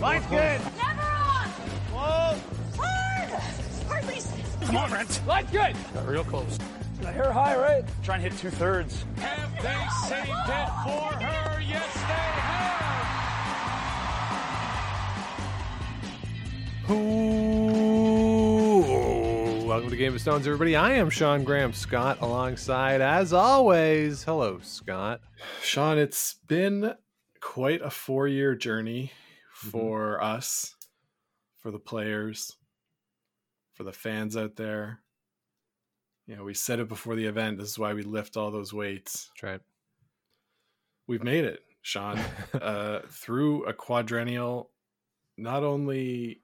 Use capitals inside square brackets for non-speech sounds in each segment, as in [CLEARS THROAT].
Line's good. Never on! Whoa. Hard! Hardly. Come on, Brent. Line's good. Got real close. I hear high, right? Try and hit two thirds. Have they saved it for her? Yes, they have. Ooh, welcome to Game of Stones, everybody. I am Sean Graham Scott alongside, as always. Hello, Scott. Sean, it's been quite a four year journey Mm-hmm. for us, for the players, for the fans out there. You know, we said it before the event. This is why we lift all those weights. That's right. We've made it, Sean, [LAUGHS] uh, through a quadrennial, not only,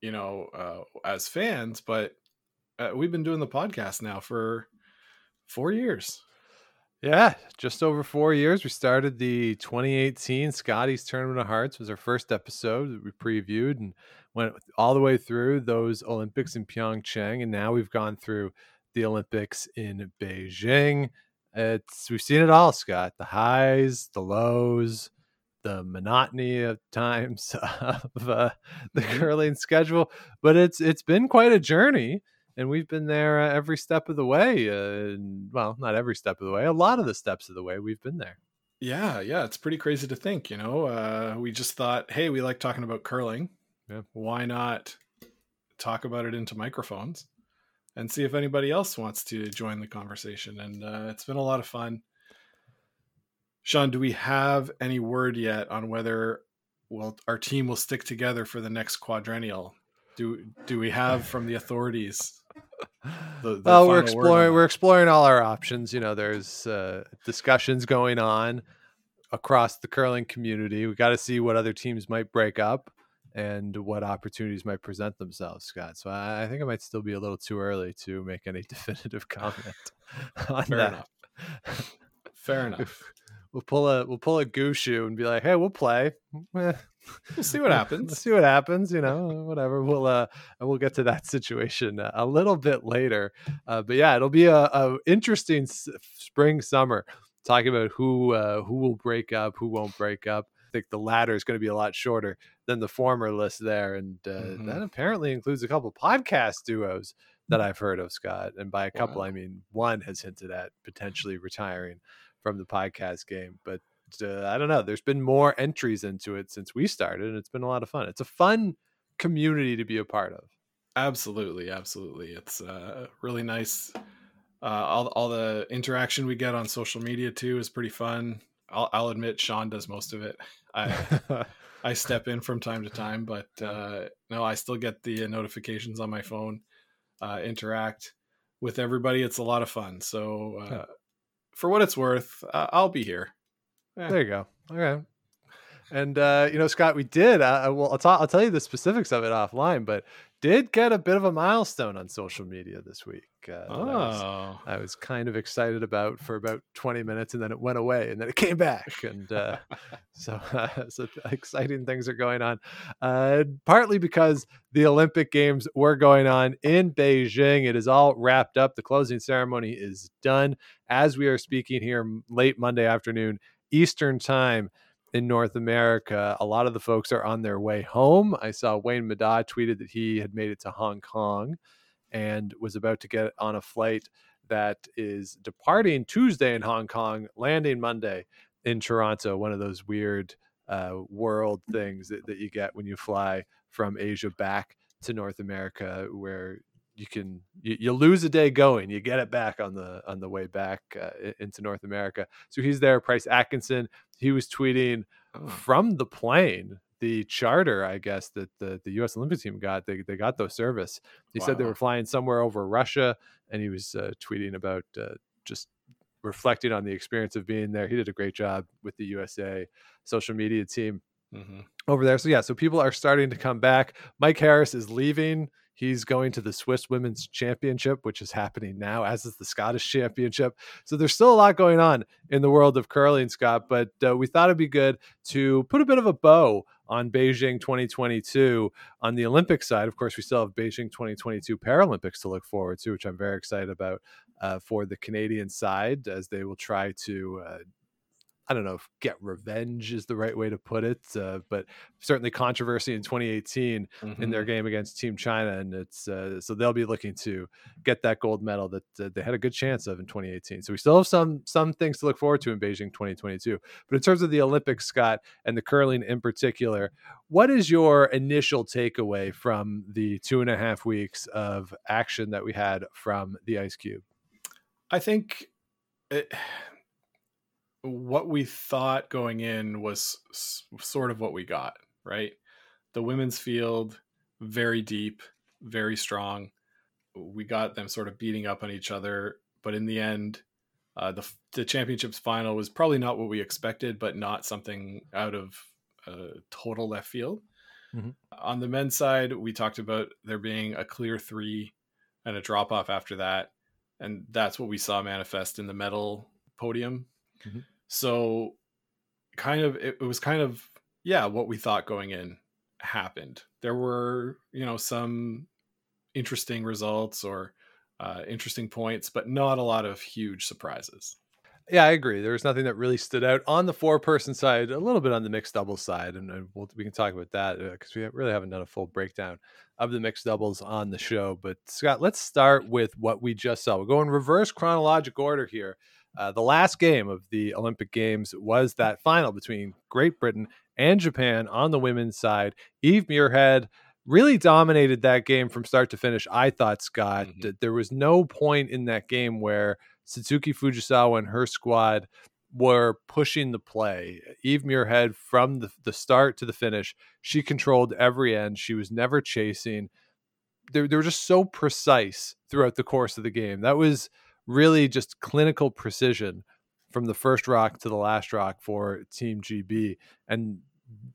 you know, uh, as fans, but uh, we've been doing the podcast now for four years. Yeah, just over four years. We started the 2018 Scotties Tournament of Hearts was our first episode that we previewed and went all the way through those Olympics in Pyeongchang, and now we've gone through the Olympics in Beijing. It's we've seen it all, Scott. The highs, the lows, the monotony of [LAUGHS] times of uh, the curling schedule, but it's it's been quite a journey and we've been there uh, every step of the way. Uh, and, well, not every step of the way, a lot of the steps of the way we've been there. Yeah, yeah, it's pretty crazy to think, you know. Uh, we just thought, hey, we like talking about curling. Yeah. Why not talk about it into microphones and see if anybody else wants to join the conversation? And uh, it's been a lot of fun. Sean, do we have any word yet on whether well our team will stick together for the next quadrennial? Do do we have from the authorities? [LAUGHS] The, the well, we're final word on exploring we're exploring all our options. You know, there's uh, discussions going on across the curling community. We got to see what other teams might break up and what opportunities might present themselves, Scott. So I, I think it might still be a little too early to make any [LAUGHS] definitive comment [LAUGHS] on Fair that. enough. Fair enough. We'll pull a we'll pull a Gushue and be like, hey, we'll play. [LAUGHS] We'll see what [LAUGHS] happens. see what happens. You know, whatever. We'll uh, we'll get to that [LAUGHS] situation uh, a little bit later. Uh, but yeah, it'll be a, a interesting s- spring summer talking about who uh, who will break up, who won't break up. I think the latter is going to be a lot shorter than the former list there, and uh, Mhm. that apparently includes a couple podcast duos that I've heard of, Scott. And by a couple, Wow. I mean one has hinted at potentially retiring from the podcast game, but uh, I don't know. There's been more entries into it since we started, and it's been a lot of fun. It's a fun community to be a part of. Absolutely, absolutely. It's uh, really nice. Uh, all all the interaction we get on social media too is pretty fun. I'll, I'll admit Sean does most of it. I [LAUGHS] I step in from time to time, but uh, no, I still get the notifications on my phone. Uh, interact with everybody. It's a lot of fun. So uh. For what it's worth, uh, I'll be here. there you go. Okay. And uh, you know, Scott, we did. Uh, well, I'll, ta- I'll tell you the specifics of it offline, but did get a bit of a milestone on social media this week. Uh, that I was- Oh, I was kind of excited about for about 20 minutes and then it went away and then it came back. And uh, [LAUGHS] so, uh, [LAUGHS] so exciting things are going on. Uh, partly because the Olympic Games were going on in Beijing. It is all wrapped up. The closing ceremony is done as we are speaking here late Monday afternoon, Eastern time in North America. A lot of the folks are on their way home. I saw Wayne Middaugh tweeted that he had made it to Hong Kong and was about to get on a flight that is departing Tuesday in Hong Kong, landing Monday in Toronto. One of those weird uh, world things that, that you get when you fly from Asia back to North America, where you can you, you lose a day going, you get it back on the on the way back uh, into North America. So he's there. Price Atkinson, he was tweeting Oh. from the plane the charter i guess that the, the us olympic team got they, they got those service he said they were flying somewhere over russia and he was uh, tweeting about uh, just reflecting on the experience of being there he did a great job with the usa social media team Mhm. over there. So yeah, so people are starting to come back. Mike Harris is leaving. He's going to the Swiss Women's Championship, which is happening now, as is the Scottish Championship. So there's still a lot going on in the world of curling, Scott. But uh, we thought it'd be good to put a bit of a bow on Beijing 2022 on the Olympic side. Of course, we still have Beijing 2022 Paralympics to look forward to, which I'm very excited about uh, for the Canadian side, as they will try to uh, I don't know if get revenge is the right way to put it, uh, but certainly controversy in 2018 mm-hmm. in their mm-hmm. game against Team China, and it's uh, so they'll be looking to get that gold medal that uh, they had a good chance of in 2018. So we still have some some things to look forward to in Beijing 2022. But in terms of the Olympics, Scott, and the curling in particular, what is your initial takeaway from the two and a half weeks of action that we had from the Ice Cube? I think. It what we thought going in was s- sort of what we got, right? The women's field, very deep, very strong. We got them sort of beating up on each other, but in the end, uh, the the championships final was probably not what we expected, but not something out of uh, total left field. Mm-hmm. On the men's side, we talked about there being a clear three and a drop off after that, and that's what we saw manifest in the medal podium Mm-hmm. So kind of it, it was kind of yeah, what we thought going in happened. There were, you know, some interesting results or uh, interesting points, but not a lot of huge surprises. Yeah, I agree. There was nothing that really stood out on the four person side, a little bit on the mixed doubles side. And, and we'll, we can talk about that because uh, we really haven't done a full breakdown of the mixed doubles on the show. But Scott, let's start with what we just saw. We'll go in reverse chronologic order here. Uh, the last game of the Olympic Games was that final between Great Britain and Japan on the women's side. Eve Muirhead really dominated that game from start to finish. I thought, Scott, mm-hmm. there was no point in that game where Satsuki Fujisawa and her squad were pushing the play. Eve Muirhead, from the, the start to the finish, she controlled every end. She was never chasing. They, they were just so precise throughout the course of the game. That was really just clinical precision from the first rock to the last rock for Team GB. And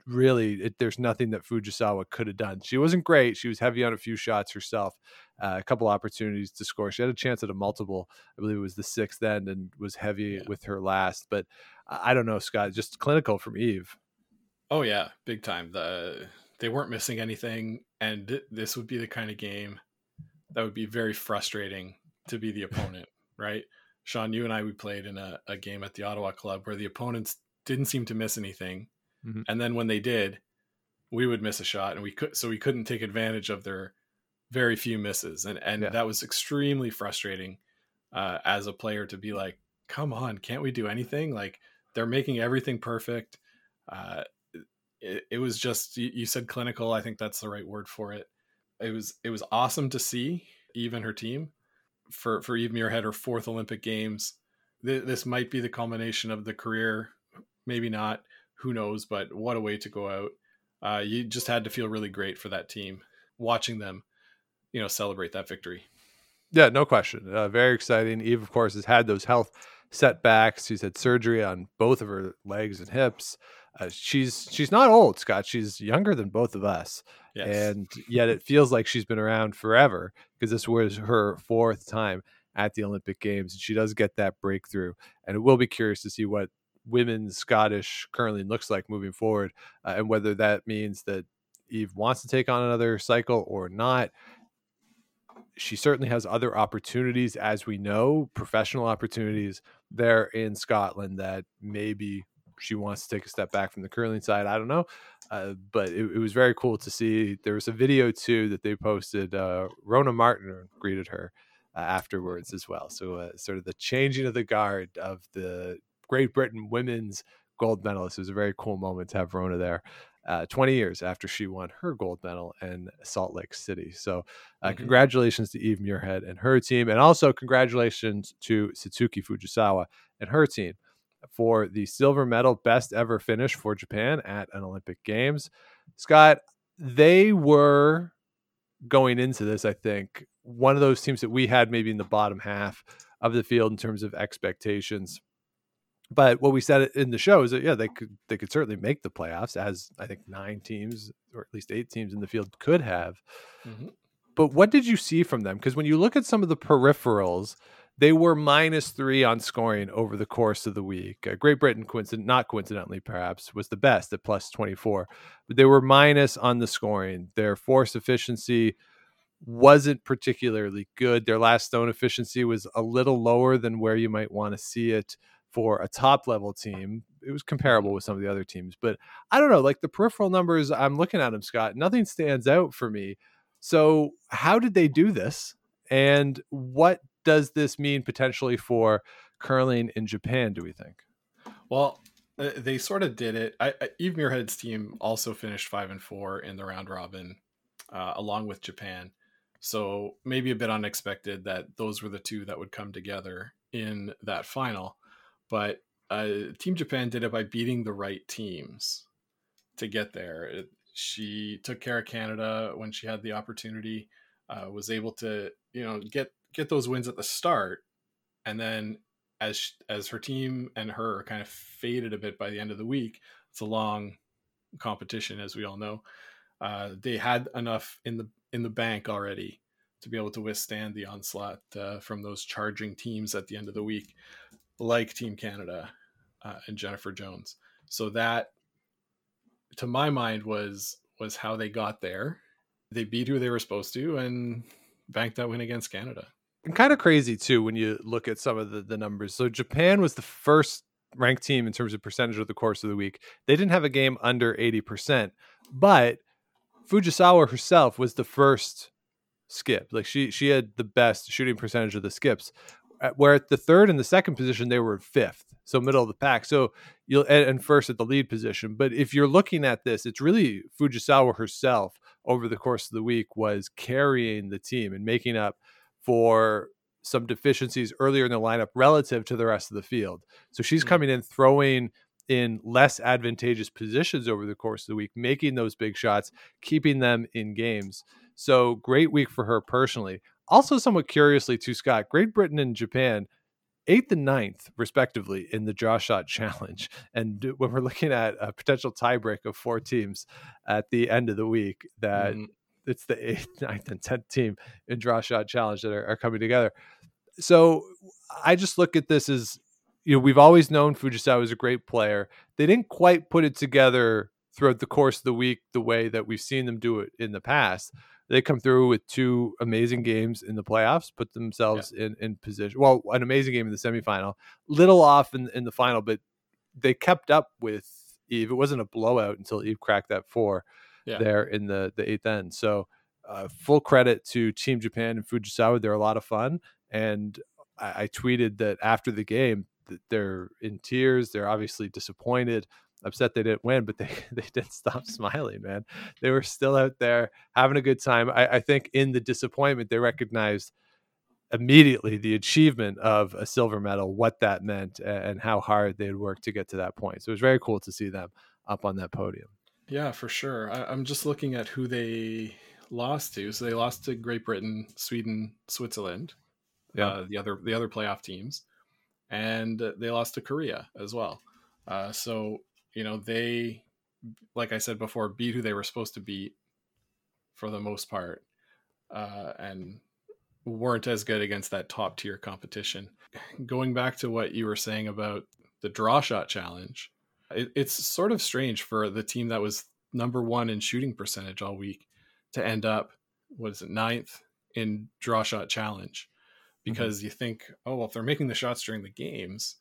really, it, there's nothing that Fujisawa could have done. She wasn't great. She was heavy on a few shots herself, uh, a couple opportunities to score. She had a chance at a multiple, I believe it was the sixth end, and was heavy yeah. with her last. But I don't know, Scott, just clinical from Eve. Oh, yeah, big time. The They weren't missing anything. And this would be the kind of game that would be very frustrating to be the opponent right? Sean, you and I we played in a, a game at the Ottawa Club where the opponents didn't seem to miss anything, mm-hmm. and then when they did, we would miss a shot, and we could so we couldn't take advantage of their very few misses, and and yeah. that was extremely frustrating uh, as a player to be like, come on, can't we do anything? Like they're making everything perfect. Uh, it, it was just you, you said clinical. I think that's the right word for it. It was it was awesome to see even her team for for Eve Muirhead her fourth Olympic Games. This might be the culmination of the career, maybe not. Who knows? But what a way to go out! Uh, you just had to feel really great for that team, watching them, you know, celebrate that victory. Yeah, no question. Uh, very exciting. Eve, of course, has had those health setbacks. She's had surgery on both of her legs and hips. Uh, she's she's not old, Scott. She's younger than both of us, yes. and yet it feels like she's been around forever because this was her fourth time at the Olympic Games, and she does get that breakthrough. And it will be curious to see what women's Scottish curling looks like moving forward, uh, and whether that means that Eve wants to take on another cycle or not. She certainly has other opportunities, as we know, professional opportunities there in Scotland that maybe she wants to take a step back from the curling side. I don't know. Uh, but it, it, was very cool to see. There was a video too that they posted. Uh, Rhona Martin greeted her uh, afterwards as well. So, uh, sort of the changing of the guard of the Great Britain women's gold medalist. It was a very cool moment to have Rhona there. Uh, 20 years after she won her gold medal in Salt Lake City. So, uh, mm-hmm. congratulations to Eve Muirhead and her team, and also congratulations to Satsuki Fujisawa and her team for the silver medal best ever finish for Japan at an Olympic Games. Scott, they were going into this, I think, one of those teams that we had maybe in the bottom half of the field in terms of expectations. But what we said in the show is that yeah, they could they could certainly make the playoffs, as I think nine teams or at least eight teams in the field could have. Mm-hmm. But what did you see from them? Because when you look at some of the peripherals, they were minus three on scoring over the course of the week. Uh, Great Britain, coincident, not coincidentally, perhaps, was the best at plus 24, but they were minus on the scoring. Their force efficiency wasn't particularly good. Their last stone efficiency was a little lower than where you might want to see it for a top level team. It was comparable with some of the other teams, but I don't know. Like the peripheral numbers, I'm looking at them, Scott. Nothing stands out for me. So, how did they do this? And what does this mean potentially for curling in Japan, do we think? Well, uh, they sort of did it. I, I, Eve Muirhead's team also finished five and four in the round robin, uh, along with Japan. So maybe a bit unexpected that those were the two that would come together in that final. But uh, Team Japan did it by beating the right teams to get there. It, she took care of Canada when she had the opportunity. Uh, was able to you know get get those wins at the start, and then as as her team and her kind of faded a bit by the end of the week. It's a long competition, as we all know. Uh, they had enough in the in the bank already to be able to withstand the onslaught uh, from those charging teams at the end of the week, like Team Canada uh, and Jennifer Jones. So that, to my mind, was was how they got there. They beat who they were supposed to and banked that win against Canada and kind of crazy too when you look at some of the, the numbers. So Japan was the first ranked team in terms of percentage of the course of the week. They didn't have a game under 80%, but Fujisawa herself was the first skip. Like she she had the best shooting percentage of the skips. Eh, where at the third and the second position they were fifth, so middle of the pack. So you'll and first at the lead position. But if you're looking at this, it's really Fujisawa herself over the course of the week was carrying the team and making up for some deficiencies earlier in the lineup relative to the rest of the field. So she's mm-hmm. coming in throwing in less advantageous positions over the course of the week, making those big shots, keeping them in games. So great week for her personally. Also, somewhat curiously, to Scott, Great Britain and Japan, eighth and ninth, respectively, in the draw shot [LAUGHS] challenge. And when we're looking at a potential tiebreak of four teams at the end of the week, that mm it's the eighth, [LAUGHS] ninth, and tenth team in draw shot challenge that are, are coming together. So I just look at this as you know we've always known Fujisawa was a great player. They didn't quite put it together throughout the course of the week the way that we've seen them do it in the past. They come through with two amazing games in the playoffs, put themselves yeah. in, in position. Well, an amazing game in the semifinal, little off in, in the final, but they kept up with Eve. It wasn't a blowout until Eve cracked that four yeah. there in the the eighth end. So uh, full credit to Team Japan and Fujisawa. They're a lot of fun, and I, I tweeted that after the game that they're in tears. They're obviously disappointed, upset they didn't win, but they [LAUGHS] they didn't stop smiling, man. They were still out there having a good time. I, I think in the disappointment they recognized immediately the achievement of a silver medal, what that meant, and how hard they had worked to get to that point. So it was very cool to see them up on that podium. Yeah, for sure. I, am just looking at who they lost to. So they lost to Great Britain, Sweden, Switzerland. Yeah, uh, the other the other playoff teams, and they lost to Korea as well. Uh, so you know they, like I said before, beat who they were supposed to beat for the most part, uh, and weren't as good against that top tier competition. Going back to what you were saying about the draw shot challenge, it, it's sort of strange for the team that was number one in shooting percentage all week to end up what is it ninth in draw shot challenge. Mm-hmm. because mm-hmm. you think oh well if they're making the shots during the games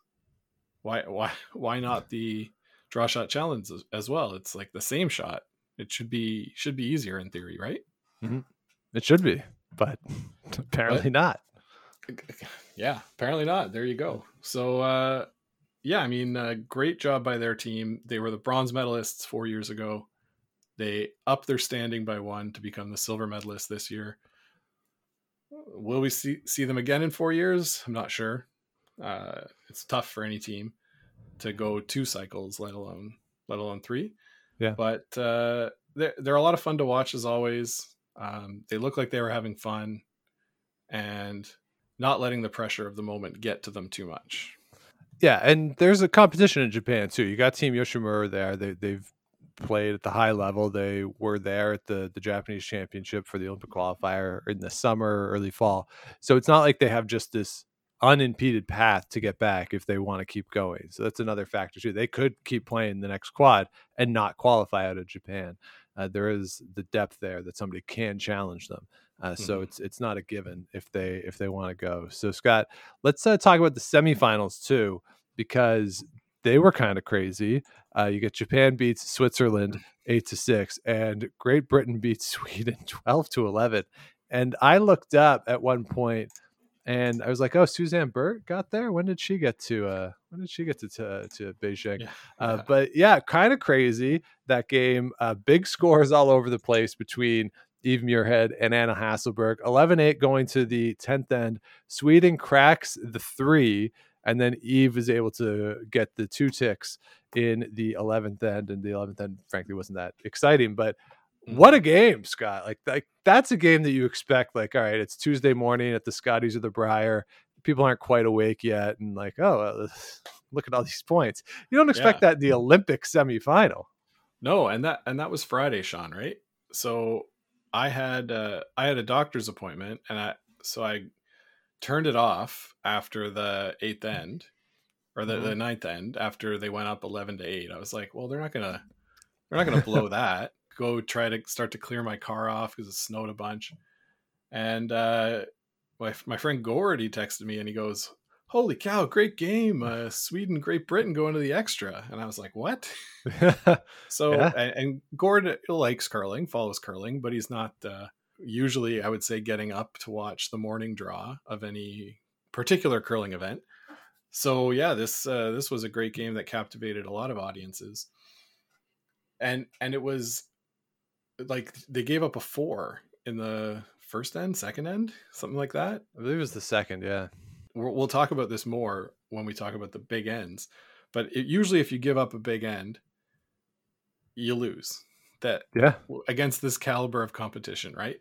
why why [LAUGHS] why not the draw shot challenge as, as well? It's like the same shot. It should be should be easier in theory right? Mm-hmm. it should be but [LAUGHS] apparently but, not. Yeah apparently not. There you go. So uh yeah, I mean, uh, great job by their team. They were the bronze medalists four years ago. They up their standing by one to become the silver medalist this year. Will we see see them again in four years? I'm not sure. Uh, it's tough for any team to go two cycles, let alone let alone three. Yeah, but uh, they're they're a lot of fun to watch as always. Um, they look like they were having fun, and not letting the pressure of the moment get to them too much. Yeah, and there's a competition in Japan too. You got Team Yoshimura there. They they've played at the high level. They were there at the the Japanese Championship for the Olympic qualifier in the summer, early fall. So it's not like they have just this unimpeded path to get back if they want to keep going. So that's another factor too. They could keep playing the next quad and not qualify out of Japan. Uh, there is the depth there that somebody can challenge them. Uh, so mm-hmm. it's it's not a given if they if they want to go. So Scott, let's uh, talk about the semifinals too. because they were kind of crazy. Uh, you get Japan beats Switzerland eight to six, and Great Britain [LAUGHS] beats Sweden twelve to eleven. And I looked up at one point, and I was like, "Oh, Suzanne Birt got there. When did she get to? Uh, when did she get to to, to Beijing?" Yeah. Uh, Yeah. but yeah, kind of crazy that game. Uh, big scores all over the place between Eve Muirhead and Anna Hasselborg. 11 8 going to the 10th end. Sweden cracks the three, and then Eve is able to get the two ticks in the 11th end. And the 11th end, frankly, wasn't that exciting. But what a mm-hmm. game, Scott. Like, like that's a game that you expect, like, all right, it's Tuesday morning at the Scotties or the Brier. People aren't quite awake yet. And like, oh, well, [LAUGHS] look at all these points. You don't expect that in the Olympic semifinal. No, and that and that was Friday, Sean, right? So I had uh, I had a doctor's appointment, and I so I turned it off after the eighth end or the, the ninth end after they went up eleven to eight. I was like, well, they're not gonna they're not gonna blow [LAUGHS] that. Go try to start to clear my car off because it snowed a bunch, and uh, my my friend Gord he texted me and he goes. Holy cow! Great game, uh, Sweden, Great Britain going to the extra, and I was like, "What?" [LAUGHS] So Yeah. and, and Gord likes curling, follows curling, but he's not uh, usually, I would say, getting up to watch the morning draw of any particular curling event. So yeah, this uh, this was a great game that captivated a lot of audiences, and and it was like they gave up a four in the first end, second end, something like that. I believe it was the second, yeah. We'll, we'll talk about this more when we talk about the big ends. But it, usually, if you give up a big end, you lose. That Yeah. against this caliber of competition, right?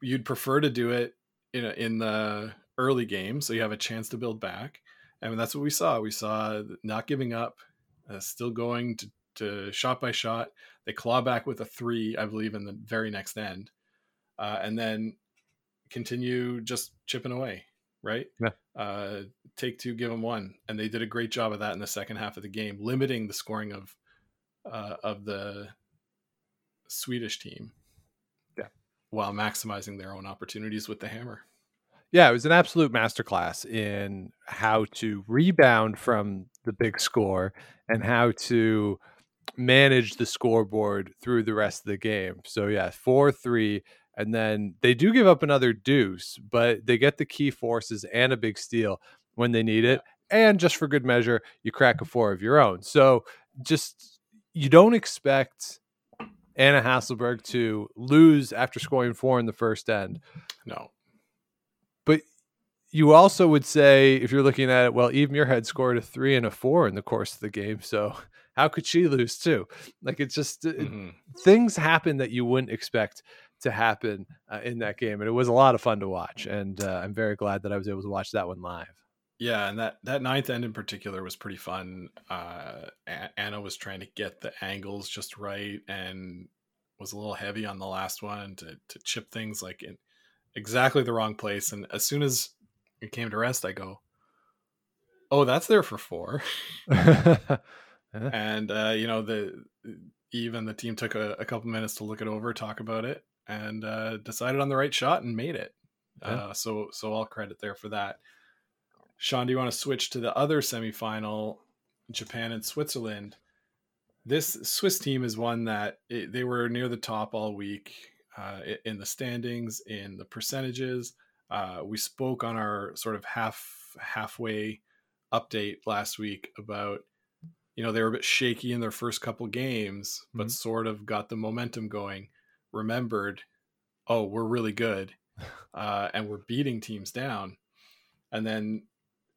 You'd prefer to do it in a, in the early game, so you have a chance to build back, and that's what we saw. We saw not giving up, uh, still going to, to shot by shot. They claw back with a three, I believe, in the very next end, uh, and then continue just chipping away, right? Yeah. Uh, take two, give them one, and they did a great job of that in the second half of the game, limiting the scoring of uh, of the Swedish team. Yeah. While maximizing their own opportunities with the hammer. Yeah, it was an absolute masterclass in how to rebound from the big score and how to manage the scoreboard through the rest of the game. So yeah, 4-3 and then they do give up another deuce, but they get the key forces and a big steal when they need it. And just for good measure, you crack a four of your own. So just you don't expect Anna Hasselborg to lose after scoring four in the first end No. but you also would say if you're looking at it well eve muirhead scored a three and a four in the course of the game so how could she lose too like it's just it- Mhm. things happen that you wouldn't expect to happen uh, in that game and it was a lot of fun to watch and uh, i'm very glad that i was able to watch that one live Yeah, and that that ninth end in particular was pretty fun. Uh, Anna was trying to get the angles just right and was a little heavy on the last one to to chip things like in exactly the wrong place. And as soon as it came to rest, I go, "Oh, that's there for four. [LAUGHS] and uh, you know the even the team took a, a couple minutes to look it over, talk about it, and uh, decided on the right shot and made it. Yeah. Uh, so so all credit there for that. Sean, do you want to switch to the other semifinal, Japan and Switzerland? This Swiss team is one that it, they were near the top all week uh, in the standings, in the percentages. Uh, we spoke on our sort of half halfway update last week about you know they were a bit shaky in their first couple games, but Mhm. sort of got the momentum going. Remembered, oh, we're really good, [LAUGHS] uh, and we're beating teams down. And then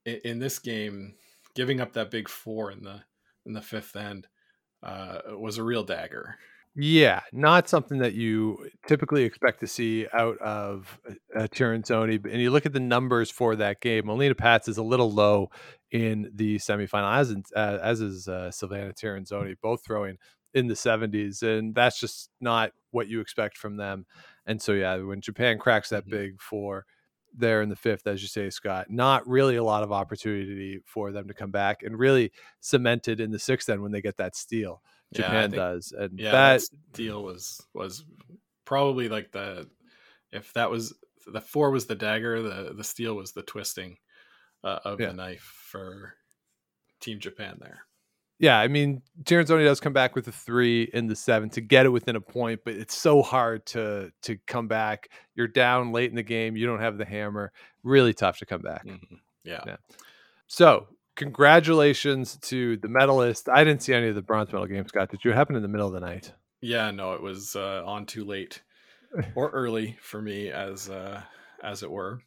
in, in this game, giving up that big four in the in the fifth end uh, was a real dagger. Yeah, not something that you typically expect to see out of uh, Tirinzoni. And you look at the numbers for that game. Molina Pätz is a little low in the semifinal, as in, uh, as is uh, Silvana Tirinzoni, both throwing in the 70s, and that's just not what you expect from them. And so, yeah, when Japan cracks that Mhm. big four there in the fifth, as you say, Scott, not really a lot of opportunity for them to come back, and really cemented in the sixth then when they get that steal. Yeah, Japan think- does, and Yeah, that that deal was was probably like the if that was the four was the dagger, the the steal was the twisting uh, of Yeah. the knife for Team Japan there. Yeah, I mean, Tirinzoni does come back with a three in the seven to get it within a point, but it's so hard to to come back. You're down late in the game. You don't have the hammer. Really tough to come back. Mhm. Yeah. Yeah. So, congratulations to the medalist. I didn't see any of the bronze medal games, Scott. Did you happen in the middle of the night? Yeah, no, it was uh, on too late [LAUGHS] or early for me, as uh, as it were.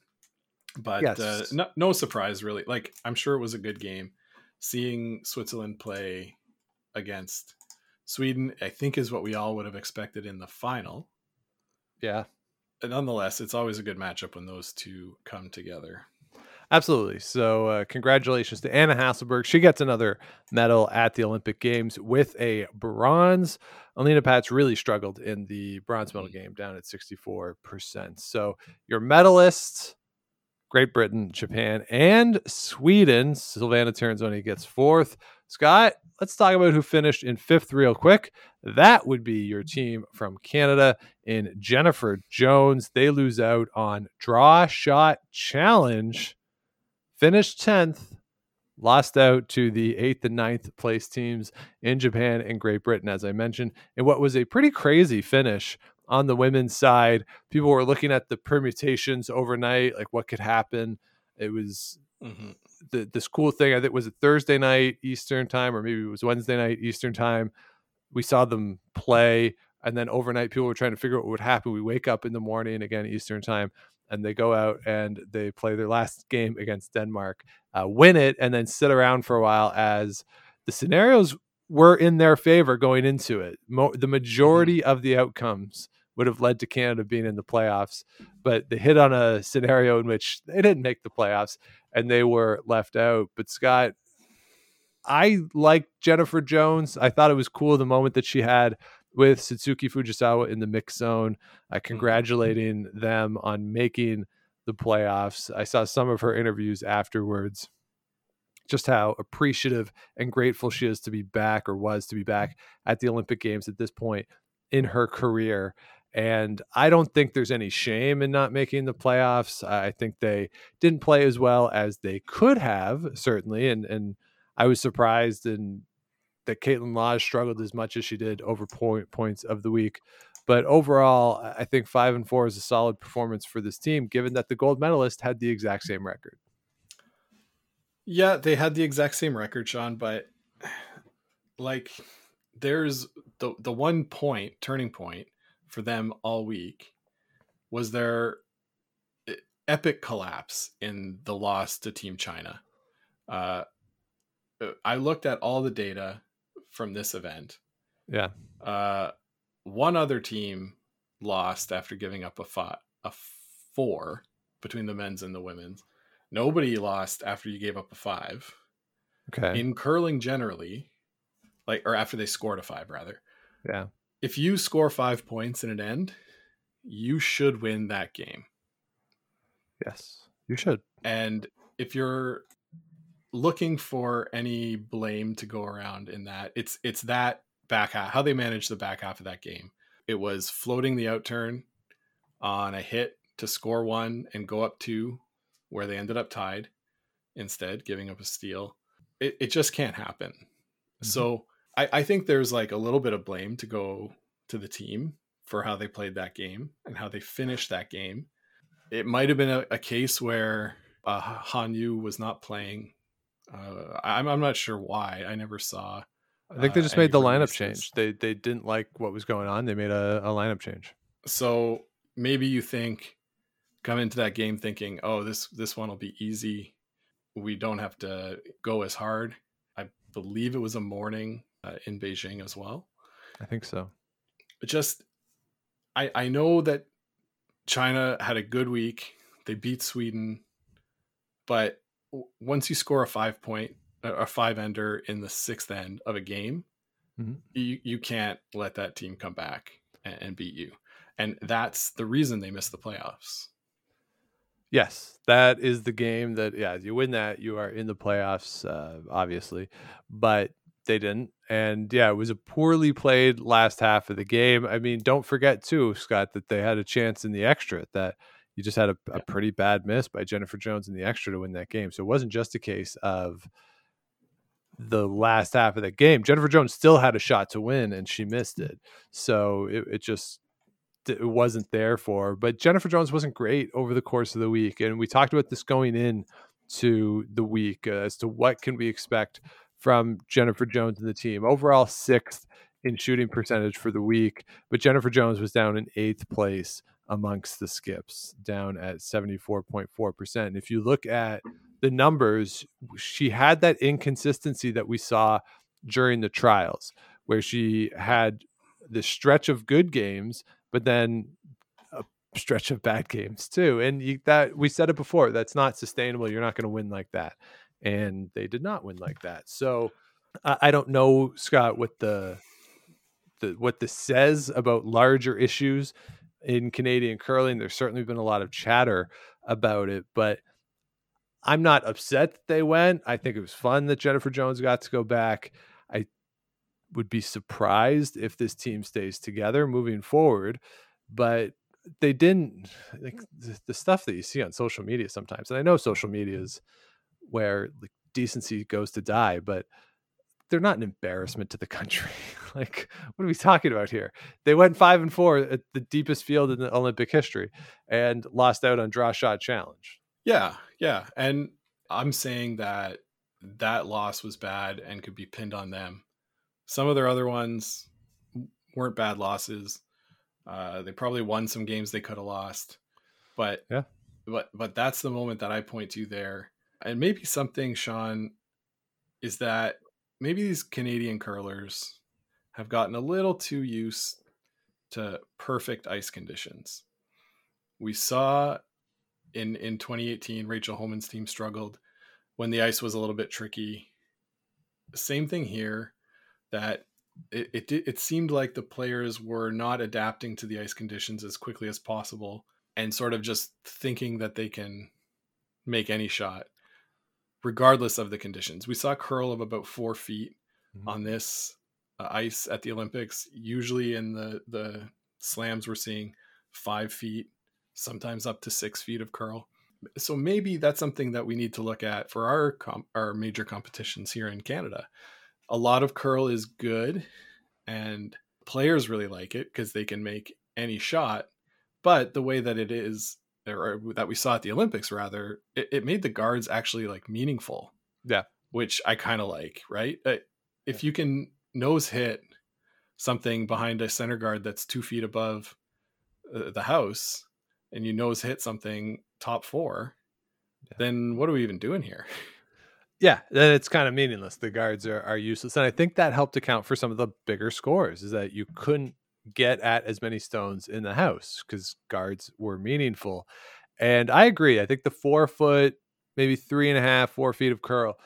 But uh, no, no surprise, really. Like I'm sure it was a good game. Seeing Switzerland play against Sweden, I think, is what we all would have expected in the final. Yeah. But nonetheless, it's always a good matchup when those two come together. Absolutely. So, uh, congratulations to Anna Hasselborg. She gets another medal at the Olympic Games with a bronze. Alina Pätz really struggled in the bronze medal game, down at 64%. So, your medalists Great Britain, Japan, and Sweden. Silvana Tirinzoni gets fourth. Scott, let's talk about who finished in fifth real quick. That would be your team from Canada in Jennifer Jones. They lose out on draw shot challenge finished 10th, lost out to the 8th and ninth place teams in Japan and Great Britain, as I mentioned, in what was a pretty crazy finish on the women's side. People were looking at the permutations overnight, like what could happen. It was Mhm. the this cool thing. I think was it Thursday night Eastern time, or maybe it was Wednesday night Eastern time. We saw them play, and then overnight people were trying to figure out what would happen. We wake up in the morning again Eastern time, and they go out and they play their last game against Denmark, uh, win it, and then sit around for a while as the scenarios were in their favor going into it. Mo- the majority of the outcomes would have led to Canada being in the playoffs, but they hit on a scenario in which they didn't make the playoffs and they were left out. But Scott, I liked Jennifer Jones. I thought it was cool the moment that she had with Satsuki Fujisawa in the mix zone, uh, congratulating them on making the playoffs. I saw some of her interviews afterwards, just how appreciative and grateful she is to be back or was to be back at the Olympic Games at this point in her career. And I don't think there's any shame in not making the playoffs. I think they didn't play as well as they could have, certainly. And and I was surprised in that Kaitlyn Lawes struggled as much as she did over point points of the week. But overall, I think five and four is a solid performance for this team, given that the gold medalist had the exact same record. Yeah, they had the exact same record, Sean, but like there's the the one point turning point for them all week was their epic collapse in the loss to Team China. Uh, I looked at all the data from this event. Yeah. Uh, one other team lost after giving up a five, a four between the men's and the women's. Nobody lost after you gave up a five. Okay. In curling, generally, like or after they scored a five, rather. yeah. If you score five points in an end, you should win that game. Yes. You should. And if you're looking for any blame to go around in that, it's it's that back half how they managed the back half of that game. It was floating the outturn on a hit to score one and go up two, where they ended up tied instead, giving up a steal. It it just can't happen. Mm-hmm. So I, I think there's like a little bit of blame to go to the team for how they played that game and how they finished that game. It might have been a, a case where uh, Han Yu was not playing. Uh, I'm, I'm not sure why. I never saw. I think they uh, just any made the lineup change. They they didn't like what was going on. They made a, a lineup change. So maybe you think come into that game thinking, oh, this this one will be easy. We don't have to go as hard. I believe it was a morning uh, in Beijing as well. I think so. Just I I know that China had a good week. They beat Sweden, but once you score a five point a five ender in the sixth end of a game, Mhm. you you can't let that team come back and, and beat you, and that's the reason they missed the playoffs. Yes, that is the game that yeah, you win that, you are in the playoffs, uh, obviously, but they didn't, and yeah, it was a poorly played last half of the game. I mean, don't forget too, Scott, that they had a chance in the extra that you just had a, a pretty bad miss by Jennifer Jones in the extra to win that game. So it wasn't just a case of the last half of the game. Jennifer Jones still had a shot to win and she missed it. So it, it just it wasn't there for her. But Jennifer Jones wasn't great over the course of the week. And we talked about this going in to the week uh, as to what can we expect from Jennifer Jones and the team. Overall sixth in shooting percentage for the week, but Jennifer Jones was down in eighth place amongst the skips, down at 74.4%. And if you look at the numbers, she had that inconsistency that we saw during the trials, where she had this stretch of good games, but then a stretch of bad games too. And you, that we said it before, that's not sustainable. You're not going to win like that, and they did not win like that. So I, I don't know, Scott, what the the what this says about larger issues in Canadian curling. There's certainly been a lot of chatter about it, but I'm not upset that they went. I think it was fun that Jennifer Jones got to go back. I would be surprised if this team stays together moving forward, but they didn't like the, the stuff that you see on social media sometimes. And I know social media is where like decency goes to die, but they're not an embarrassment to the country. [LAUGHS] like, what are we talking about here? They went five and four at the deepest field in the Olympic history and lost out on draw shot challenge. Yeah, yeah. And I'm saying that that loss was bad and could be pinned on them. Some of their other ones weren't bad losses. Uh, they probably won some games they could have lost, but yeah, but but that's the moment that I point to there. And maybe something, Sean, is that maybe these Canadian curlers have gotten a little too used to perfect ice conditions. We saw in in 2018 Rachel Homan's team struggled when the ice was a little bit tricky. Same thing here that it, it it seemed like the players were not adapting to the ice conditions as quickly as possible and sort of just thinking that they can make any shot regardless of the conditions. We saw curl of about four feet mm-hmm. on this uh, ice at the Olympics. Usually in the the slams, we're seeing five feet, sometimes up to six feet of curl. So maybe that's something that we need to look at for our com- our major competitions here in Canada. A lot of curl is good, and players really like it because they can make any shot. But the way that it is or that we saw at the Olympics rather, it, it made the guards actually like meaningful. Yeah. Which I kind of like, right? Uh, if you can nose hit something behind a center guard that's two feet above uh, the house and you nose hit something top four, yeah. then what are we even doing here? [LAUGHS] Yeah, then it's kind of meaningless. The guards are, are useless. And I think that helped account for some of the bigger scores is that you couldn't get at as many stones in the house because guards were meaningful. And I agree. I think the four foot, maybe three and a half, four feet of curl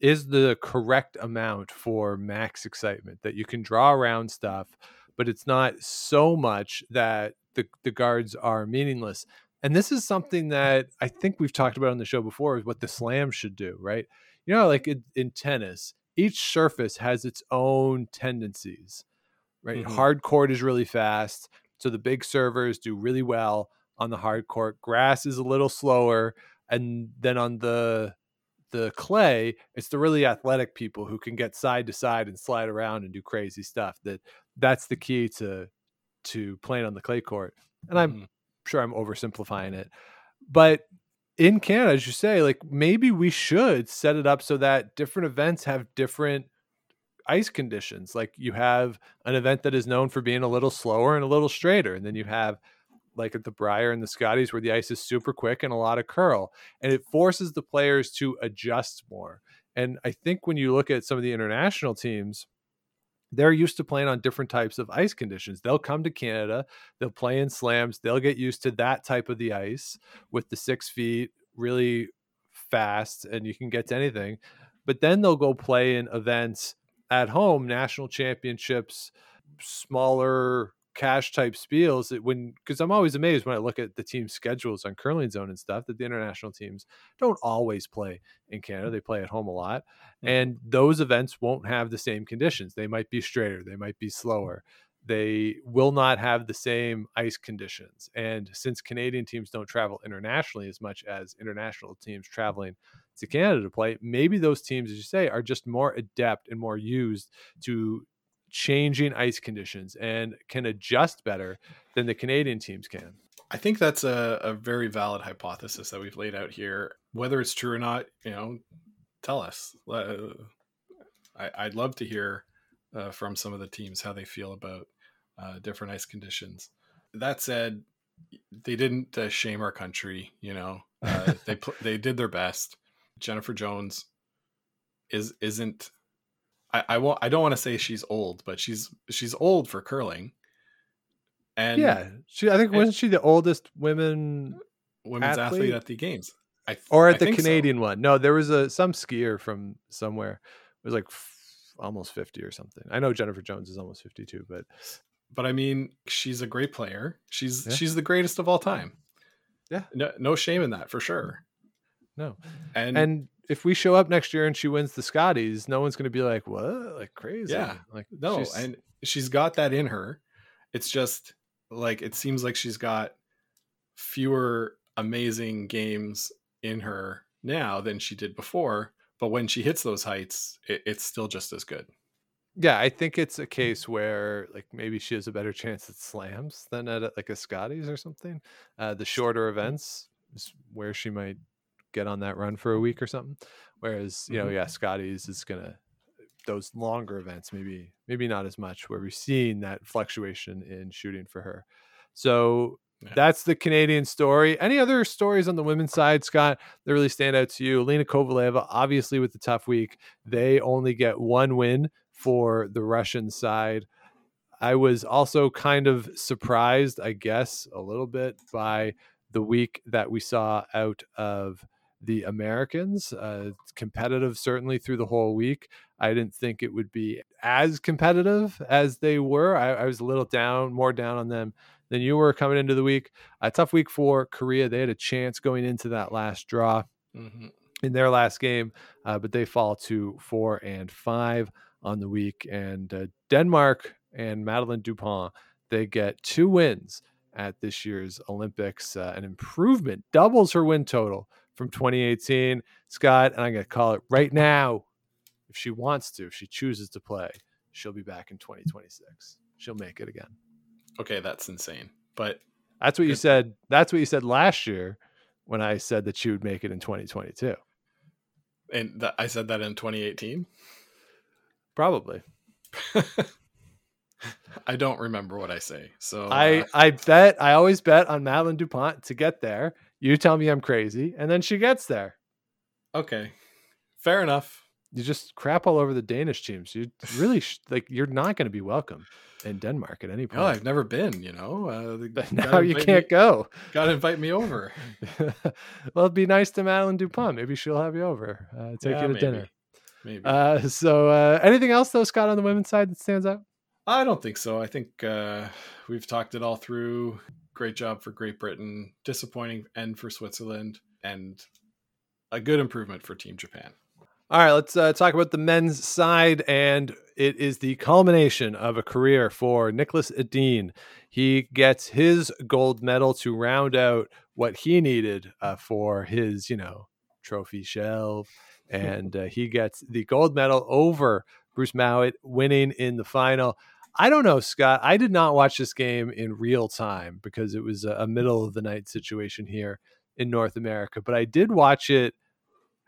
is the correct amount for max excitement that you can draw around stuff, but it's not so much that the, the guards are meaningless. And this is something that I think we've talked about on the show before is what the slam should do, right? You know, like in, in tennis, each surface has its own tendencies right? Mm-hmm. Hard court is really fast. So the big servers do really well on the hard court. Grass is a little slower. And then on the the clay, it's the really athletic people who can get side to side and slide around and do crazy stuff. That that's the key to to playing on the clay court. And I'm mm-hmm. sure I'm oversimplifying it. But in Canada, as you say, like maybe we should set it up so that different events have different ice conditions. Like you have an event that is known for being a little slower and a little straighter, and then you have like at the Brier and the Scotties where the ice is super quick and a lot of curl, and it forces the players to adjust more. And I think when you look at some of the international teams, they're used to playing on different types of ice conditions. They'll come to Canada, they'll play in slams, they'll get used to that type of the ice with the six feet really fast, and you can get to anything. But then they'll go play in events at home national championships, smaller cash type spiels that when because I'm always amazed when I look at the team schedules on CurlingZone and stuff that the international teams don't always play in Canada. Mm. They play at home a lot. And those events won't have the same conditions. They might be straighter, they might be mm. slower. They will not have the same ice conditions. And since Canadian teams don't travel internationally as much as international teams mm. traveling to Canada to play. Maybe those teams, as you say, are just more adept and more used to changing ice conditions and can adjust better than the Canadian teams can. I think that's a, a very valid hypothesis that we've laid out here. Whether it's true or not, you know, tell us. I, would love to hear uh, from some of the teams how they feel about uh, different ice conditions. That said, they didn't uh, shame our country. You know, uh, they pl- they did their best. Jennifer Jones is isn't. I, I won't. I don't want to say she's old, but she's she's old for curling. And yeah, she. I think wasn't she the oldest women women's athlete, athlete at the games? Th- or at the Canadian so. one. No, there was a some skier from somewhere. It was like f- almost 50 or something. I know Jennifer Jones is almost 52, but but I mean, she's a great player. She's yeah. she's the greatest of all time. Yeah. No, no shame in that for sure. No. And and if we show up next year and she wins the Scotties, no one's going to be like, "What? Like crazy." Yeah. Like no, she's... and she's got that in her. It's just like it seems like she's got fewer amazing games in her now than she did before, but when she hits those heights, it, it's still just as good. Yeah, I think it's a case where like maybe she has a better chance at slams than at like a Scotties or something. Uh, the shorter events is where she might get on that run for a week or something. Whereas you know, mm-hmm. yeah, Scotties is gonna those longer events maybe maybe not as much where we've seen that fluctuation in shooting for her. So yeah. That's the Canadian story. Any other stories on the women's side, Scott, that really stand out to you? Alina Kovaleva, obviously, with the tough week, they only get one win for the Russian side. I was also kind of surprised, I guess, a little bit by the week that we saw out of the Americans. Uh, competitive, certainly, through the whole week. I didn't think it would be as competitive as they were. I, I was a little down, more down on them than you were coming into the week. A tough week for Korea. They had a chance going into that last draw mm-hmm. in their last game, uh, but they fall to four and five on the week. And uh, Denmark and Madeleine Dupont, they get two wins at this year's Olympics, uh, an improvement, doubles her win total from 2018. Scott, and I'm going to call it right now. If she wants to, if she chooses to play, she'll be back in 2026. She'll make it again. Okay, that's insane. But that's what you said. That's what you said last year when I said that she would make it in 2022. And th- I said that in 2018. Probably. [LAUGHS] I don't remember what I say. So uh... I I bet I always bet on Madeleine Dupont to get there. You tell me I'm crazy, and then she gets there. Okay, fair enough. You just crap all over the Danish teams. You [LAUGHS] really sh- like you're not going to be welcome in Denmark at any point. No, I've never been. You know, uh, [LAUGHS] now you can't me, go. Got to invite me over. [LAUGHS] well, it'd be nice to Madeleine Dupont. Maybe she'll have you over. Uh, take yeah, you to maybe. dinner. Maybe. Uh, so, uh, anything else though, Scott, on the women's side that stands out? I don't think so. I think uh, we've talked it all through. Great job for Great Britain. Disappointing end for Switzerland, and a good improvement for Team Japan. All right, let's uh, talk about the men's side, and it is the culmination of a career for Niklas Edin. He gets his gold medal to round out what he needed uh, for his, you know, trophy shelf [LAUGHS] and uh, he gets the gold medal over Bruce Mouat, winning in the final. I don't know, Scott. I did not watch this game in real time because it was a middle of the night situation here in North America, but I did watch it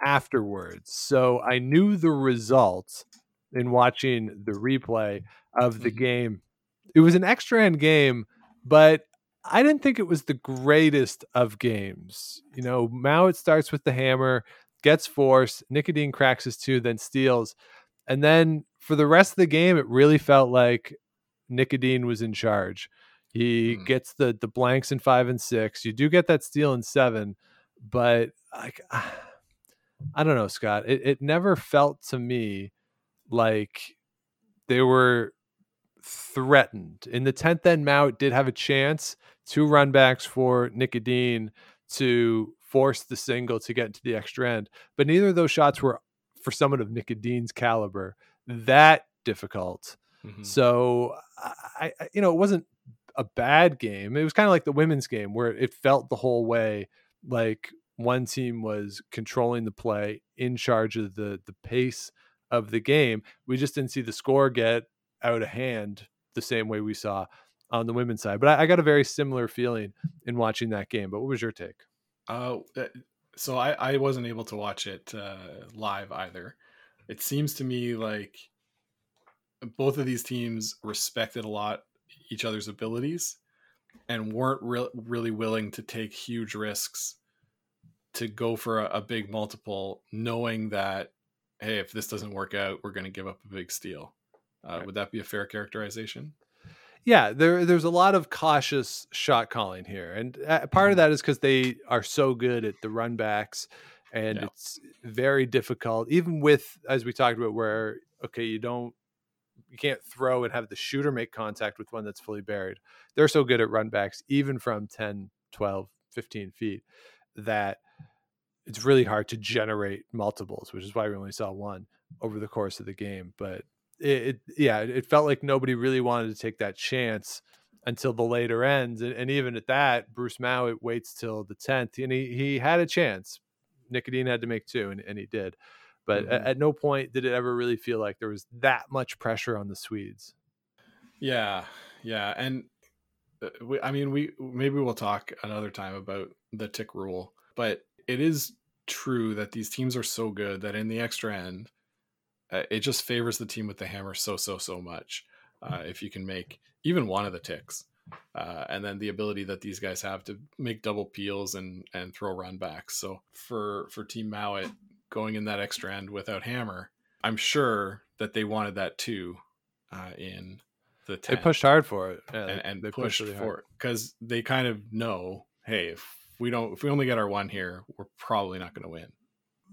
afterwards. So I knew the result in watching the replay of the mm-hmm. game. It was an extra end game, but I didn't think it was the greatest of games. You know, Mouat starts with the hammer, gets force. Nik Edin cracks his two, then steals. And then for the rest of the game, it really felt like Nik Edin was in charge. He mm. gets the the blanks in five and six. You do get that steal in seven, but like [SIGHS] I don't know, Scott. It it never felt to me like they were threatened. In the tenth end, Mouat did have a chance, two runbacks for Nik Edin to force the single to get into the extra end. But neither of those shots were for someone of Nik Edin's caliber that difficult. Mm-hmm. So I, I, you know, it wasn't a bad game. It was kind of like the women's game where it felt the whole way like one team was controlling the play, in charge of the the pace of the game. We just didn't see the score get out of hand the same way we saw on the women's side. But I, I got a very similar feeling in watching that game. But what was your take? Uh, so I, I wasn't able to watch it uh, live either. It seems to me like both of these teams respected a lot each other's abilities and weren't re- really willing to take huge risks to go for a, a big multiple, knowing that hey, if this doesn't work out, we're going to give up a big steal. Uh, right. Would that be a fair characterization? Yeah, there there's a lot of cautious shot calling here, and uh, part of mm-hmm. that is because they are so good at the run backs, and yeah. it's very difficult. Even with as we talked about, where okay, you don't you can't throw and have the shooter make contact with one that's fully buried. They're so good at run backs, even from 10, 12, 15 feet, that it's really hard to generate multiples, which is why we only saw one over the course of the game. But it, it yeah, it felt like nobody really wanted to take that chance until the later ends. And, and even at that, Bruce Mouat waits till the 10th and he, he had a chance. Nick Edin had to make two and, and he did. But mm-hmm. at, at no point did it ever really feel like there was that much pressure on the Swedes. Yeah. Yeah. And uh, we, I mean, we maybe we'll talk another time about the tick rule, but it is true that these teams are so good that in the extra end, uh, it just favors the team with the hammer so so so much. Uh, if you can make even one of the ticks, uh, and then the ability that these guys have to make double peels and and throw run backs. So for for Team Mouat going in that extra end without hammer, I'm sure that they wanted that too. Uh, in the 10. they pushed hard for it, yeah, and, and they pushed, pushed really for it because they kind of know, hey, if we don't if we only get our one here, we're probably not going to win.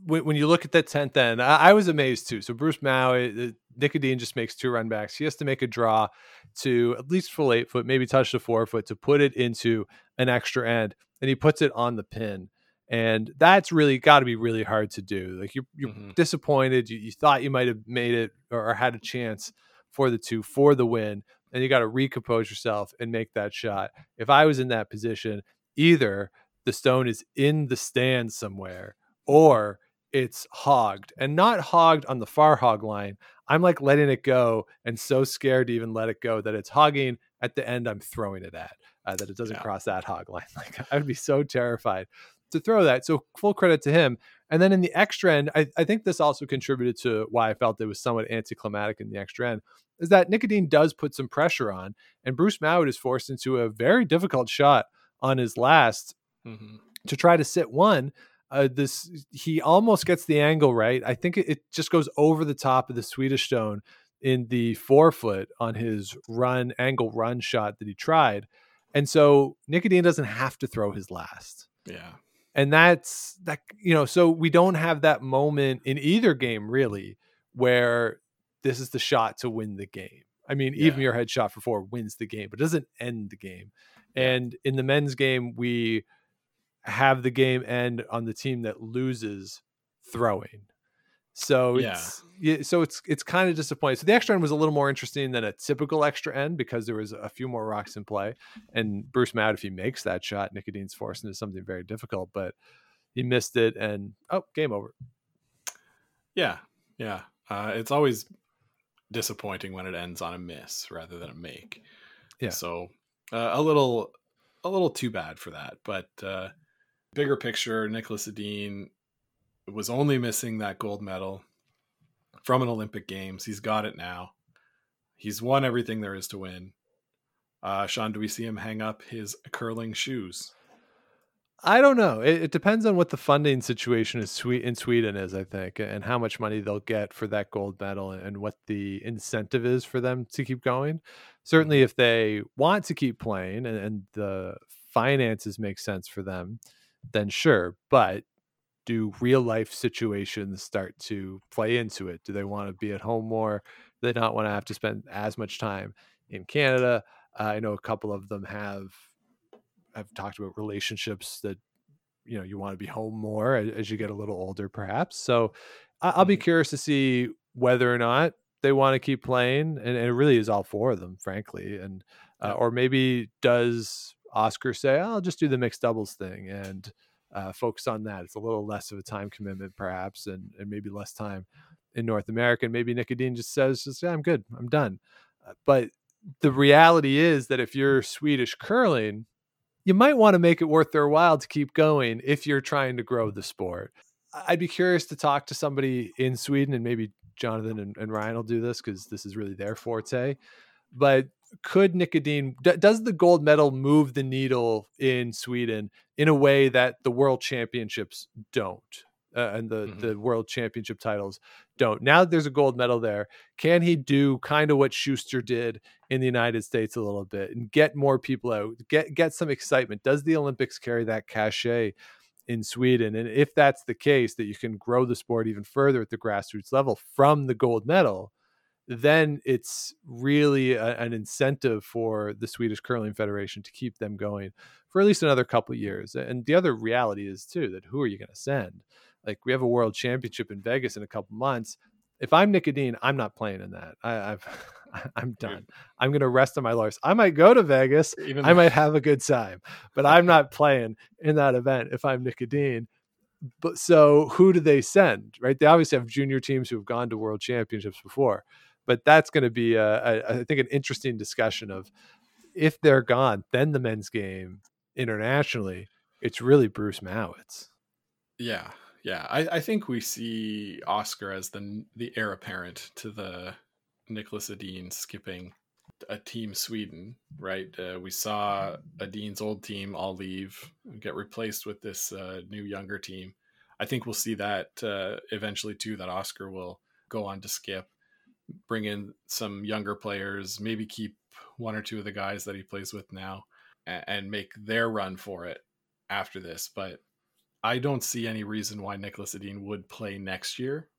When, when, you look at that tent, then I, I, was amazed too. So Bruce Mouat, Nick Edin just makes two run backs. He has to make a draw to at least full eight foot, maybe touch the four foot to put it into an extra end, and he puts it on the pin. And that's really got to be really hard to do. Like you're, you're mm-hmm. disappointed. You, you, thought you might have made it or, or had a chance for the two for the win, and you got to recompose yourself and make that shot. If I was in that position, either the stone is in the stand somewhere or it's hogged and not hogged on the far hog line. I'm like letting it go and so scared to even let it go that it's hogging at the end I'm throwing it at, uh, that it doesn't yeah. cross that hog line. [LAUGHS] Like I would be so terrified to throw that. So full credit to him. And then in the extra end, I, I think this also contributed to why I felt it was somewhat anticlimactic in the extra end, is that Nick Edin does put some pressure on, and Bruce Mouat is forced into a very difficult shot on his last mm-hmm. to try to sit one. Uh, this he almost gets the angle right. I think it, it just goes over the top of the Swedish stone in the four foot on his run angle run shot that he tried. And so Nick Edin doesn't have to throw his last. Yeah. And that's that, you know, so we don't have that moment in either game really where this is the shot to win the game. I mean, yeah. even your headshot for four wins the game, but doesn't end the game. And in the men's game, we have the game end on the team that loses throwing. So yeah. it's yeah, so it's it's kind of disappointing. So the extra end was a little more interesting than a typical extra end because there was a few more rocks in play. And Bruce Mouat, if he makes that shot, Nick Edin's forced into something very difficult, but he missed it and oh, game over. Yeah, yeah. Uh, it's always disappointing when it ends on a miss rather than a make. Yeah. So uh, a little a little too bad for that, but uh, bigger picture, Niklas Edin was only missing that gold medal from an Olympic Games. He's got it now. He's won everything there is to win. Uh, Sean, do we see him hang up his curling shoes? I don't know. It, it, depends on what the funding situation is in Sweden is, I think, and how much money they'll get for that gold medal and what the incentive is for them to keep going. Certainly, if they want to keep playing and, and the finances make sense for them, then sure. But do real life situations start to play into it? Do they want to be at home more? Do they not want to have to spend as much time in Canada? Uh, I know a couple of them have have talked about relationships that you know you want to be home more as, as you get a little older, perhaps. So I, will be mm-hmm. curious to see whether or not they want to keep playing, and, and, it really is all four of them, frankly. And uh, or maybe does Oskar say, "I'll just do the mixed doubles thing," and uh, focus on that. It's a little less of a time commitment, perhaps, and, and maybe less time in North America. And maybe Nick Edin just says, just, yeah, I'm good, I'm done. Uh, but the reality is that if you're Swedish curling, you might want to make it worth their while to keep going if you're trying to grow the sport. I'd be curious to talk to somebody in Sweden, and maybe Jonathan and, and Ryan will do this because this is really their forte. But could Nick Edin, d- does the gold medal move the needle in Sweden in a way that the world championships don't? Uh, and the mm-hmm. the world championship titles don't. Now that there's a gold medal there, can he do kind of what Schuster did in the United States a little bit and get more people out, get get some excitement? Does the Olympics carry that cachet in Sweden? And if that's the case, that you can grow the sport even further at the grassroots level from the gold medal, then it's really a, an incentive for the Swedish Curling Federation to keep them going for at least another couple years. And the other reality is too that who are you going to send? Like we have a world championship in Vegas in a couple months. If I'm Nick Edin, I'm not playing in that. I, have [LAUGHS] I'm done. I'm going to rest on my laurels. I might go to Vegas. Even I might have a good time, but I'm not playing in that event if I'm Nick Edin. But so who do they send? Right? They obviously have junior teams who have gone to world championships before, but that's going to be a, a, I think an interesting discussion of if they're gone, then the men's game internationally, it's really Bruce Mouat's. Yeah, yeah, I, I think we see Oskar as the the heir apparent to the Niklas Edin skipping a team Sweden, right? Uh, we saw Edin's old team all leave, get replaced with this uh, new younger team. I think we'll see that uh, eventually too. That Oskar will go on to skip, bring in some younger players, maybe keep one or two of the guys that he plays with now, and, make their run for it after this. But I don't see any reason why Niklas Edin would play next year,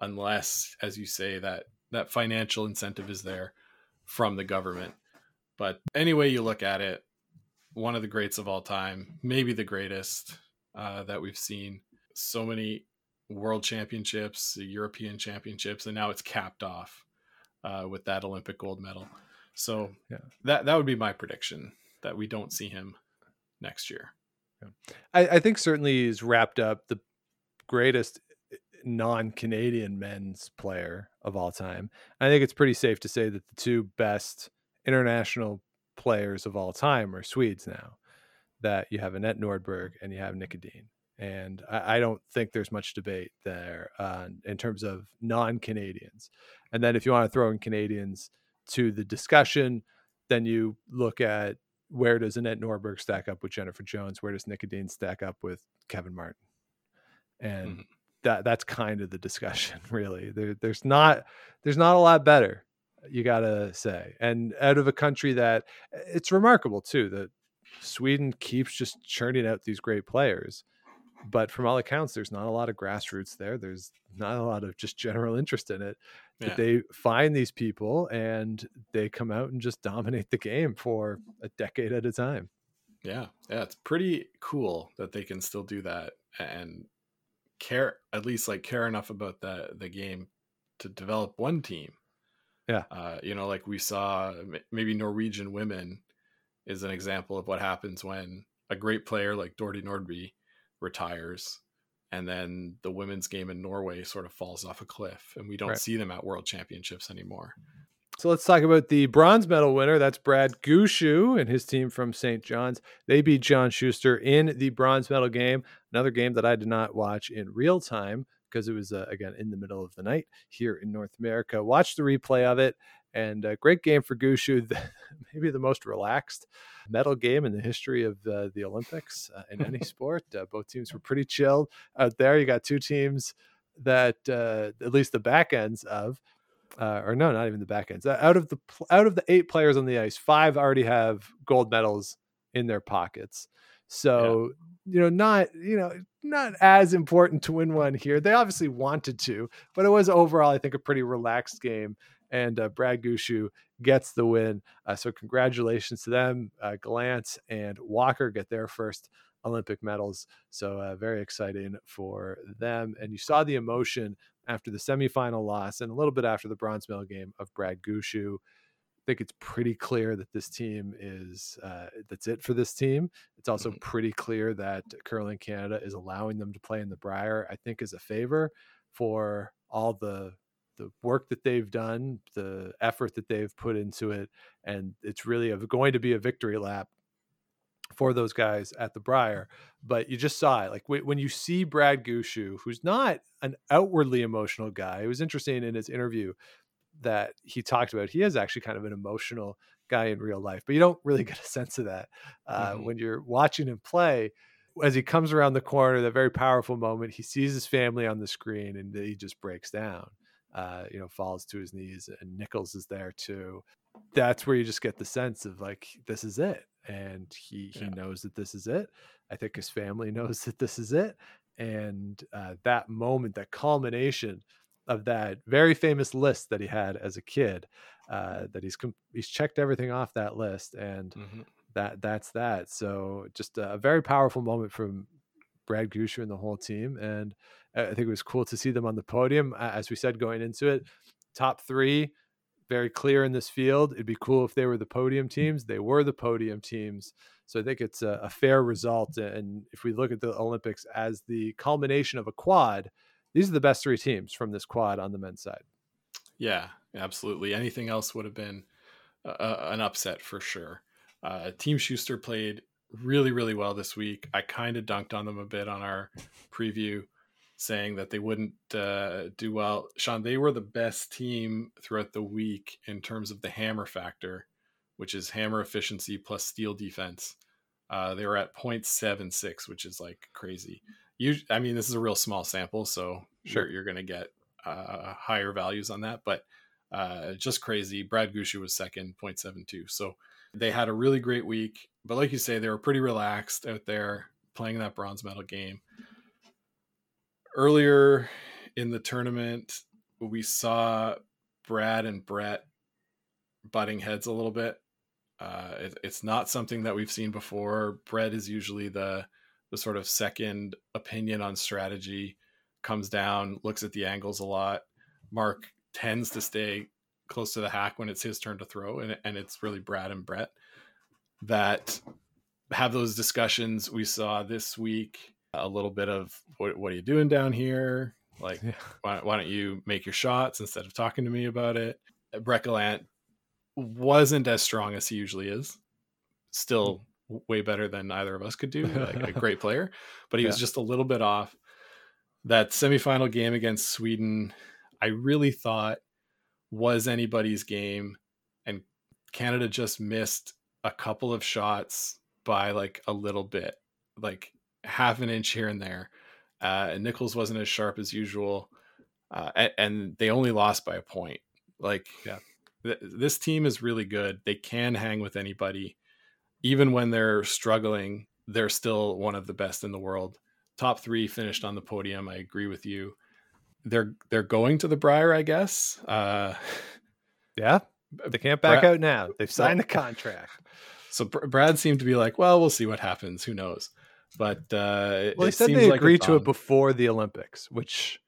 unless, as you say, that that financial incentive is there from the government. But any way you look at it, one of the greats of all time, maybe the greatest uh, that we've seen. So many world championships, European championships, and now it's capped off uh, with that Olympic gold medal. So yeah. that that would be my prediction that we don't see him next year. I, I think certainly he's wrapped up the greatest eh, non-Canadian men's player of all time. I think it's pretty safe to say that the two best international players of all time are Swedes now. That you have Anette Norberg and you have Nick Edin. And I, I don't think there's much debate there uh, in terms of non-Canadians. And then if you want to throw in Canadians to the discussion, then you look at where does Anette Norberg stack up with Jennifer Jones? Where does Nick Edin stack up with Kevin Martin? And mm-hmm. that that's kind of the discussion, [LAUGHS] really. There, there's not there's not a lot better, you gotta say. And out of a country that it's remarkable too that Sweden keeps just churning out these great players. But from all accounts, there's not a lot of grassroots there. There's not a lot of just general interest in it yeah. they find these people and they come out and just dominate the game for a decade at a time. Yeah, yeah, it's pretty cool that they can still do that and care at least like care enough about the the game to develop one team. Yeah, uh, you know, like we saw maybe Norwegian women is an example of what happens when a great player like Dordi Nordby retires and then the women's game in Norway sort of falls off a cliff, and we don't right. see them at World Championships anymore. So let's talk about the bronze medal winner. That's Brad Gushue and his team from St. John's. They beat John Schuster in the bronze medal game. Another game that I did not watch in real time because it was uh, again in the middle of the night here in North America. Watch the replay of it, and a great game for Gushue. [LAUGHS] Maybe the most relaxed medal game in the history of uh, the Olympics uh, in any [LAUGHS] sport. Uh, both teams were pretty chilled out there. You got two teams that uh, at least the back ends of. Uh, or no, not even the back ends. Out of the out of the eight players on the ice, five already have gold medals in their pockets. So yeah. you know, not you know, not as important to win one here. They obviously wanted to, but it was overall, I think, a pretty relaxed game and uh, Brad Gushue gets the win. Uh, so congratulations to them. Uh, Gallant and Walker get their first Olympic medals. So uh, very exciting for them. And you saw the emotion after the semifinal loss and a little bit after the bronze medal game of Brad Gushue. I think it's pretty clear that this team is uh, that's it for this team. It's also Mhm. pretty clear that Curling Canada is allowing them to play in the Brier. I think is a favor for all the the work that they've done, the effort that they've put into it, and it's really a, going to be a victory lap for those guys at the Brier. But you just saw it, like wh- when you see Brad Gushue, who's not an outwardly emotional guy. It was interesting in his interview that he talked about. He is actually kind of an emotional guy in real life, but you don't really [LAUGHS] get a sense of that uh, Mhm. when you're watching him play. As he comes around the corner, that very powerful moment, he sees his family on the screen and he just breaks down. Uh, you know, falls to his knees, and Nichols is there too. That's where you just get the sense of like this is it, and he he Yeah. knows that this is it. I think his family [LAUGHS] knows that this is it, and uh, that moment, that culmination of that very famous list that he had as a kid, uh, that he's com- he's checked everything off that list, and Mhm. that that's that. So just a very powerful moment from Brad Gushue and the whole team, and I think it was cool to see them on the podium. As we said going into it, top three, very clear in this field. It'd be cool if they were the podium teams. They were the podium teams. So I think it's a, a fair result. And if we look at the Olympics as the culmination of a quad, these are the best three teams from this quad on the men's side. Yeah, absolutely. Anything else would have been an upset for sure. Uh, Team Schuster played really, really well this week. I kind of dunked on them a bit on our preview, saying that they wouldn't uh, do well. Sean, they were the best team throughout the week in terms of the hammer factor, which is hammer efficiency plus steal defense. Uh, they were at 0.76, which is like crazy. You, I mean, this is a real small sample, so Sure. you're, going to get uh, higher values on that, but uh, just crazy. Brad Gushue was second, 0.72. So they had a really great week, but like you say, they were pretty relaxed out there playing that bronze medal game. Earlier in the tournament, we saw Brad and Brett butting heads a little bit. Uh, it, it's not something that we've seen before. Brett is usually the the sort of second opinion on strategy, comes down, looks at the angles a lot. Mark tends to stay close to the hack when it's his turn to throw, and, and it's really Brad and Brett that have those discussions. We saw this week a little bit of what, what are you doing down here? Like, Yeah. why, why don't you make your shots instead of talking to me about it? Brett Gallant wasn't as strong as he usually is. Still mm. way better than either of us could do. [LAUGHS] Like a great player, but he was just a little bit off. That semifinal game against Sweden, I really thought was anybody's game, and Canada just missed a couple of shots by like a little bit, like half an inch here and there. Uh, and Nichols wasn't as sharp as usual, uh, and, and they only lost by a point. Like, Yeah. th- this team is really good. They can hang with anybody, even when they're struggling. They're still one of the best in the world. Top three finished on the podium. I agree with you. They're they're going to the Brier, I guess. Uh, [LAUGHS] Yeah. They can't back Brad- out now. They've signed the contract. so Br- Brad seemed to be like, well, we'll see what happens. Who knows? But uh, it- Well, he said seems they like agreed to it before the Olympics, which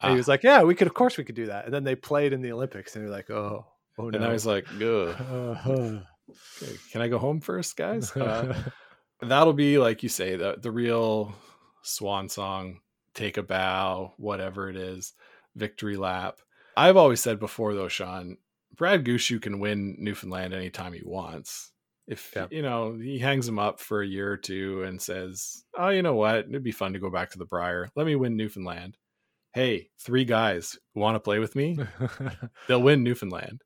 Ah. he was like, "Yeah, we could. Of course, we could do that." And then they played in the Olympics, and they're like, "Oh, oh no." And I was like. Uh-huh. [LAUGHS] Can I go home first, guys? Uh, [LAUGHS] that'll be like you say the the real swan song take a bow whatever it is victory lap. I've always said before though sean brad gushue can win newfoundland anytime he wants. If Yeah. you know he hangs him up for a year or two and says oh you know what? It'd be fun to go back to the brier. Let me win newfoundland. Hey three guys want to play with me? [LAUGHS] They'll win newfoundland.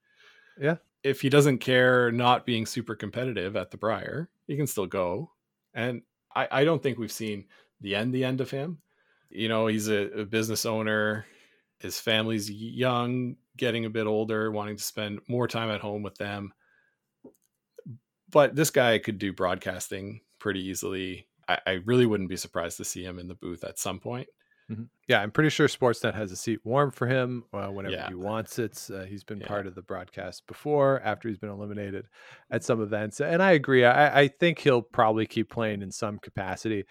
Yeah. if he doesn't care not being super competitive at the brier he can still go. And I, I don't think we've seen the end the end of him you know he's a, a business owner his family's young getting a bit older wanting to spend more time at home with them but this guy could do broadcasting pretty easily I, I really wouldn't be surprised to see him in the booth at some point Mhm. Yeah, I'm pretty sure Sportsnet has a seat warm for him uh, whenever Yeah. he wants it. Uh, he's been Yeah. part of the broadcast before, after he's been eliminated at some events, and I agree. I, I think he'll probably keep playing in some capacity.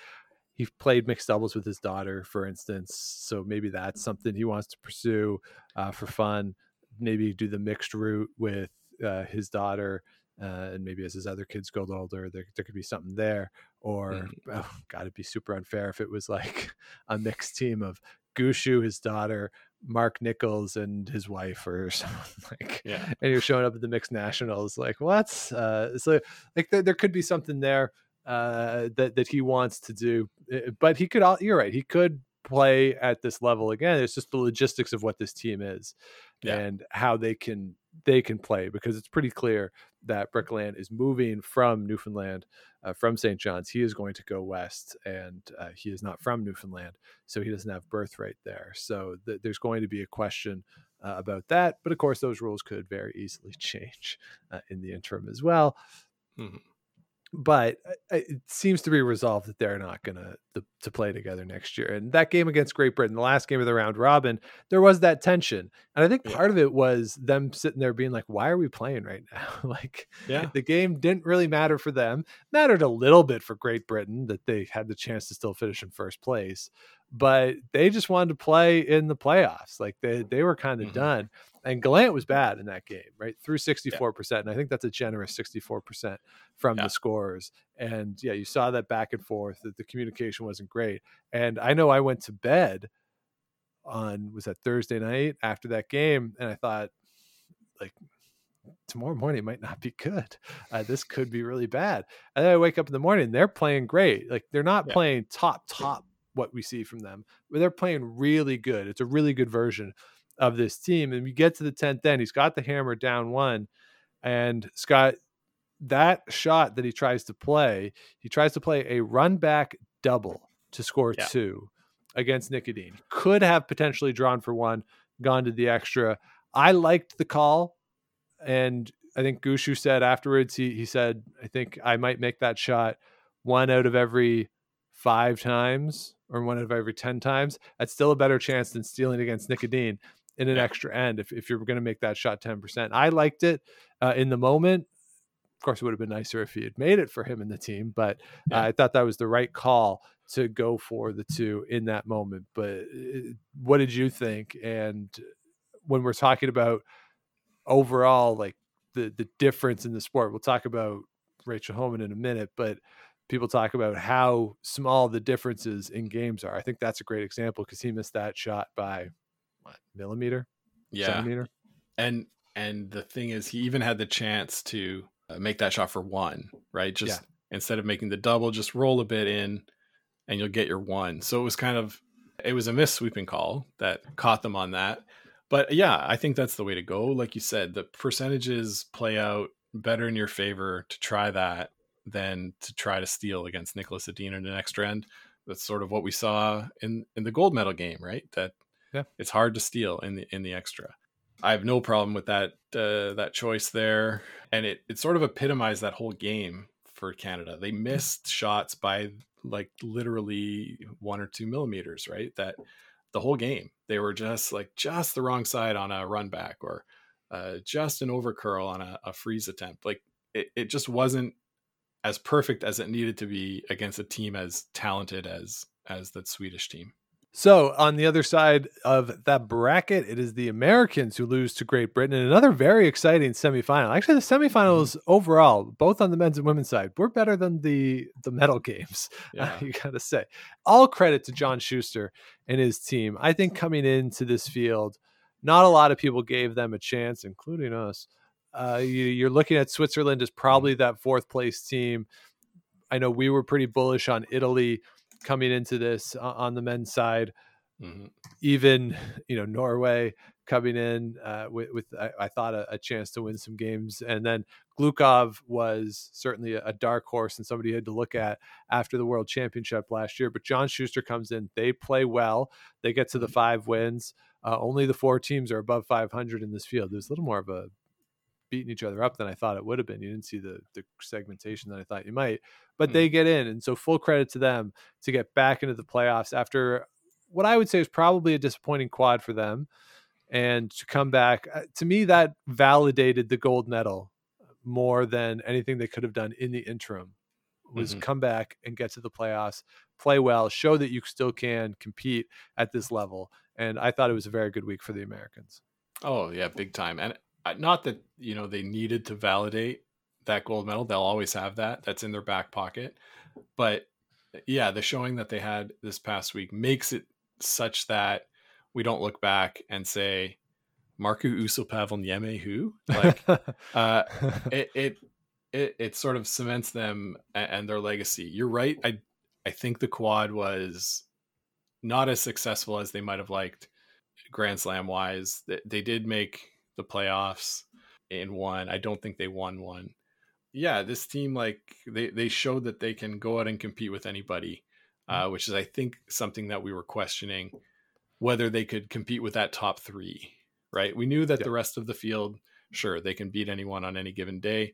He played mixed doubles with his daughter, for instance, so maybe that's something he wants to pursue uh, for fun. Maybe do the mixed route with uh, his daughter uh, and maybe as his other kids go older, there, there could be something there. Or, mm-hmm. oh, God, it'd be super unfair if it was like [LAUGHS] a mixed team of Gushue, his daughter, Mark Nichols, and his wife, or [LAUGHS] something like. Yeah. And you're showing up at the mixed nationals, like what? Uh, so, like, there, there could be something there uh, that that he wants to do, eh, but he could. You're right. He could play at this level again. It's just the logistics of what this team is yeah. and how they can they can play because it's pretty clear that Brickland is moving from Newfoundland, uh, from St. John's. He is going to go west, and uh, he is not from Newfoundland, so he doesn't have birthright there. So th- there's going to be a question uh, about that. But of course, those rules could very easily [LAUGHS] change uh, in the interim as well. Mm-hmm but uh, it seems to be resolved that they're not going to to play together next year. And that game against Great Britain, the last game of the round robin, there was that tension, and I think part yeah. of it was them sitting there being like, "Why are we playing right now?" [LAUGHS] like, yeah, the game didn't really matter for them. Mattered a little bit for Great Britain that they had the chance to still finish in first place, but they just wanted to play in the playoffs. Like they they were kind of mm-hmm. done and Gallant was bad in that game, right? Through 64%. Yeah. And I think that's a generous 64% from yeah. the scores. And yeah, you saw that back and forth, that the communication wasn't great. And I know I went to bed on, was that Thursday night after that game? And I thought, like, tomorrow morning might not be good. Uh, this could be really bad. And then I wake up in the morning, they're playing great. Like, they're not yeah. playing top, top what we see from them, but they're playing really good. It's a really good version of this team. And we get to the 10th end, he's got the hammer down one. And Scott, that shot that he tries to play, he tries to play a run back double to score yeah. two against Nik Edin. Could have potentially drawn for one, gone to the extra. I liked the call. And I think Gushue said afterwards, he, he said, I think I might make that shot one out of every five times or one out of every 10 times. That's still a better chance than stealing against Nik Edin in an extra end if, if you're going to make that shot 10%. I liked it uh, in the moment. Of course, it would have been nicer if he had made it for him and the team, but yeah. uh, I thought that was the right call to go for the two in that moment. But uh, what did you think? And when we're talking about overall, like the the difference in the sport, we'll talk about Rachel Homan in a minute, but people talk about how small the differences in games are. I think that's a great example because he missed that shot by what, millimeter, yeah, centimeter. And and the thing is, he even had the chance to uh, make that shot for one, right? Just yeah. instead of making the double, just roll a bit in, and you'll get your one. So it was kind of it was a miss sweeping call that caught them on that. But yeah, I think that's the way to go. Like you said, the percentages play out better in your favor to try that than to try to steal against Niklas Edin in the next end. That's sort of what we saw in in the gold medal game, right? That yeah. It's hard to steal in the in the extra. I have no problem with that uh, that choice there, and it it sort of epitomized that whole game for Canada. They missed shots by like literally one or two millimeters, right? That the whole game they were just like just the wrong side on a run back or uh, just an overcurl on a, a freeze attempt. Like it, it just wasn't as perfect as it needed to be against a team as talented as as that Swedish team. So on the other side of that bracket, it is the Americans who lose to Great Britain in another very exciting semifinal. Actually, the semifinals mm-hmm. overall, both on the men's and women's side, were better than the the medal games. [LAUGHS] Yeah. Uh, you got to say, all credit to John Schuster and his team. I think coming into this field, not a lot of people gave them a chance, including us. Uh, you, are looking at Switzerland as probably mm-hmm. that fourth place team. I know we were pretty bullish on Italy coming into this on the men's side. Mm-hmm. Even you know Norway coming in uh, with, with I, I, thought a, a, chance to win some games, and then Glukhov was certainly a, a, dark horse and somebody you had to look at after the World Championship last year. But John Schuster comes in; they play well. They get to the mm-hmm. five wins. Uh, only the four teams are above 500 in this field. There's a little more of a beating each other up than I thought it would have been. You didn't see the the segmentation that I thought you might, but mm. they get in, and so full credit to them to get back into the playoffs after what I would say is probably a disappointing quad for them, and to come back. Uh, to me, that validated the gold medal more than anything they could have done in the interim. Was mm-hmm. come back and get to the playoffs, play well, show that you still can compete at this level, and I thought it was a very good week for the Americans. Oh yeah, big time. And not that you know they needed to validate that gold medal. They'll always have that. That's in their back pocket. But yeah, the showing that they had this past week makes it such that we don't look back and say Markku Marco Uusipaavalniemi who like [LAUGHS] uh, it, it it it sort of cements them and, and their legacy. You're right. I I think the quad was not as successful as they might have liked Grand Slam wise. They, they did make the playoffs in one. I don't think they won one. Yeah, this team like they they showed that they can go out and compete with anybody, uh, which is I think something that we were questioning whether they could compete with that top three. Right, we knew that the rest of the field, sure, they can beat anyone on any given day.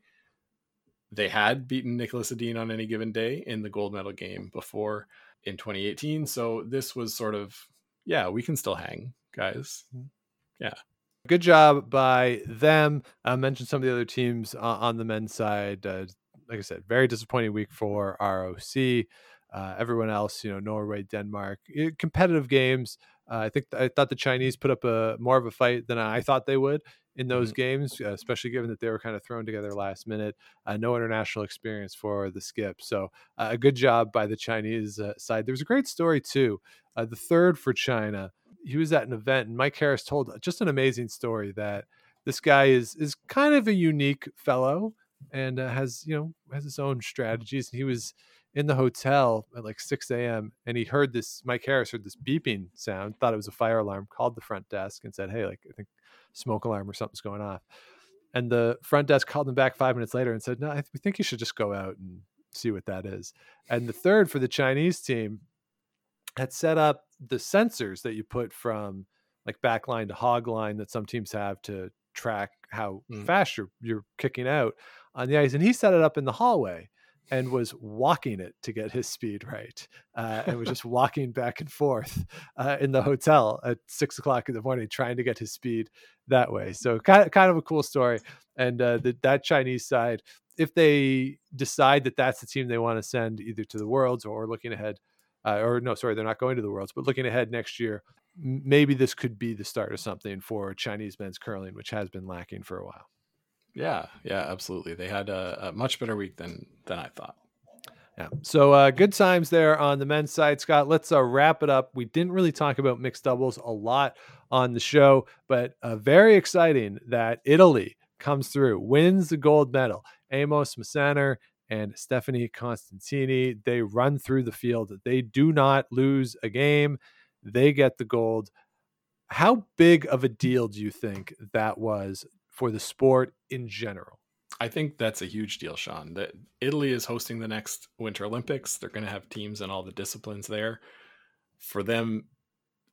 They had beaten Niklas Edin on any given day in the gold medal game before in 2018. So this was sort of, yeah, we can still hang, guys. Yeah. Good job by them. I mentioned some of the other teams uh, on the men's side. Uh, like I said, very disappointing week for ROC. Uh, everyone else, you know, Norway, Denmark, competitive games. Uh, I think I thought the Chinese put up a more of a fight than I thought they would in those mm-hmm. games, uh, especially given that they were kind of thrown together last minute. Uh, no international experience for the skip, so uh, a good job by the Chinese uh, side. There was a great story too. Uh, the third for China, he was at an event, and Mike Harris told uh, just an amazing story that this guy is is kind of a unique fellow and uh, has you know has his own strategies. And he was in the hotel at like 6 a.m. and he heard this. Mike Harris heard this beeping sound, thought it was a fire alarm, called the front desk and said, "Hey, like I think smoke alarm or something's going off." And the front desk called him back five minutes later and said, "No, I th- we think you should just go out and see what that is." And the third for the Chinese team had set up the sensors that you put from like backline to hog line that some teams have to track how mm. fast you're you're kicking out on the ice, and he set it up in the hallway and was walking it to get his speed right uh, and was [LAUGHS] just walking back and forth uh, in the hotel at six o'clock in the morning trying to get his speed that way so kind of, kind of a cool story and uh, the, that chinese side if they decide that that's the team they want to send either to the worlds or looking ahead uh, or no sorry they're not going to the worlds but looking ahead next year maybe this could be the start of something for chinese men's curling which has been lacking for a while yeah, yeah, absolutely. They had a, a much better week than than I thought. Yeah. So uh, good times there on the men's side, Scott. Let's uh, wrap it up. We didn't really talk about mixed doubles a lot on the show, but uh, very exciting that Italy comes through, wins the gold medal. Amos Mosaner and Stephanie Constantini, they run through the field. They do not lose a game. They get the gold. How big of a deal do you think that was for the sport in general. I think that's a huge deal, Sean. That Italy is hosting the next Winter Olympics. They're going to have teams in all the disciplines there. For them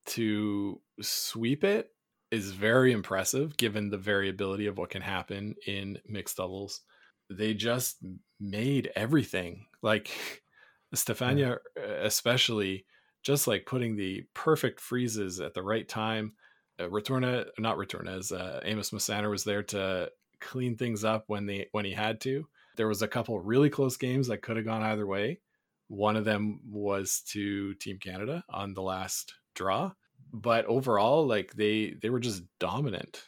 to sweep it is very impressive given the variability of what can happen in mixed doubles. They just made everything. Like [LAUGHS] Stefania, especially, just like putting the perfect freezes at the right time uh, Retornaz, not Retornaz, as uh, Amos Mosaner was there to clean things up when they when he had to. There was a couple really close games that could have gone either way. One of them was to Team Canada on the last draw, but overall, like they they were just dominant.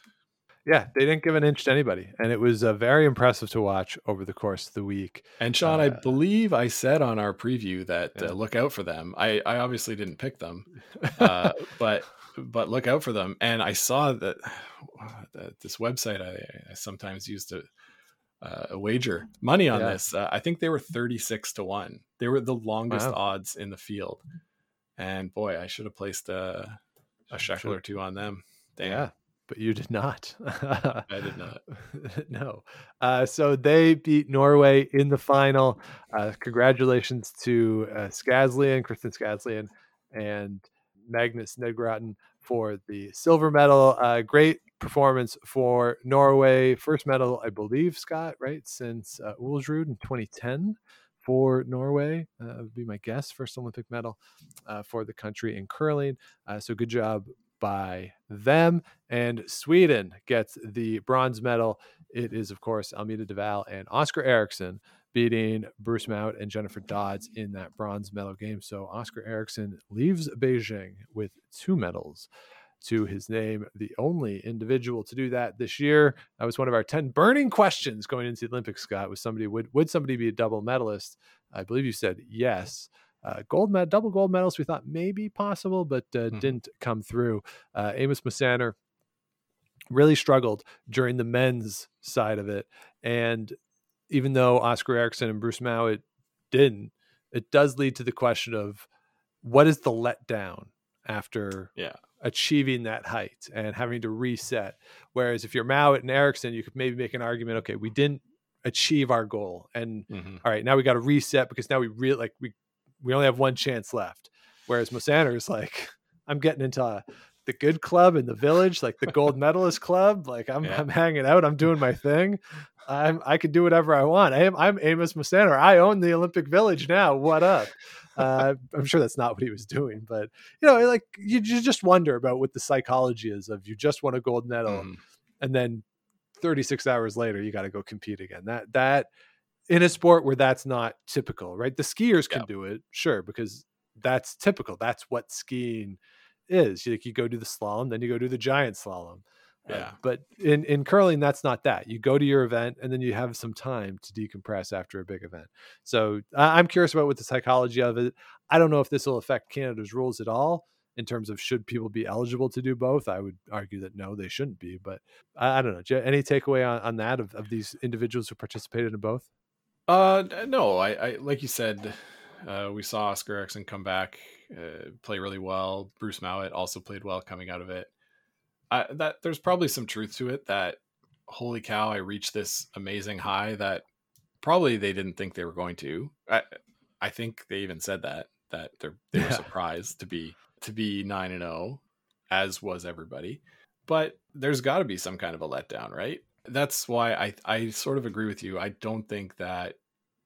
Yeah, they didn't give an inch to anybody, and it was uh, very impressive to watch over the course of the week. And Sean, uh, I believe I said on our preview that uh, yeah. uh, look out for them. I, I obviously didn't pick them, [LAUGHS] uh, but but look out for them. And I saw that, [SIGHS] that this website I, I sometimes used to uh, a wager money on yeah. this. Uh, I think they were 36 to 1. They were the longest wow. odds in the field. And boy, I should have placed a, a shekel or two on them. Damn. Yeah, but you did not. [LAUGHS] I did not. no. Uh, so they beat Norway in the final. Uh, congratulations to uh, Skaslien, Kristin Skaslien, and Magnus Nedregaard for the silver medal. Uh, great performance for Norway. First medal, I believe, Scott, right? Since uh, Ulsrud in 2010 for Norway, uh, would be my guess. First Olympic medal uh, for the country in curling. Uh, so good job by them. And Sweden gets the bronze medal. It is, of course, Almida de Val and Oskar Eriksson beating Bruce Mouat and Jennifer Dodds in that bronze medal game. So Oskar Eriksson leaves Beijing with two medals. to his name, the only individual to do that this year. That was one of our 10 burning questions going into the Olympics, Scott. Was somebody would would somebody be a double medalist? I believe you said yes. Uh, gold med, double gold medals we thought maybe possible, but uh, mm-hmm. didn't come through. Uh, Amos Mosaner really struggled during the men's side of it, and even though Oskar Eriksson and Bruce Mouat didn't, it does lead to the question of what is the letdown after yeah. achieving that height and having to reset. Whereas if you're Mouat and Eriksson, you could maybe make an argument, okay, we didn't achieve our goal. And mm-hmm. all right, now we got to reset because now we really like we we only have one chance left. Whereas Mosaner is like, [LAUGHS] I'm getting into the good club in the village, like the gold [LAUGHS] medalist club. Like I'm yeah. I'm hanging out, I'm doing my thing. I'm I can do whatever I want. I am I'm Amos Mosaner. I own the Olympic Village now. What up? Uh, I'm sure that's not what he was doing, but you know, like you, you just wonder about what the psychology is of you just won a gold medal, mm. and then 36 hours later you got to go compete again. That that in a sport where that's not typical, right? The skiers can yeah. do it, sure, because that's typical. That's what skiing is. You, like you go do the slalom, then you go do the giant slalom. Uh, yeah. Uh, but in in curling, that's not that. You go to your event and then you have some time to decompress after a big event. So I'm curious about what the psychology of it. I don't know if this will affect Canada's rules at all in terms of should people be eligible to do both. I would argue that no, they shouldn't be. But I, I don't know. Any takeaway on, on that of, of these individuals who participated in both? Uh, no. I, I like you said, uh, we saw Oskar Eriksson come back, uh, play really well. Bruce Mouat also played well coming out of it. I, that there's probably some truth to it that holy cow, I reached this amazing high that probably they didn't think they were going to. I, I think they even said that that they're they were yeah. surprised to be to be nine and zero, oh, as was everybody. But there's got to be some kind of a letdown, right? That's why I I sort of agree with you. I don't think that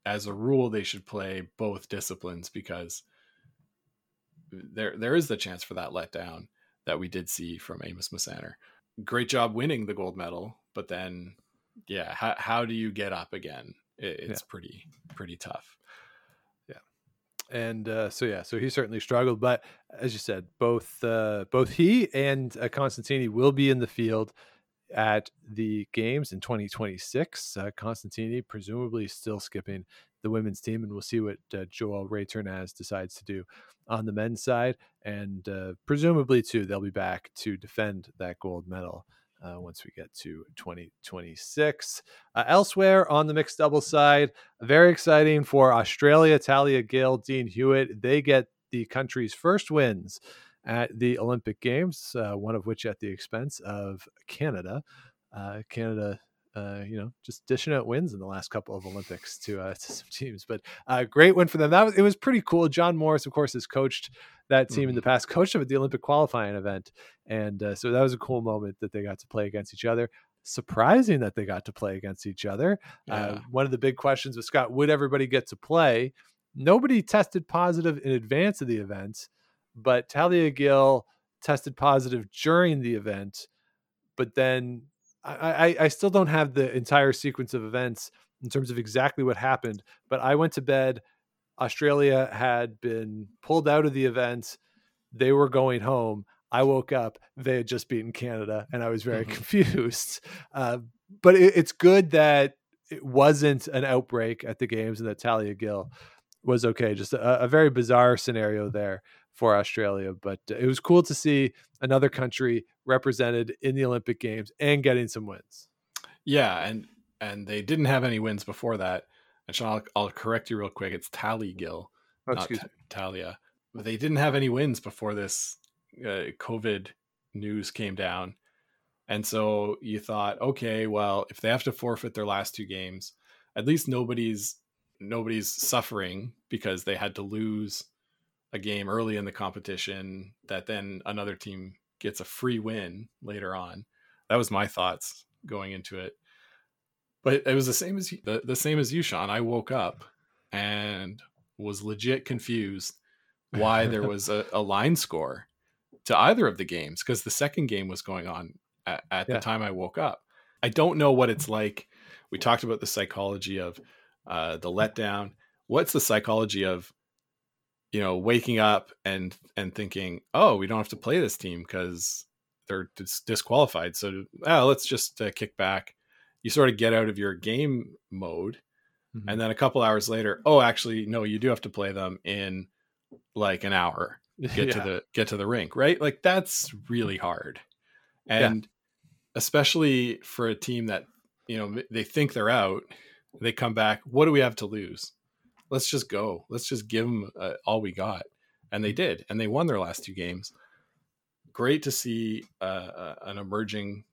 as a rule they should play both disciplines because there there is the chance for that letdown that we did see from Amos Mosaner. Great job winning the gold medal, but then, yeah, how, how do you get up again? It, it's yeah. pretty pretty tough. Yeah, and uh, so yeah, so he certainly struggled, but as you said, both uh, both he and uh, Constantini will be in the field at the games in 2026. Uh, Constantini presumably still skipping the women's team, and we'll see what uh, Joel Retornaz decides to do on the men's side. And uh, presumably, too, they'll be back to defend that gold medal. Uh, once we get to 2026. Uh, elsewhere on the mixed double side, very exciting for Australia, Talia Gill, Dean Hewitt. They get the country's first wins at the Olympic Games, uh, one of which at the expense of Canada. Uh, Canada uh, you know, just dishing out wins in the last couple of Olympics to uh, [LAUGHS] to some teams. But uh, great win for them. That was it was pretty cool. John Morris, of course, has coached that team mm-hmm. in the past, coached them at the Olympic qualifying event, and uh, so that was a cool moment that they got to play against each other. Surprising that they got to play against each other. Uh, one of the big questions was Scott: Would everybody get to play? Nobody tested positive in advance of the event, but Talia Gill tested positive during the event. But then I, I still don't have the entire sequence of events in terms of exactly what happened, but I went to bed. Australia had been pulled out of the event. They were going home. I woke up. They had just beaten Canada, and I was very [LAUGHS] mm-hmm. confused. Uh, but it, it's good that it wasn't an outbreak at the games and that Talia Gill was okay. Just a, a very bizarre scenario there for Australia, but it was cool to see another country represented in the Olympic Games and getting some wins. Yeah, and and they didn't have any wins before that. And Sean, I'll, I'll correct you real quick. It's Tahli Gill, oh, not T- Talia. But they didn't have any wins before this uh, COVID news came down. And so you thought, okay, well, if they have to forfeit their last two games, at least nobody's nobody's suffering because they had to lose a game early in the competition that then another team gets a free win later on. That was my thoughts going into it. But it was the same as the, the same as you, Sean. I woke up and was legit confused why there [LAUGHS] was a, a, line score to either of the games because the second game was going on at, at yeah. the time I woke up. I don't know what it's like. We talked about the psychology of uh, the letdown. What's the psychology of you know waking up and and thinking oh we don't have to play this team because they're dis- disqualified. So oh, let's just uh, kick back. You sort of get out of your game mode, Mhm. and then a couple hours later, oh, actually, no, you do have to play them in like an hour. [LAUGHS] Get to the get to the rink, right? Like that's really hard, Yeah. and especially for a team that you know they think they're out, they come back. What do we have to lose? Let's just go. Let's just give them uh, all we got, and they did, and they won their last two games. Great to see uh, uh, an emerging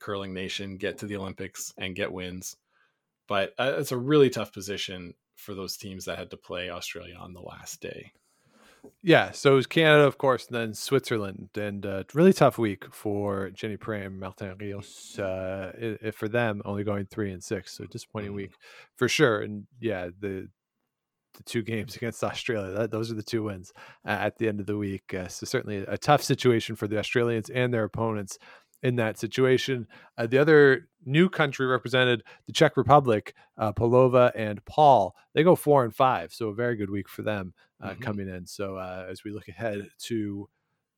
curling nation get to the Olympics and get wins, but uh, it's a really tough position for those teams that had to play Australia on the last day. Yeah, so it was Canada, of course, and then Switzerland, and uh, really tough week for Jenny Perret, Martin Rios. Uh, i- i- for them, only going three and six, so disappointing Mhm. week for sure. And yeah, the the two games [LAUGHS] against Australia, that, those are the two wins uh, at the end of the week. Uh, so certainly a tough situation for the Australians and their opponents in that situation. Uh, the other new country represented, the Czech Republic, uh, Paulová and Paul. They go four and five, so a very good week for them uh, Mhm. coming in. So uh, as we look ahead to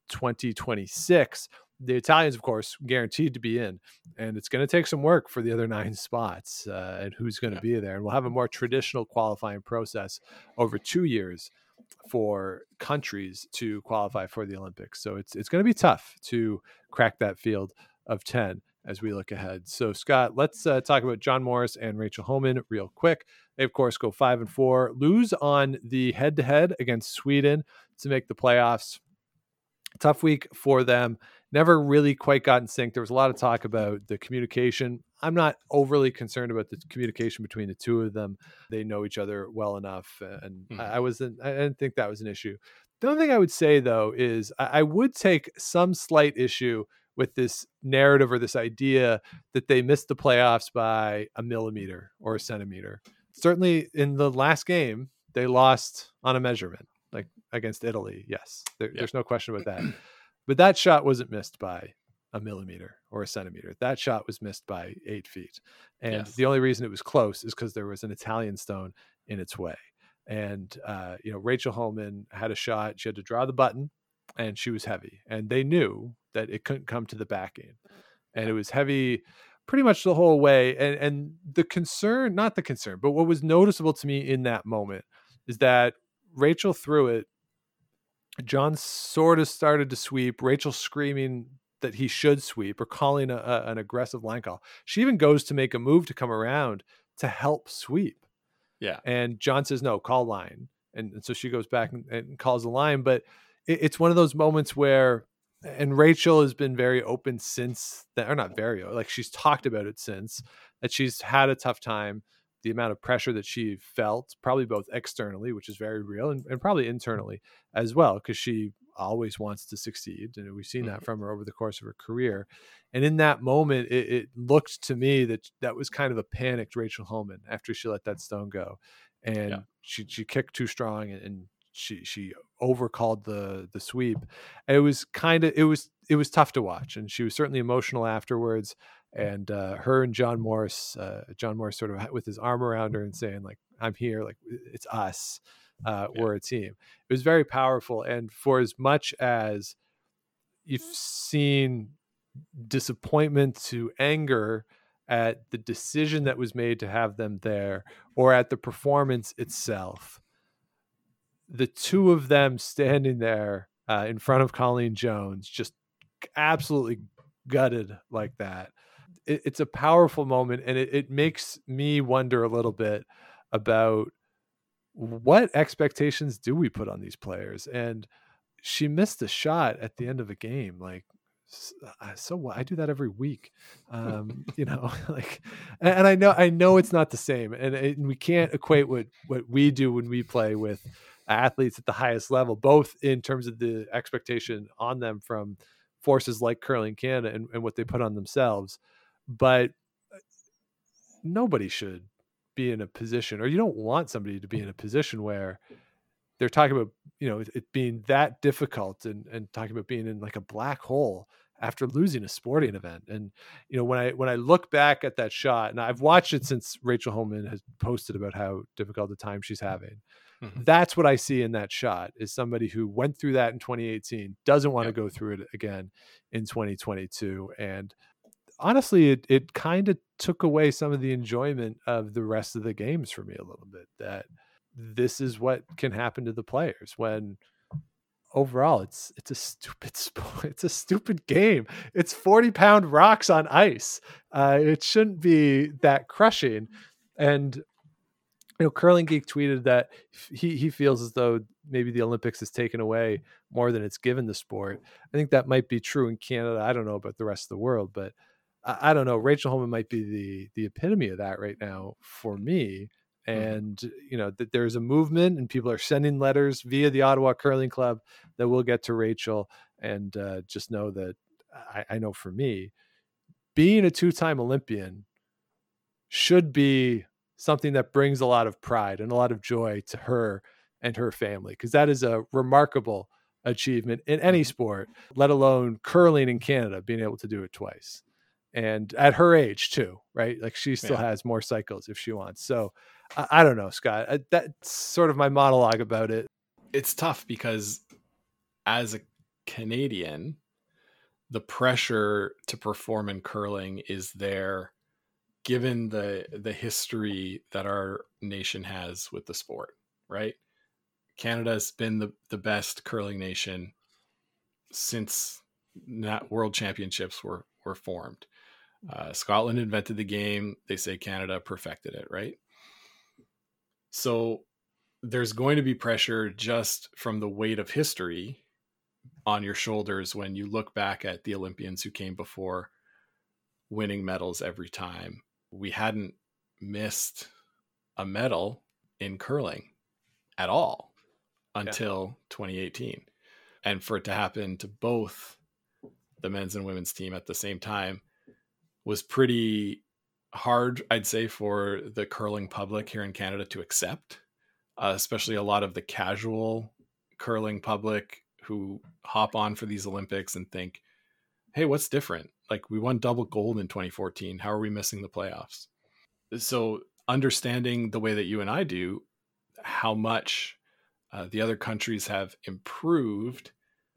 2026, the Italians, of course, guaranteed to be in, and it's going to take some work for the other [LAUGHS] nine spots uh, and who's going to Yeah. be there. And we'll have a more traditional qualifying process over two years for countries to qualify for the Olympics. So it's it's going to be tough to crack that field of 10 as we look ahead. So Scott, let's uh, talk about John Morris and Rachel Homan real quick. They of course go 5 and 4, lose on the head to head against Sweden to make the playoffs. Tough week for them. Never really quite got in sync. There was a lot of talk about the communication. I'm not overly concerned about the communication between the two of them. They know each other well enough, and Mhm. I, I wasn't. I didn't think that was an issue. The only thing I would say though is I, I would take some slight issue with this narrative or this idea that they missed the playoffs by a millimeter or a centimeter. Certainly, in the last game, they lost on a measurement, like against Italy. Yes, there, Yeah. there's no question about that. [CLEARS THROAT] But that shot wasn't missed by a millimeter or a centimeter. That shot was missed by eight feet. And Yes. the only reason it was close is because there was an Italian stone in its way. And, uh, you know, Rachel Homan had a shot. She had to draw the button and she was heavy. And they knew that it couldn't come to the backing. And it was heavy pretty much the whole way. And, and the concern, not the concern, but what was noticeable to me in that moment is that Rachel threw it John sort of started to sweep. Rachel screaming that he should sweep or calling a, a- an aggressive line call. She even goes to make a move to come around to help sweep. Yeah. And John says, no, call line. And, and so she goes back and, and calls the line. But it, it's one of those moments where, and Rachel has been very open since that, or not very, like she's talked about it since that she's had a tough time. The amount of pressure that she felt, probably both externally, which is very real, and, and probably internally as well, because she always wants to succeed. And we've seen that mm-hmm. from her over the course of her career. And in that moment, it, it looked to me that that was kind of a panicked Rachel Homan after she let that mm. stone go. And Yeah. she, she kicked too strong and, and she, she overcalled the, the sweep. And it was kind of, it was, it was tough to watch. And she was certainly emotional afterwards. And uh, her and John Morris, uh, John Morris sort of with his arm around her and saying like, I'm here, like it's us uh, Yeah. we're a team. It was very powerful, and for as much as you've seen disappointment to anger at the decision that was made to have them there, or at the performance itself, the two of them standing there uh, in front of Colleen Jones, just absolutely gutted like that. It, it's a powerful moment, and it, it makes me wonder a little bit about what expectations do we put on these players? And she missed a shot at the end of a game. Like, so what? I do that every week, um, [LAUGHS] you know. [LAUGHS] Like, and, and I know, I know it's not the same, and, and we can't equate what what we do when we play with athletes at the highest level, both in terms of the expectation on them from forces like Curling Canada and, and what they put on themselves, but uh, nobody should be in a position or you don't want somebody to be in a position where they're talking about you know it, it being that difficult and and talking about being in like a black hole after losing a sporting event. And you know, when I when I look back at that shot, and I've watched it since Rachel homan has posted about how difficult the time she's having. Mhm. That's what I see in that shot is somebody who went through that in 2018, doesn't want Yep. to go through it again in 2022. And honestly, it it kind of took away some of the enjoyment of the rest of the games for me a little bit. That this is what can happen to the players when overall it's it's a stupid [LAUGHS] sport it's a stupid game. It's 40 pound rocks on ice. Uh it shouldn't be that crushing. And you know curling geek tweeted that he he feels as though maybe the olympics has taken away more than it's given the sport. I think that might be true in canada. I don't know about the rest of the world but i, I don't know rachel homan might be the the epitome of that right now for me and you know that there's a movement and people are sending letters via the ottawa curling club that will get to rachel and uh, just know that I, I know for me being a two-time olympian should be something that brings a lot of pride and a lot of joy to her and her family because that is a remarkable achievement in any sport let alone curling in canada being able to do it twice and at her age too right like she still Yeah. has more cycles if she wants so I, I don't know scott I, that's sort of my monologue about it it's tough because as a Canadian, the pressure to perform in curling is there given the the history that our nation has with the sport, right? Canada's been the, the best curling nation since that world championships were were formed. Uh, Scotland invented the game. They say Canada perfected it, right? So there's going to be pressure just from the weight of history on your shoulders when you look back at the Olympians who came before winning medals every time. We hadn't missed a medal in curling at all until 2018. And for it to happen to both the men's and women's team at the same time was pretty hard, I'd say, for the curling public here in Canada to accept uh, especially a lot of the casual curling public who hop on for these Olympics and think, hey, what's different? Like, we won double gold in 2014. How are we missing the playoffs? So, understanding the way that you and I do, how much uh, the other countries have improved,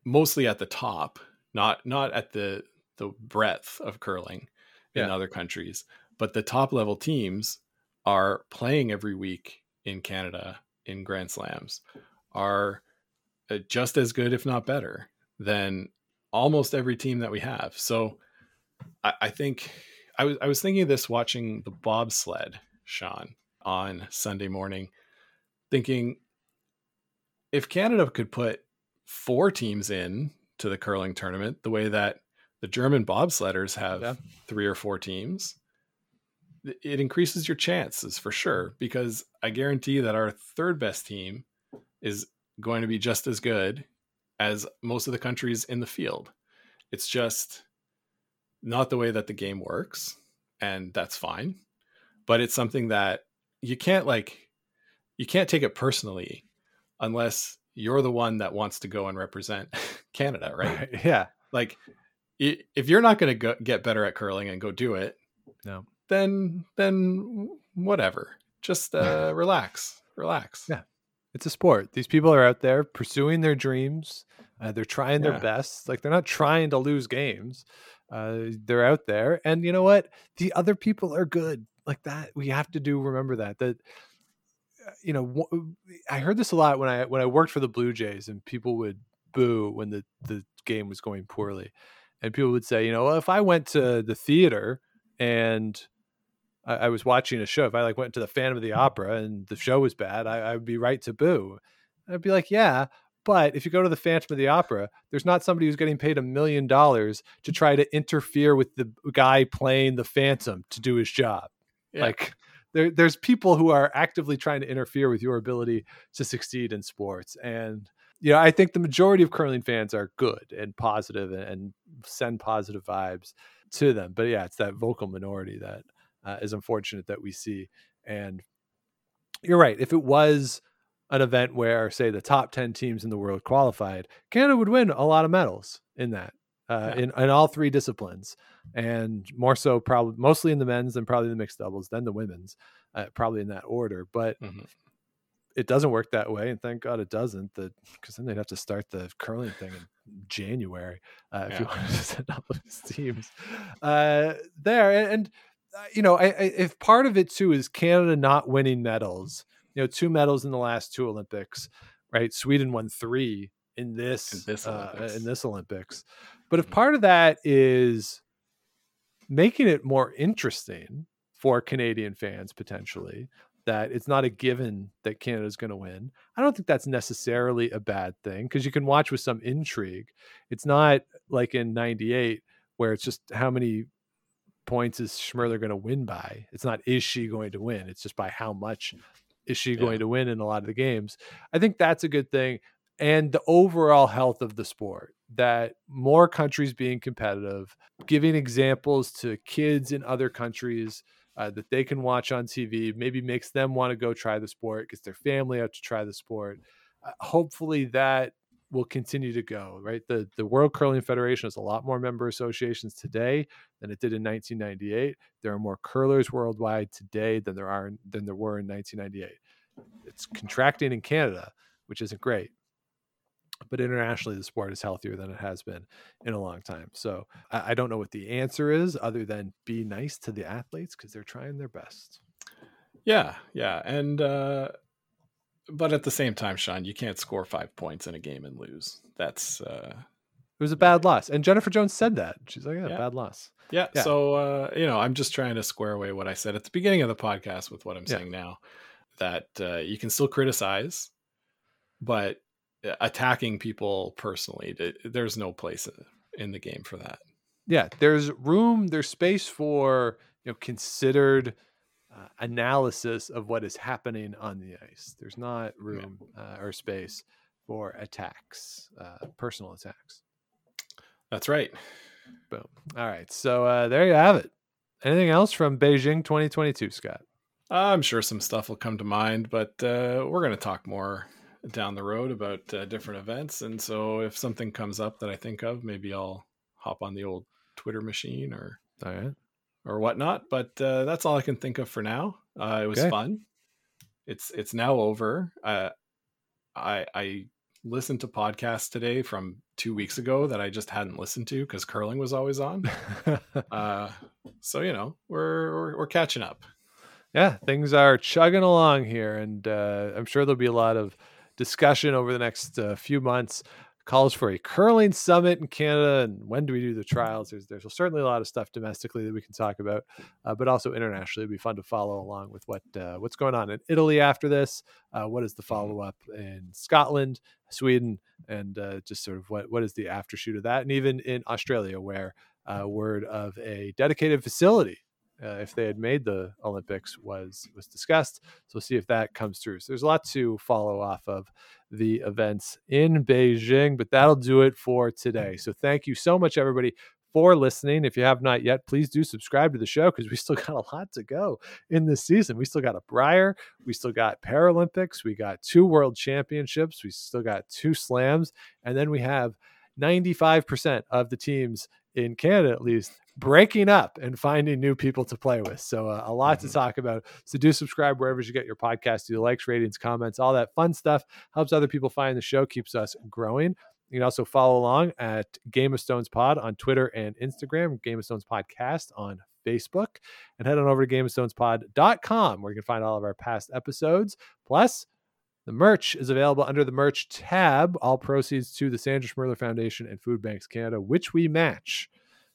mostly at the top, not not at the the breadth of curling in Yeah. other countries, but the top level teams are playing every week in Canada in Grand Slams are uh, just as good, if not better, than almost every team that we have. So I, I think I was I was thinking of this watching the bobsled, Sean, on Sunday morning, thinking if Canada could put four teams in to the curling tournament the way that the German bobsledders have Yeah. three or four teams, it increases your chances for sure because I guarantee that our third best team is going to be just as good as most of the countries in the field. It's just not the way that the game works, and that's fine. But it's something that you can't like you can't take it personally unless you're the one that wants to go and represent [LAUGHS] Canada, right? yeah like if you're not going to get better at curling and go do it No. then then whatever just uh relax relax Yeah. it's a sport. These people are out there pursuing their dreams. Uh, they're trying their best. Like they're not trying to lose games. Uh, they're out there, and you know what? The other people are good. Like that, we have to do. Remember that. That uh, you know, I heard this a lot when I when I worked for the Blue Jays, and people would boo when the the game was going poorly, and people would say, you know, well, if I went to the theater and I, I was watching a show, if I like went to the Phantom of the mm-hmm. Opera and the show was bad, I, I would be right to boo. I'd be like, yeah, but if you go to the Phantom of the Opera, there's not somebody who's getting paid a million dollars to try to interfere with the guy playing the Phantom to do his job. Yeah. Like there, there's people who are actively trying to interfere with your ability to succeed in sports. And you know, I think the majority of curling fans are good and positive and, and send positive vibes to them. But yeah, it's that vocal minority that uh, is unfortunate that we see. And you're right. If it was an event where, say, the top 10 teams in the world qualified, Canada would win a lot of medals in that. uh, Yeah. in in all three disciplines, and more so probably mostly in the men's, then probably the mixed doubles, then the women's, uh, probably in that order. But Mhm. It doesn't work that way, and thank God it doesn't. That because then they'd have to start the curling thing in January uh, if you wanted to [LAUGHS] send all those teams uh, there. And, and uh, you know, I, I, if part of it too is Canada not winning medals, you know, two medals in the last two Olympics, right? Sweden won three in this In this uh, Olympics. in this Olympics. But if Mhm. part of that is making it more interesting for Canadian fans potentially that it's not a given that Canada's going to win. I don't think that's necessarily a bad thing because you can watch with some intrigue. It's not like in 98 where it's just how many points is Schmirler going to win by. It's not is she going to win. It's just by how much is she Yeah. going to win in a lot of the games. I think that's a good thing and the overall health of the sport that more countries being competitive giving examples to kids in other countries uh, that they can watch on tv maybe makes them want to go try the sport gets their family out to try the sport. Uh, hopefully that will continue to go right? The the world curling federation has a lot more member associations today than it did in 1998 there are more curlers worldwide today than there are than there were in 1998 it's contracting in canada which isn't great but internationally the sport is healthier than it has been in a long time so i, I don't know what the answer is other than be nice to the athletes because they're trying their best Yeah, yeah, and uh, but at the same time, Sean, you can't score five points in a game and lose. That's uh, it was a bad loss and jennifer jones said that she's like yeah, Yeah. bad loss yeah. Yeah. So uh, you know, I'm just trying to square away what I said at the beginning of the podcast with what I'm Yeah. saying now. That uh, you can still criticize, but attacking people personally, there's no place in the game for that. yeah there's room there's space for you know considered uh, analysis of what is happening on the ice. There's not room uh, or space for attacks uh, personal attacks. That's right. boom. All right so uh, there you have it. Anything else from beijing 2022 scott? I'm sure some stuff will come to mind, but uh, we're going to talk more down the road about uh, different events. And so if something comes up that I think of, maybe I'll hop on the old Twitter machine or right or whatnot. But uh, that's all I can think of for now. Uh, it was Okay. fun. It's it's now over. Uh, I I listened to podcasts today from two weeks ago that I just hadn't listened to because curling was always on. [LAUGHS] Uh, so you know we're, we're we're catching up. yeah, things are chugging along here, and uh, I'm sure there'll be a lot of discussion over the next uh, few months. Calls for a curling summit in Canada, and when do we do the trials? There's there's certainly a lot of stuff domestically that we can talk about, uh, but also internationally, it'd be fun to follow along with what uh, what's going on in Italy after this. Uh, what is the follow up in Scotland, Sweden, and uh, just sort of what what is the aftershoot of that, and even in Australia, where uh, word of a dedicated facility uh, if they had made the Olympics was was discussed. So we'll see if that comes through. So there's a lot to follow off of the events in Beijing, but that'll do it for today. So thank you so much, everybody. For listening. If you have not yet, please do subscribe to the show because we [LAUGHS] still got a lot to go in this season. We still got a Brier, we still got Paralympics, we got two World Championships, we still got two slams, and then we have 95% of the teams in Canada, at least, breaking up and finding new people to play with. So uh, a lot Mhm. to talk about. So do subscribe wherever you get your podcast. Do the likes, ratings, comments, all that fun stuff helps other people find the show, keeps us growing. You can also follow along at Game of Stones Pod on Twitter and Instagram, Game of Stones Podcast on Facebook, and head on over to GameofStonesPod.com where you can find all of our past episodes. Plus, the merch is available under the merch tab. All proceeds to the Sandra Schmirler Foundation and Food Banks Canada, which we match.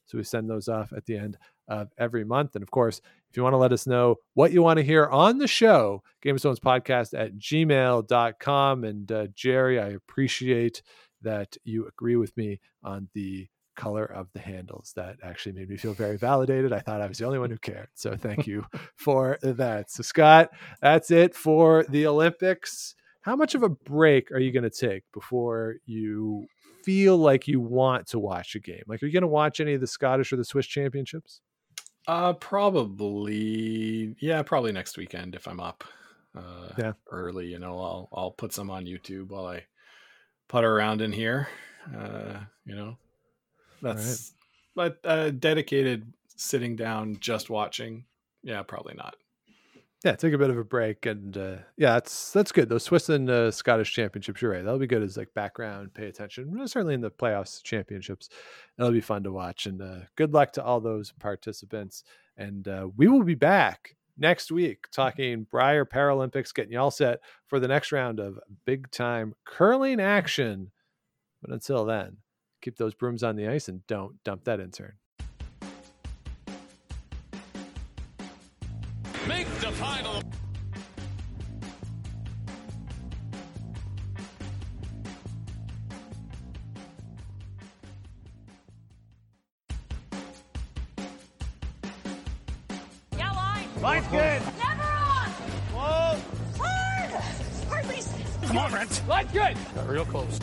So we send those off at the end of every month. And of course, if you want to let us know what you want to hear on the show, Game of Stones podcast at gmail.com. And uh, Jerry, I appreciate that you agree with me on the color of the handles. That actually made me feel very validated. I thought I was the only one who cared. So thank you for that. So, Scott, that's it for the Olympics. How much of a break are you going to take before you feel like you want to watch a game? Like, are you going to watch any of the Scottish or the Swiss championships? Uh, probably, yeah, probably next weekend if I'm up, uh, Yeah. early. You know, I'll I'll put some on YouTube while I putter around in here. Uh, you know, That's but uh, dedicated sitting down just watching. Yeah, probably not. Yeah, take a bit of a break, and uh, yeah, that's that's good. Those Swiss and uh, Scottish championships, you're right. That'll be good as like background, pay attention. Certainly in the playoffs, championships, it'll be fun to watch. And uh, good luck to all those participants. And uh, we will be back next week talking Brier Paralympics, getting you all set for the next round of big time curling action. But until then, keep those brooms on the ice and don't dump that intern. Make the final. Yeah, line. Line's good. Never on. Whoa. Hard. Hardly. Come on, Brent. Line's good. Got real close.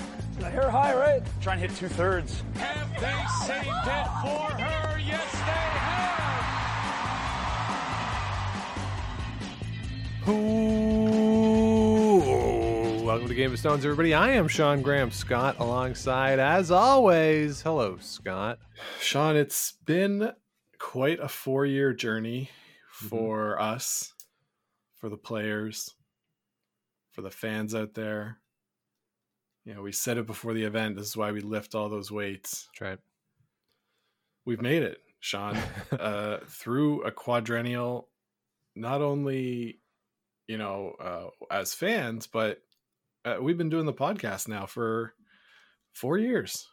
Hair high, right? Try and hit two thirds. Have they saved it for her? Yes, they have. Ooh, welcome to Game of Stones, everybody. I am Sean Graham Scott, alongside, as always, hello, Scott. Sean, it's been quite a four year journey Mhm. for us, for the players, for the fans out there. You know, we said it before the event. This is why we lift all those weights. That's right. We've made it, Sean, [LAUGHS] uh, through a quadrennial, not only, you know, uh, as fans, but uh, we've been doing the podcast now for four years.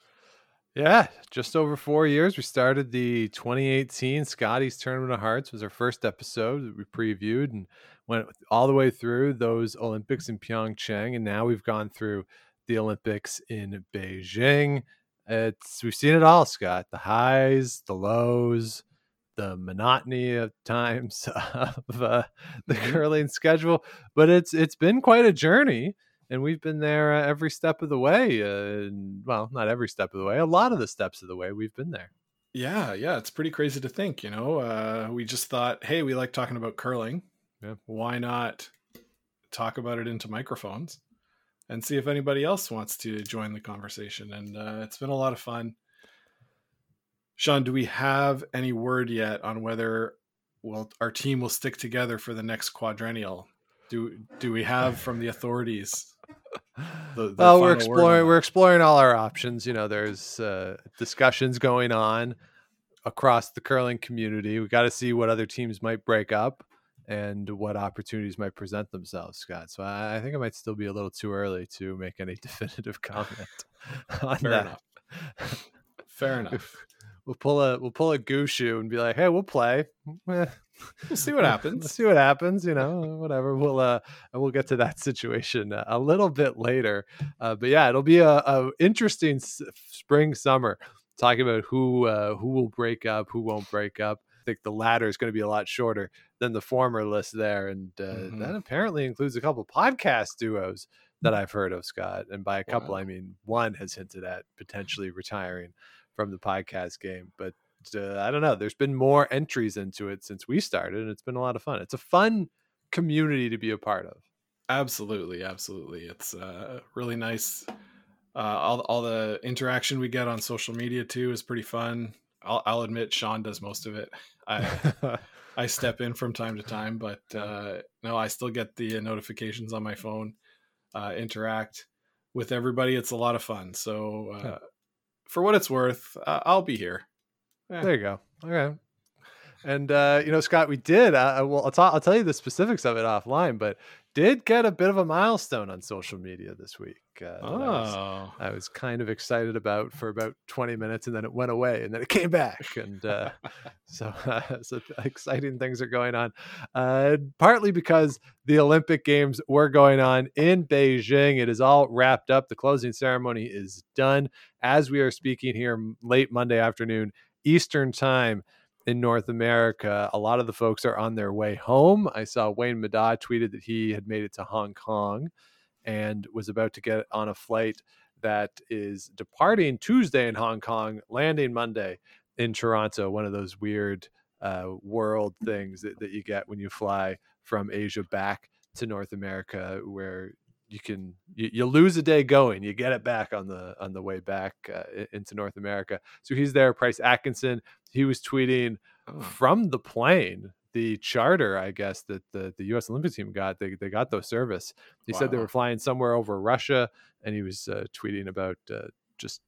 Yeah, just over four years. We started the 2018 Scotties Tournament of Hearts was our first episode that we previewed and went all the way through those Olympics in Pyeongchang, and now we've gone through the Olympics in Beijing. It's we've seen it all, Scott. The highs, the lows, the monotony of [LAUGHS] times of uh, the curling schedule, but it's it's been quite a journey and we've been there uh, every step of the way. Uh, and, well, not every step of the way, a lot of the steps of the way we've been there. Yeah, yeah, it's pretty crazy to think, you know. Uh, we just thought, hey, we like talking about curling. Yeah. Why not talk about it into microphones and see if anybody else wants to join the conversation? And uh, it's been a lot of fun. Sean, do we have any word yet on whether well our team will stick together for the next quadrennial? Do do we have from the authorities? The, the well, we're final word on exploring we're exploring all our options. You know, there's uh, discussions going on across the curling community. We got to see what other teams might break up and what opportunities might present themselves, Scott. So I, I think it might still be a little too early to make any [LAUGHS] definitive comment [LAUGHS] on Fair that. enough. Fair [LAUGHS] enough. We'll pull a we'll pull a Gushue and be like, hey, we'll play. We'll see what happens. see what happens. You know, whatever. We'll uh, we'll get to that situation uh, a little bit later. Uh, but yeah, it'll be a, a interesting s- spring summer talking about who uh, who will break up, who won't break up. I think the latter is going to be a lot shorter than the former list there, and uh, Mhm. that apparently includes a couple podcast duos that I've heard of, Scott. And by a couple, Wow. I mean one has hinted at potentially retiring from the podcast game, but uh, I don't know. There's been more entries into it since we started, and it's been a lot of fun. It's a fun community to be a part of. Absolutely, absolutely. It's uh, really nice. Uh, all all the interaction we get on social media too is pretty fun. I'll, I'll admit Sean does most of it. I [LAUGHS] I step in from time to time, but uh, no, I still get the notifications on my phone. Uh, interact with everybody. It's a lot of fun. So uh, Yeah. for what it's worth, uh, I'll be here. there you go. Okay. And uh, you know, Scott, we did. Uh, well, I'll, ta- I'll tell you the specifics of it offline, but did get a bit of a milestone on social media this week. Uh, that I was- Oh, I was kind of excited about for about 20 minutes and then it went away and then it came back. And uh, [LAUGHS] so, uh, [LAUGHS] so exciting things are going on. Uh, partly because the Olympic Games were going on in Beijing. It is all wrapped up. The closing ceremony is done as we are speaking here late Monday afternoon, Eastern time in North America. A lot of the folks are on their way home. I saw Wayne Middaugh tweeted that he had made it to Hong Kong and was about to get on a flight that is departing Tuesday in Hong Kong, landing Monday in Toronto. One of those weird uh, world things that, that you get when you fly from Asia back to North America, where you can you, you lose a day going, you get it back on the on the way back uh, into North America. So he's there. Price Atkinson, he was tweeting oh. from the plane the charter, I guess that the the U.S. Olympic team got. They they got those service. He wow. said they were flying somewhere over Russia, and he was uh, tweeting about uh, just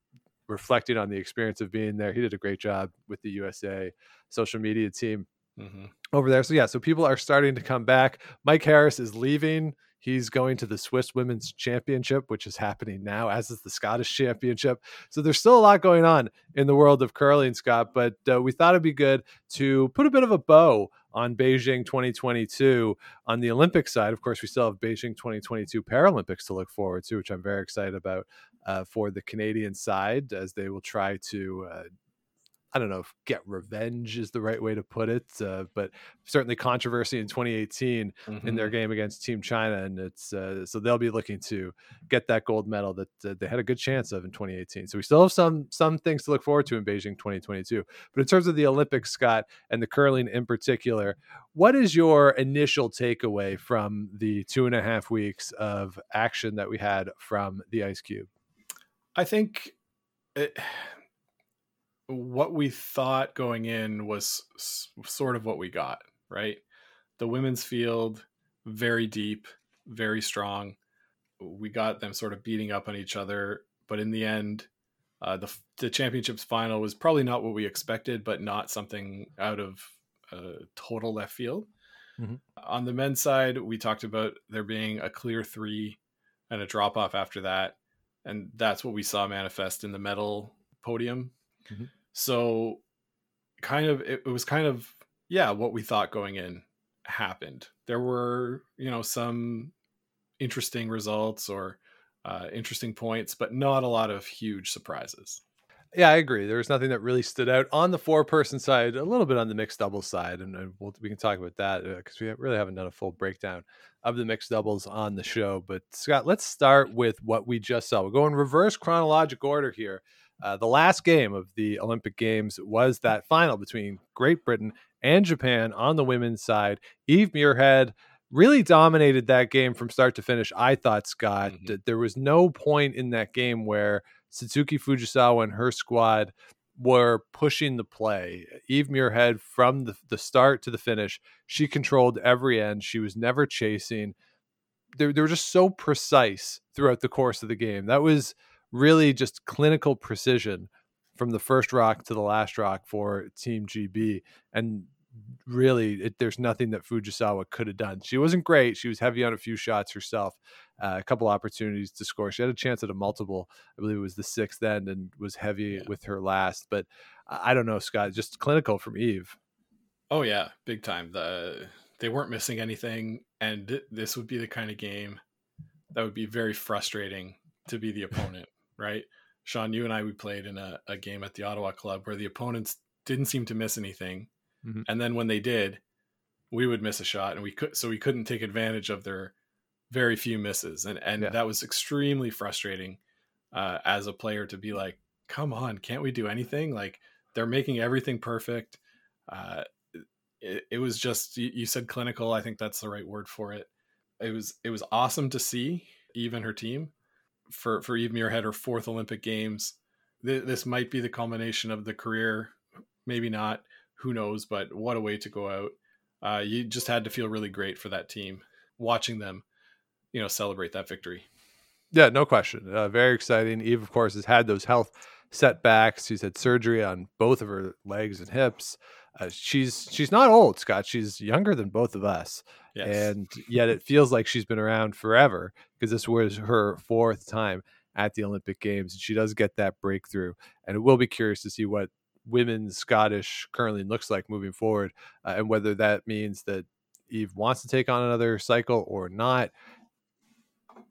reflecting on the experience of being there. He did a great job with the USA social media team mm-hmm. over there. So yeah, so people are starting to come back. Mike Harris is leaving. He's going to the Swiss Women's Championship, which is happening now, as is the Scottish Championship. So there's still a lot going on in the world of curling, Scott. But uh, we thought it'd be good to put a bit of a bow on Beijing 2022 on the Olympic side. Of course, we still have Beijing 2022 Paralympics to look forward to, which I'm very excited about uh, for the Canadian side as they will try to uh, I don't know if get revenge is the right way to put it, uh, but certainly controversy in 2018 mm-hmm. in their mm-hmm. game against Team China, and it's uh, so they'll be looking to get that gold medal that uh, they had a good chance of in 2018. So we still have some some things to look forward to in Beijing 2022. But in terms of the Olympics, Scott, and the curling in particular, what is your initial takeaway from the two and a half weeks of action that we had from the Ice Cube? I think. It what we thought going in was s- sort of what we got, right? The women's field, very deep, very strong. We got them sort of beating up on each other, but in the end, uh, the the championships final was probably not what we expected, but not something out of uh, total left field. Mm-hmm. On the men's side, we talked about there being a clear three and a drop off after that, and that's what we saw manifest in the medal podium Mm-hmm. So kind of it, it was kind of yeah, what we thought going in happened. There were, you know, some interesting results or uh, interesting points, but not a lot of huge surprises. Yeah, I agree. There was nothing that really stood out on the four person side, a little bit on the mixed doubles side. And, and we'll, we can talk about that because uh, we really haven't done a full breakdown of the mixed doubles on the show. But Scott, let's start with what we just saw. We'll go in reverse chronological order here. Uh, the last game of the Olympic Games was that final between Great Britain and Japan on the women's side. Eve Muirhead really dominated that game from start to finish. I thought, Scott, mm-hmm. there was no point in that game where Satsuki Fujisawa and her squad were pushing the play. Eve Muirhead, from the, the start to the finish, she controlled every end. She was never chasing. They, they were just so precise throughout the course of the game. That was really just clinical precision from the first rock to the last rock for Team GB. And really, it, there's nothing that Fujisawa could have done. She wasn't great. She was heavy on a few shots herself, uh, a couple opportunities to score. She had a chance at a multiple. I believe it was the sixth end and was heavy yeah. with her last. But I don't know, Scott, just clinical from Eve. Oh, yeah, big time. The They weren't missing anything. And this would be the kind of game that would be very frustrating to be the opponent right? Sean, you and I we played in a, a game at the Ottawa Club where the opponents didn't seem to miss anything, mm-hmm. and then when they did, we would miss a shot, and we could so we couldn't take advantage of their very few misses, and and yeah. that was extremely frustrating uh, as a player to be like, come on, can't we do anything? Like they're making everything perfect. Uh, it, it was just you, you said clinical. I think that's the right word for it. It was it was awesome to see even her team for for Eve Muirhead her fourth Olympic Games. This might be the culmination of the career, maybe not. Who knows? But what a way to go out! Uh, you just had to feel really great for that team, watching them, you know, celebrate that victory. Yeah, no question. Uh, very exciting. Eve, of course, has had those health setbacks. She's had surgery on both of her legs and hips. Uh, she's she's not old, Scott. She's younger than both of us, yes. and yet it feels like she's been around forever because this was her fourth time at the Olympic Games, and she does get that breakthrough. And it will be curious to see what women's Scottish currently looks like moving forward, uh, and whether that means that Eve wants to take on another cycle or not.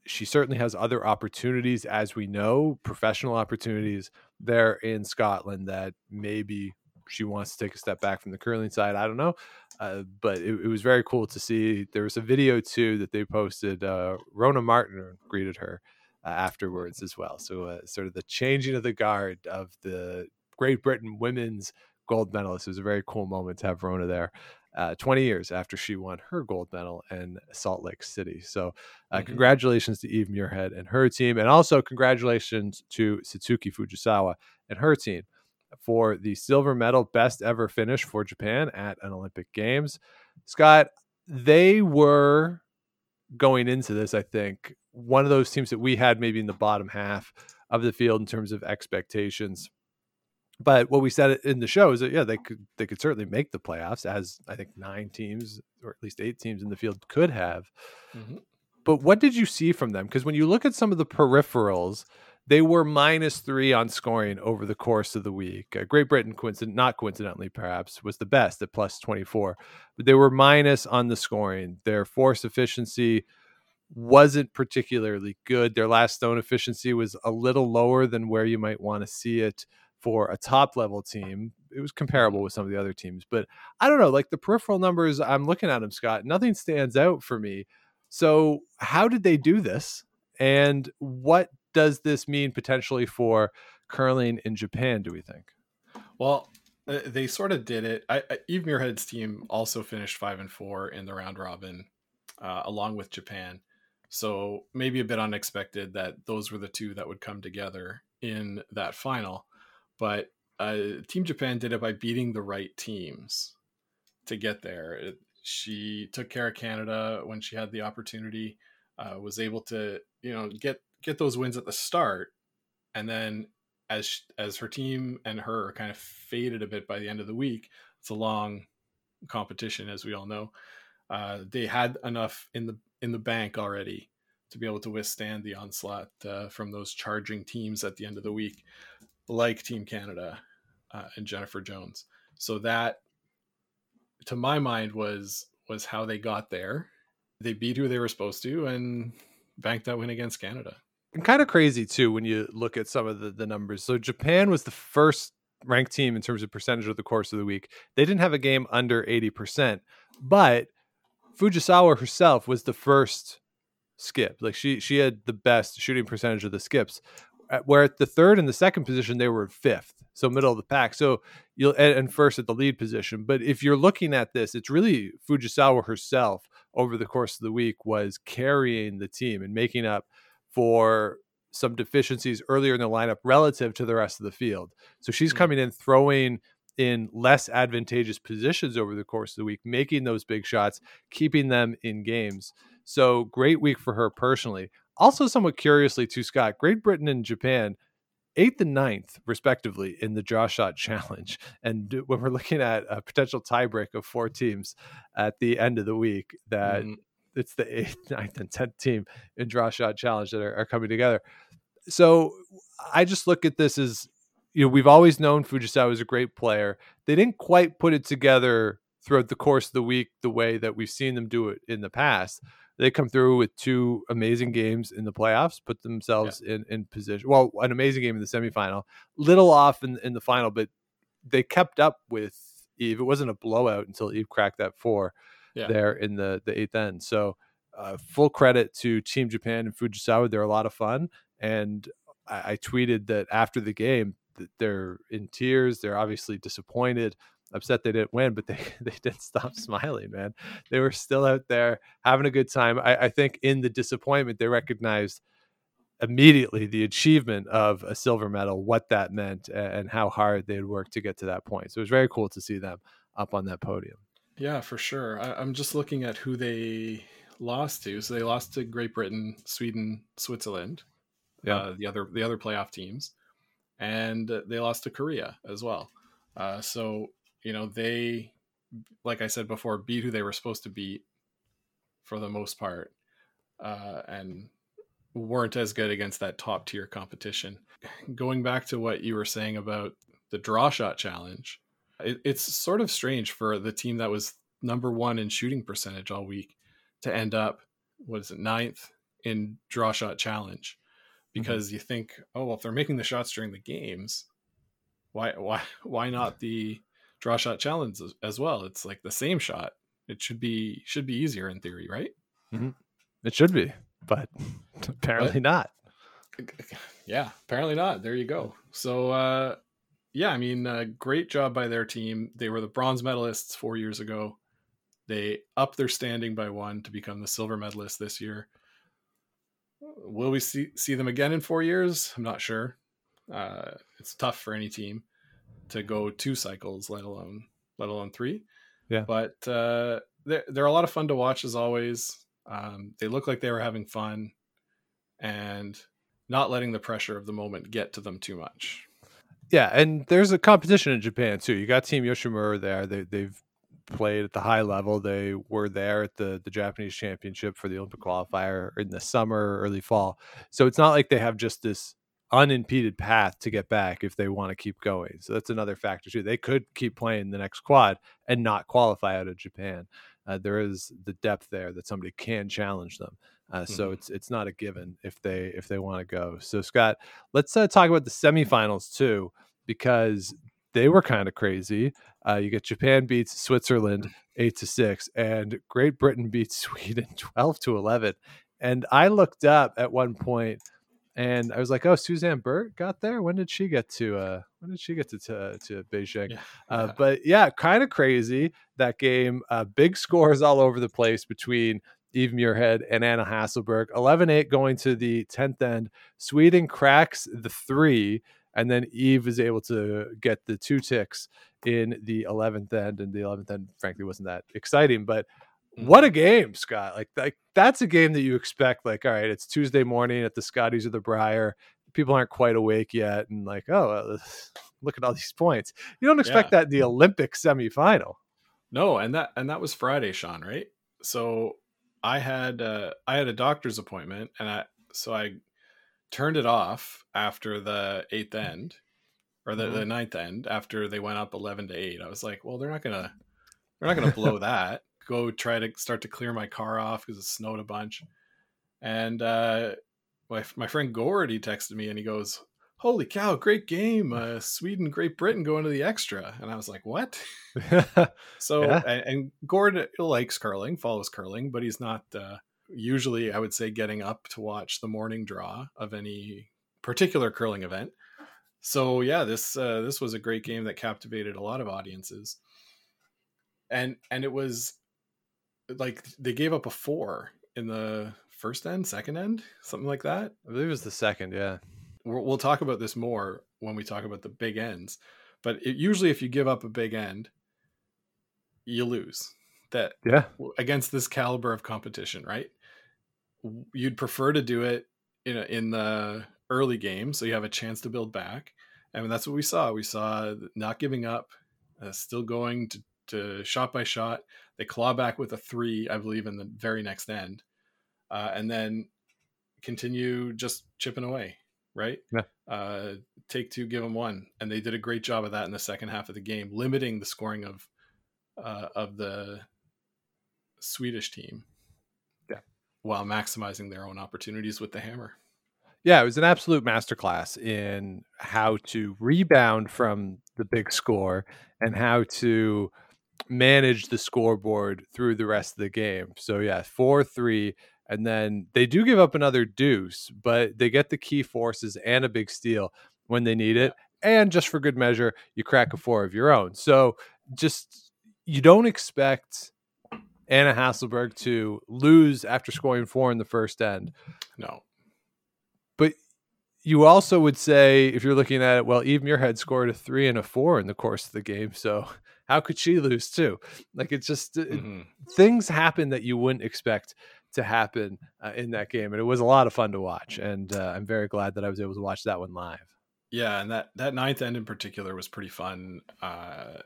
She certainly has other opportunities, as we know, professional opportunities there in Scotland that maybe she wants to take a step back from the curling side. I don't know, uh, but it, it, was very cool to see. There was a video too that they posted. Uh, Rhona Martin greeted her uh, afterwards as well. So uh, sort of the changing of the guard of the Great Britain women's gold medalist. It was a very cool moment to have Rhona there uh, 20 years after she won her gold medal in Salt Lake City. So, uh, Mhm. congratulations to Eve Muirhead and her team, and also congratulations to Satsuki Fujisawa and her team for the silver medal, best ever finish for Japan at an Olympic Games. Scott, they were going into this, I think, one of those teams that we had maybe in the bottom half of the field in terms of expectations. But what we said in the show is that yeah, they could they could certainly make the playoffs, as I think nine teams or at least eight teams in the field could have. Mhm. But what did you see from them? Because when you look at some of the peripherals, they were minus three on scoring over the course of the week. Uh, Great Britain, coincident, not coincidentally, perhaps, was the best at plus 24, but they were minus on the scoring. Their force efficiency wasn't particularly good. Their last stone efficiency was a little lower than where you might want to see it for a top level team. It was comparable with some of the other teams, but I don't know. Like the peripheral numbers, I'm looking at them, Scott. Nothing stands out for me. So, how did they do this? And what does this mean potentially for curling in Japan, do we think? Well, uh, they sort of did it. I, I, Eve Muirhead's team also finished five and four in the round robin, uh, along with Japan. So maybe a bit unexpected that those were the two that would come together in that final. But uh, Team Japan did it by beating the right teams to get there. It, she took care of Canada when she had the opportunity. Uh, was able to you know get get those wins at the start, and then as as her team and her kind of faded a bit by the end of the week. It's a long competition, as we all know. Uh, they had enough in the in the bank already to be able to withstand the onslaught uh, from those charging teams at the end of the week, like Team Canada uh, and Jennifer Jones. So that, to my mind, was was how they got there. They beat who they were supposed to and banked that win against Canada and kind of crazy too when you look at some of the, the numbers. So Japan was the first ranked team in terms of percentage of the course of the week. They didn't have a game under 80%, but Fujisawa herself was the first skip. Like she she had the best shooting percentage of the skips. Where at the third and the second position they were fifth, so middle of the pack. So you'll and, and first at the lead position. But if you're looking at this, it's really Fujisawa herself over the course of the week was carrying the team and making up for some deficiencies earlier in the lineup relative to the rest of the field. So she's Mm. coming in throwing in less advantageous positions over the course of the week, making those big shots, keeping them in games. So great week for her personally. Also, somewhat curiously, to Scott, Great Britain and Japan, eighth and ninth, respectively, in the draw shot [LAUGHS] challenge. And when we're looking at a potential tiebreak of four teams at the end of the week, that Mhm. It's the [LAUGHS] eighth, ninth, and tenth team in draw shot challenge that are, are coming together. So I just look at this as you know we've always known Fujisawa is a great player. They didn't quite put it together throughout the course of the week the way that we've seen them do it in the past. They come through with two amazing games in the playoffs, put themselves in in position. Well, an amazing game in the semifinal, little off in in the final, but they kept up with Eve. It wasn't a blowout until Eve cracked that four Yeah. there in the the eighth end. So uh, full credit to Team Japan and Fujisawa. They're a lot of fun, and I, I tweeted that after the game that they're in tears. They're obviously disappointed, upset they didn't win, but they [LAUGHS] they didn't stop smiling, man. They were still out there having a good time. I, I think in the disappointment they recognized immediately the achievement of a silver medal, what that meant, and how hard they had worked to get to that point. So it was very cool to see them up on that podium. Yeah, for sure. I, I'm just looking at who they lost to. So they lost to Great Britain, Sweden, Switzerland. Yeah. uh, the other the other playoff teams, and they lost to Korea as well. Uh, so you know they, like I said before, beat who they were supposed to beat for the most part, uh, and weren't as good against that top tier competition. [SIGHS] Going back to what you were saying about the draw shot challenge, it, it's sort of strange for the team that was number one in shooting percentage all week to end up what is it ninth in draw shot challenge because you think oh well if they're making the shots during the games why why [LAUGHS] why not the draw shot challenge as, as well? It's like the same shot. It should be should be easier in theory right? It should be, but [LAUGHS] apparently not. yeah apparently not. There you go. So uh yeah i mean uh, great job by their team they were the bronze medalists four years ago They up their standing by one to become the silver medalist this year. Will we see, see them again in four years? I'm not sure. Uh, it's tough for any team to go two cycles, let alone let alone three. Yeah. But uh, they're they're a lot of fun to watch as always. Um, they look like they were having fun, and not letting the pressure of the moment get to them too much. Yeah, and there's a competition in Japan too. You got Team Yoshimura there. They they've played at the high level. They were there at the the Japanese Championship for the Olympic qualifier in the summer, early fall. So it's not like they have just this unimpeded path to get back if they want to keep going. So that's another factor too. They could keep playing the next quad and not qualify out of Japan. Uh, there is the depth there that somebody can challenge them. Uh, so Mhm. it's it's not a given if they if they want to go. So Scott, let's uh, talk about the semifinals too because they were kind of crazy. Uh, you get Japan beats Switzerland eight to six, and Great Britain beats [LAUGHS] Sweden twelve to eleven. And I looked up at one point, and I was like, "Oh, Suzanne Birt got there. When did she get to? Uh, when did she get to to, to Beijing?" Yeah. Uh, Yeah. but yeah, kind of crazy that game. Uh, big scores all over the place between Eve Muirhead and Anna Hasselborg. 11 8 going to the 10th end. Sweden cracks the three, and then Eve is able to get the two ticks in the 11th end. And the 11th end, frankly, wasn't that exciting. But what a mm-hmm. game, Scott. Like, like that's a game that you expect, like, all right, it's Tuesday morning at the Scotties or the Brier. People aren't quite awake yet. And like, oh, [LAUGHS] look at all these points. You don't expect Yeah. that in the Olympic semifinal. No, and that and that was Friday, Sean, right? So I had uh, I had a doctor's appointment, and I so I turned it off after the eighth end or the, the ninth end after they went up eleven to eight. I was like, well, they're not gonna they're not gonna blow [LAUGHS] that. Go try to start to clear my car off because it snowed a bunch, and uh, my my friend Gord he texted me and he goes. Holy cow! Great game, uh, Sweden, Great Britain going to the extra, and I was like, "What?" [LAUGHS] So Yeah. and, and Gord likes curling, follows curling, but he's not uh, usually, I would say, getting up to watch the morning draw of any particular curling event. So yeah, this uh, this was a great game that captivated a lot of audiences, and and it was like they gave up a four in the first end, second end, something like that. I believe it was the second, yeah. We'll, we'll talk about this more when we talk about the big ends, but it, usually if you give up a big end, you lose. That Yeah. against this caliber of competition, right? You'd prefer to do it in a, in the early game, so you have a chance to build back. And that's what we saw. We saw not giving up, uh, still going to, to shot by shot. They claw back with a three, I believe, in the very next end, uh, and then continue just chipping away. Right? Yeah. Uh, take two, give them one, and they did a great job of that in the second half of the game, limiting the scoring of uh, of the Swedish team. Yeah. While maximizing their own opportunities with the hammer. Yeah, it was an absolute masterclass in how to rebound from the big score and how to manage the scoreboard through the rest of the game. So yeah, 4-3 and then they do give up another deuce, but they get the key forces and a big steal when they need it. And just for good measure, you crack a four of your own. So just you don't expect Anna Hasselborg to lose after scoring four in the first end No. but you also would say if you're looking at it well eve muirhead scored a three and a four in the course of the game so how could she lose too like it's just it- Mhm. things happen that you wouldn't expect to happen uh, in that game and it was a lot of fun to watch and uh, i'm very glad that i was able to watch that one live Yeah, and that that ninth end in particular was pretty fun. Uh,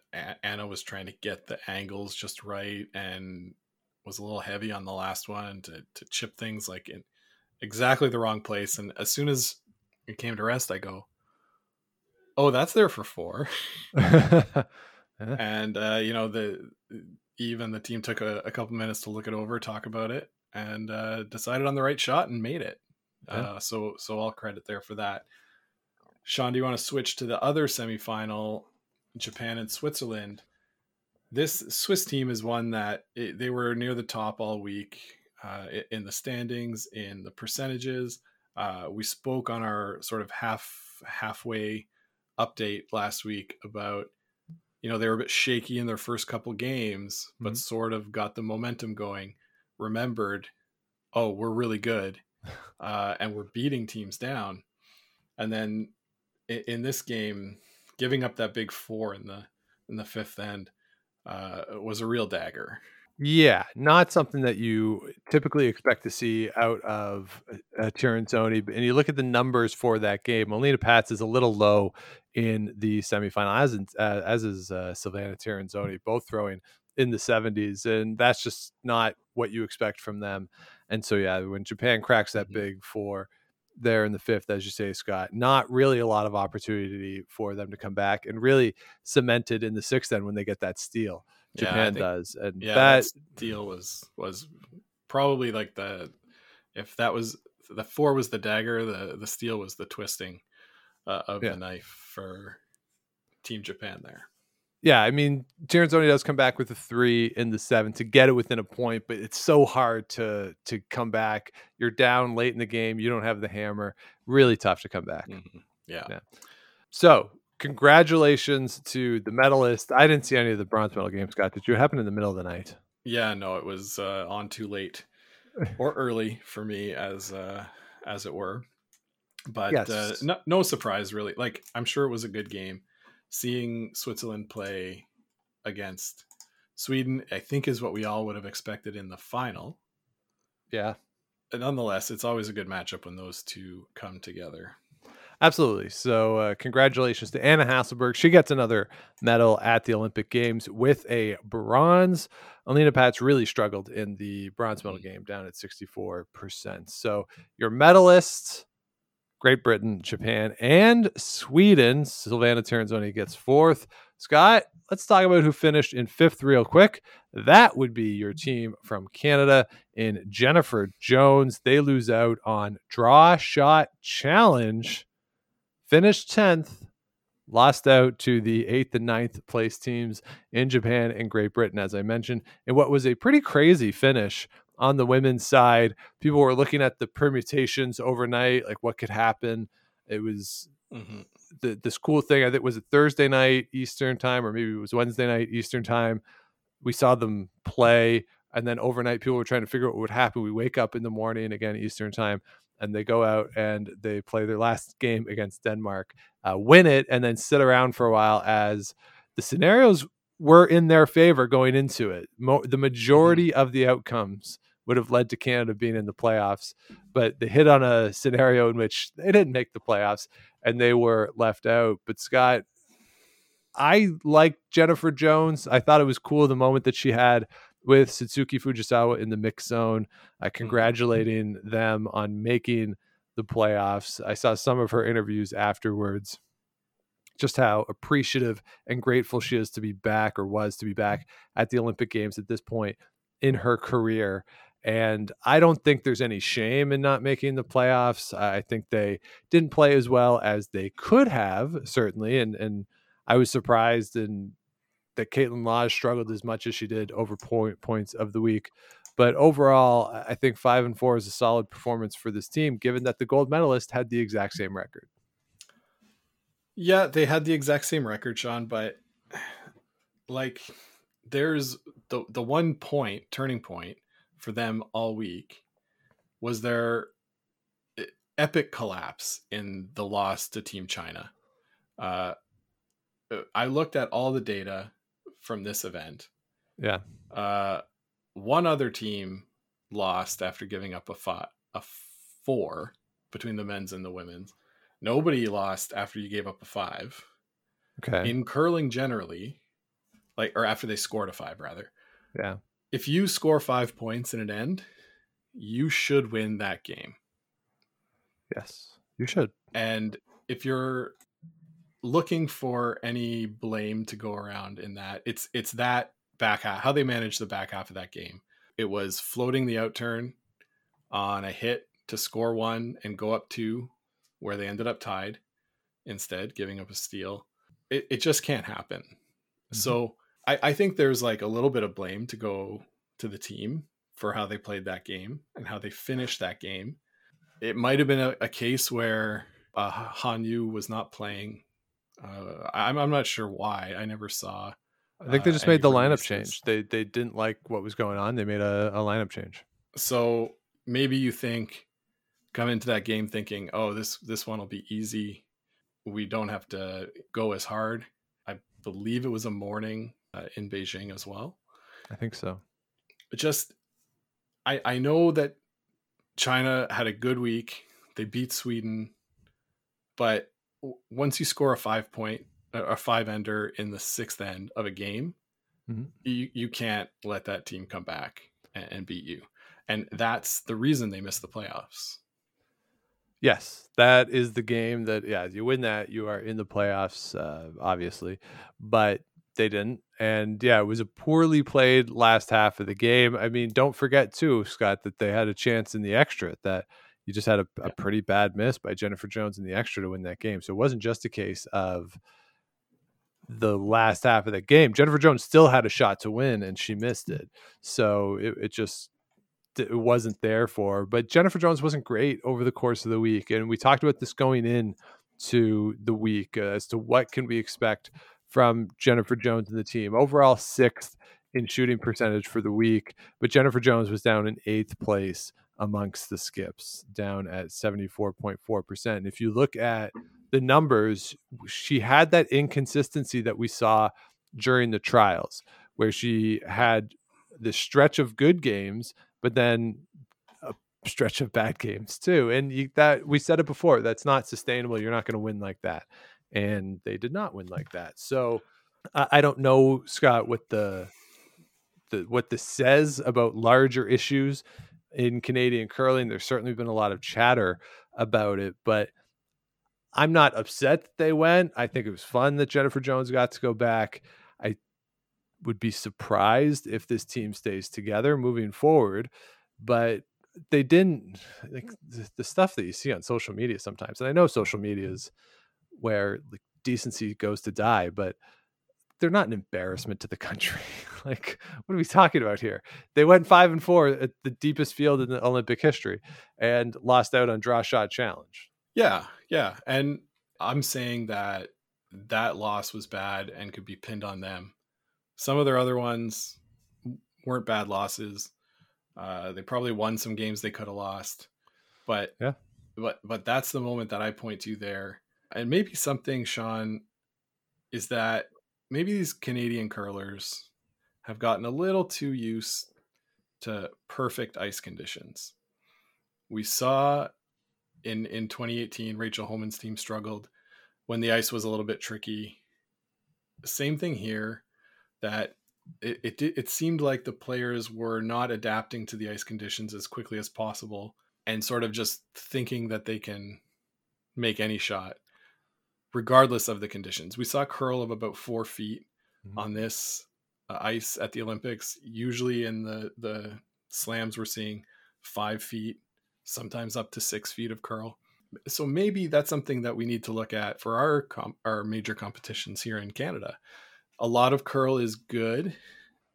Anna was trying to get the angles just right and was a little heavy on the last one to to chip things like in exactly the wrong place. And as soon as it came to rest, I go, "Oh, that's there for four. [LAUGHS] and uh, you know the even the team took a, a couple minutes to look it over, talk about it, and uh, decided on the right shot and made it. Yeah. Uh, so so all credit there for that. Sean, do you want to switch to the other semifinal, Japan and Switzerland? This Swiss team is one that it, they were near the top all week uh, in the standings, in the percentages. Uh, we spoke on our sort of half halfway update last week about you know, they were a bit shaky in their first couple games, but Mhm. sort of got the momentum going, remembered, oh, we're really good, [LAUGHS] uh, and we're beating teams down. And then in, in this game, giving up that big four in the in the fifth end uh, was a real dagger. Yeah, not something that you typically expect to see out of uh, Tirinzoni. And you look at the numbers for that game. Molina Pätz is a little low in the semifinal, as in, uh, as is uh, Silvana Tirinzoni, both throwing in the 70s, and that's just not what you expect from them. And so, yeah, when Japan cracks that Mhm. big four there in the fifth, as you say, Scott, not really a lot of opportunity for them to come back, and really cemented in the sixth then when they get that steal. Yeah, Japan think- does, and Yeah, that that deal was was probably like the if that was the four was the dagger, the the steal was the twisting uh, of Yeah. the knife for Team Japan there. Yeah, I mean, Tirinzoni does come back with a three in the seven to get it within a point, but it's so hard to to come back. You're down late in the game. You don't have the hammer. Really tough to come back. Mhm. Yeah. Yeah. So, congratulations to the medalist. I didn't see any of the bronze medal games, Scott. Did you happen in the middle of the night? Yeah, no, it was uh, on too late or early for me, as uh, as it were. But uh, no, no surprise, really. Like I'm sure it was a good game. Seeing Switzerland play against Sweden, I think, is what we all would have expected in the final. Yeah, But nonetheless, it's always a good matchup when those two come together. absolutely. So, uh, congratulations to Anna Hasselborg. She gets another medal at the Olympic Games with a bronze. Alina Pätz really struggled in the bronze medal game, down at 64%. So, your medalists Great Britain, Japan, and Sweden. Silvana Tirinzoni gets fourth. Scott, let's talk about who finished in fifth real quick. That would be your team from Canada in Jennifer Jones. They lose out on Draw Shot Challenge. Finished 10th, lost out to the eighth and ninth place teams in Japan and Great Britain, as I mentioned, in what was a pretty crazy finish on the women's side. People were looking at the permutations overnight, like what could happen. It was Mhm. the this cool thing. I think it was it Thursday night Eastern time, or maybe it was Wednesday night Eastern time. We saw them play, and then overnight people were trying to figure out what would happen. We wake up in the morning again Eastern time, and they go out and they play their last game against Denmark, uh, win it, and then sit around for a while as the scenarios were in their favor going into it. Mo- the majority of the outcomes would have led to Canada being in the playoffs, but they hit on a scenario in which they didn't make the playoffs and they were left out. But Scott, I liked Jennifer Jones. I thought it was cool the moment that she had with Satsuki Fujisawa in the mix zone, uh, congratulating them on making the playoffs. I saw some of her interviews afterwards, just how appreciative and grateful she is to be back or was to be back at the Olympic Games at this point in her career. And I don't think there's any shame in not making the playoffs. I think they didn't play as well as they could have, certainly. And and I was surprised in that Kaitlyn Lawes struggled as much as she did over point points of the week. But overall, I think five and four is a solid performance for this team, given that the gold medalist had the exact same record. Yeah, they had the exact same record, Sean, but like there's the the one point turning point for them all week was their epic collapse in the loss to Team China. Uh, I looked at all the data from this event. Yeah. Uh, one other team lost after giving up a five, a four between the men's and the women's. Nobody lost after you gave up a five. Okay. In curling, generally, like or after they scored a five, rather. Yeah. If you score five points in an end, you should win that game. yes. You should. And if you're looking for any blame to go around in that, it's it's that back half how they managed the back half of that game. It was floating the outturn on a hit to score one and go up two, where they ended up tied instead, giving up a steal. It it just can't happen. So mm-hmm. I, I think there's like a little bit of blame to go to the team for how they played that game and how they finished that game. It might have been a, a case where uh, Han Yu was not playing Uh, I'm I'm not sure why. I never saw. I think they uh, just any made the lineup change. They they didn't like what was going on. They made a, a lineup change. So maybe you think come into that game thinking, oh, this this one will be easy. We don't have to go as hard. I believe it was a morning uh, in Beijing as well. I think so. But just I I know that China had a good week. They beat Sweden, but once you score a five point a five ender in the sixth end of a game, Mhm. you you can't let that team come back and, and beat you. And that's the reason they missed the playoffs. Yes, that is the game that yeah, you win that, you are in the playoffs, uh, obviously, but they didn't. And yeah, it was a poorly played last half of the game. I mean, don't forget too, Scott, that they had a chance in the extra that you just had a, a pretty bad miss by Jennifer Jones in the extra to win that game. So it wasn't just a case of the last half of the game. Jennifer Jones still had a shot to win and she missed it. So it, it just it wasn't there for. her. But Jennifer Jones wasn't great over the course of the week, and we talked about this going in to the week uh, as to what can we expect from Jennifer Jones and the team. Overall, sixth in shooting percentage for the week, but Jennifer Jones was down in eighth place amongst the skips, down at 74.4%. And if you look at the numbers, she had that inconsistency that we saw during the trials, where she had this stretch of good games, but then a stretch of bad games too. And you, that we said it before, that's not sustainable. You're not going to win like that, and they did not win like that. So I, don't know, Scott, what the the what this says about larger issues in Canadian curling. There's certainly been a lot of chatter about it, but I'm not upset that they went. I think it was fun that Jennifer Jones got to go back. I would be surprised if this team stays together moving forward, but they didn't like the, the stuff that you see on social media sometimes. And I know social media is where like decency goes to die, but they're not an embarrassment to the country. [LAUGHS] like, what are we talking about here? They went five and four at the deepest field in the Olympic history and lost out on draw shot challenge. Yeah, yeah. And I'm saying that that loss was bad and could be pinned on them. Some of their other ones weren't bad losses. Uh, they probably won some games they could have lost, but Yeah. but but that's the moment that I point to there. And maybe something, Sean, is that maybe these Canadian curlers have gotten a little too used to perfect ice conditions. We saw in in 2018 Rachel Homan's team struggled when the ice was a little bit tricky. Same thing here that it it, it seemed like the players were not adapting to the ice conditions as quickly as possible and sort of just thinking that they can make any shot regardless of the conditions. We saw curl of about 4 feet Mhm. on this uh, ice at the Olympics. Usually in the the slams we're seeing 5 feet, sometimes up to 6 feet of curl. So maybe that's something that we need to look at for our com- our major competitions here in Canada. A lot of curl is good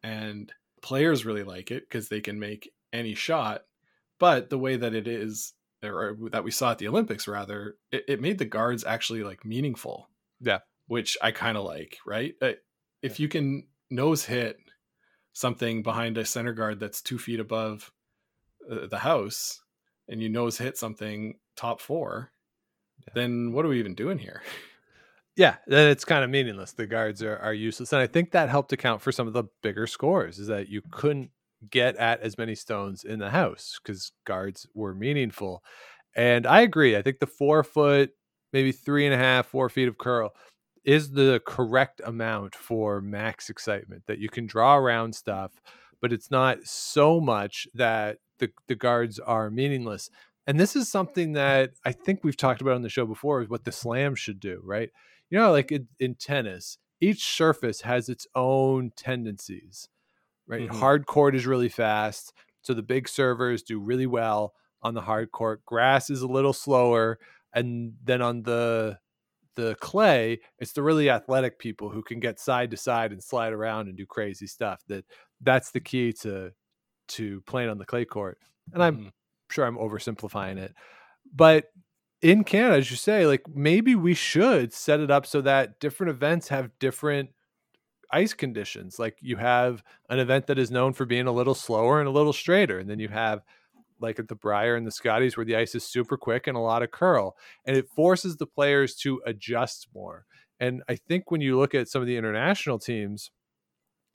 and players really like it because they can make any shot, but the way that it is or that we saw at the Olympics rather, it, it made the guards actually like meaningful. Yeah. Which I kind of like, right? Uh, If you can nose hit something behind a center guard that's two feet above uh, the house and you nose hit something top four, then what are we even doing here? [LAUGHS] Yeah, then it's kind of meaningless. The guards are, are useless. And I think that helped account for some of the bigger scores is that you couldn't get at as many stones in the house because guards were meaningful. And I agree. I think the four foot, maybe three and a half, four feet of curl is the correct amount for max excitement that you can draw around stuff, but it's not so much that the, the guards are meaningless. And this is something that I think we've talked about on the show before is what the slam should do, right? You know, like in, in tennis, each surface has its own tendencies, right? Mhm. Hard court is really fast. So the big servers do really well on the hard court. Grass is a little slower. And then on the the clay, it's the really athletic people who can get side to side and slide around and do crazy stuff. That that's the key to to playing on the clay court. And I'm Mhm. sure I'm oversimplifying it, but in Canada, as you say, like maybe we should set it up so that different events have different ice conditions. Like you have an event that is known for being a little slower and a little straighter, and then you have like at the Brier and the Scotties where the ice is super quick and a lot of curl, and it forces the players to adjust more. And I think when you look at some of the international teams,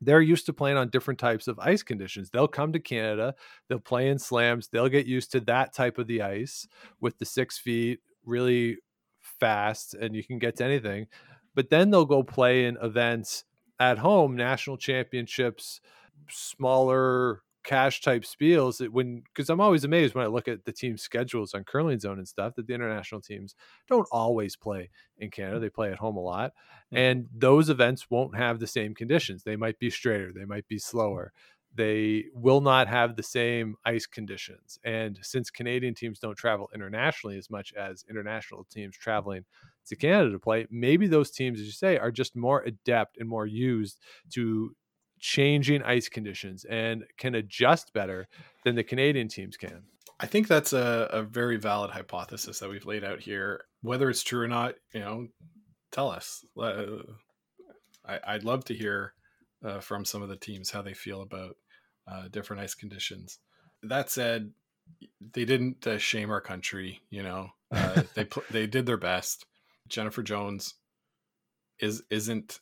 they're used to playing on different types of ice conditions. They'll come to Canada, they'll play in slams, they'll get used to that type of the ice with the six feet really fast, and you can get to anything. But then they'll go play in events at home, national championships, smaller cash type spiels that when because I'm always amazed when I look at the team schedules on CurlingZone and stuff that the international teams don't always play in Canada. Mm. They play at home a lot. And those events won't have the same conditions. They might be straighter, they might be slower. They will not have the same ice conditions. And since Canadian teams don't travel internationally as much as international teams traveling to Canada to play, maybe those teams, as you say, are just more adept and more used to changing ice conditions and can adjust better than the Canadian teams can. I think that's a, a very valid hypothesis that we've laid out here. Whether it's true or not, you know, tell us. Uh, I, would love to hear uh, from some of the teams how they feel about uh, different ice conditions. That said, they didn't uh, shame our country. You know, uh, they pl- they did their best. Jennifer Jones is isn't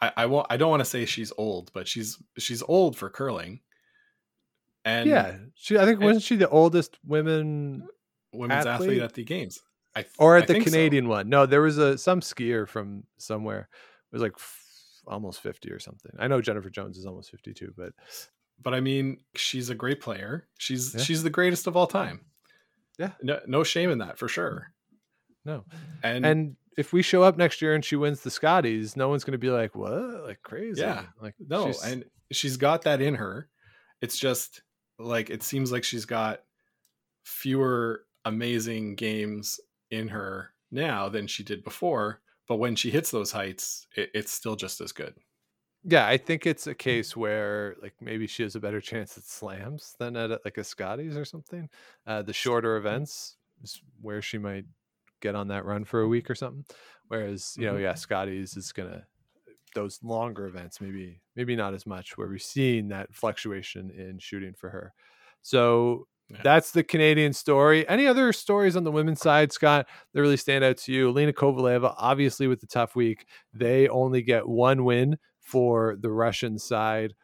I, I won't I don't want to say she's old, but she's she's old for curling. And yeah, she I think wasn't she the oldest women women's athlete, athlete at the games? I or at I the Canadian so. one. No, there was a some skier from somewhere. It was like f- almost 50 or something. I know Jennifer Jones is almost 52, but but I mean, she's a great player. She's yeah. she's the greatest of all time. Yeah. No, no shame in that for sure. No. And and if we show up next year and she wins the Scotties, no one's going to be like, "What? Like crazy?" Yeah, like no, she's... and she's got that in her. It's just like it seems like she's got fewer amazing games in her now than she did before. But when she hits those heights, it, it's still just as good. Yeah, I think it's a case where like maybe she has a better chance at slams than at like a Scotties or something. Uh, the shorter events is where she might get on that run for a week or something. Whereas, you know, mm-hmm. yeah, Scotties is gonna those longer events, maybe maybe not as much where we've seen that fluctuation in shooting for her. So yeah. that's the Canadian story. Any other stories on the women's side, Scott, that really stand out to you? Alina Kovaleva, obviously with the tough week, they only get one win for the Russian side.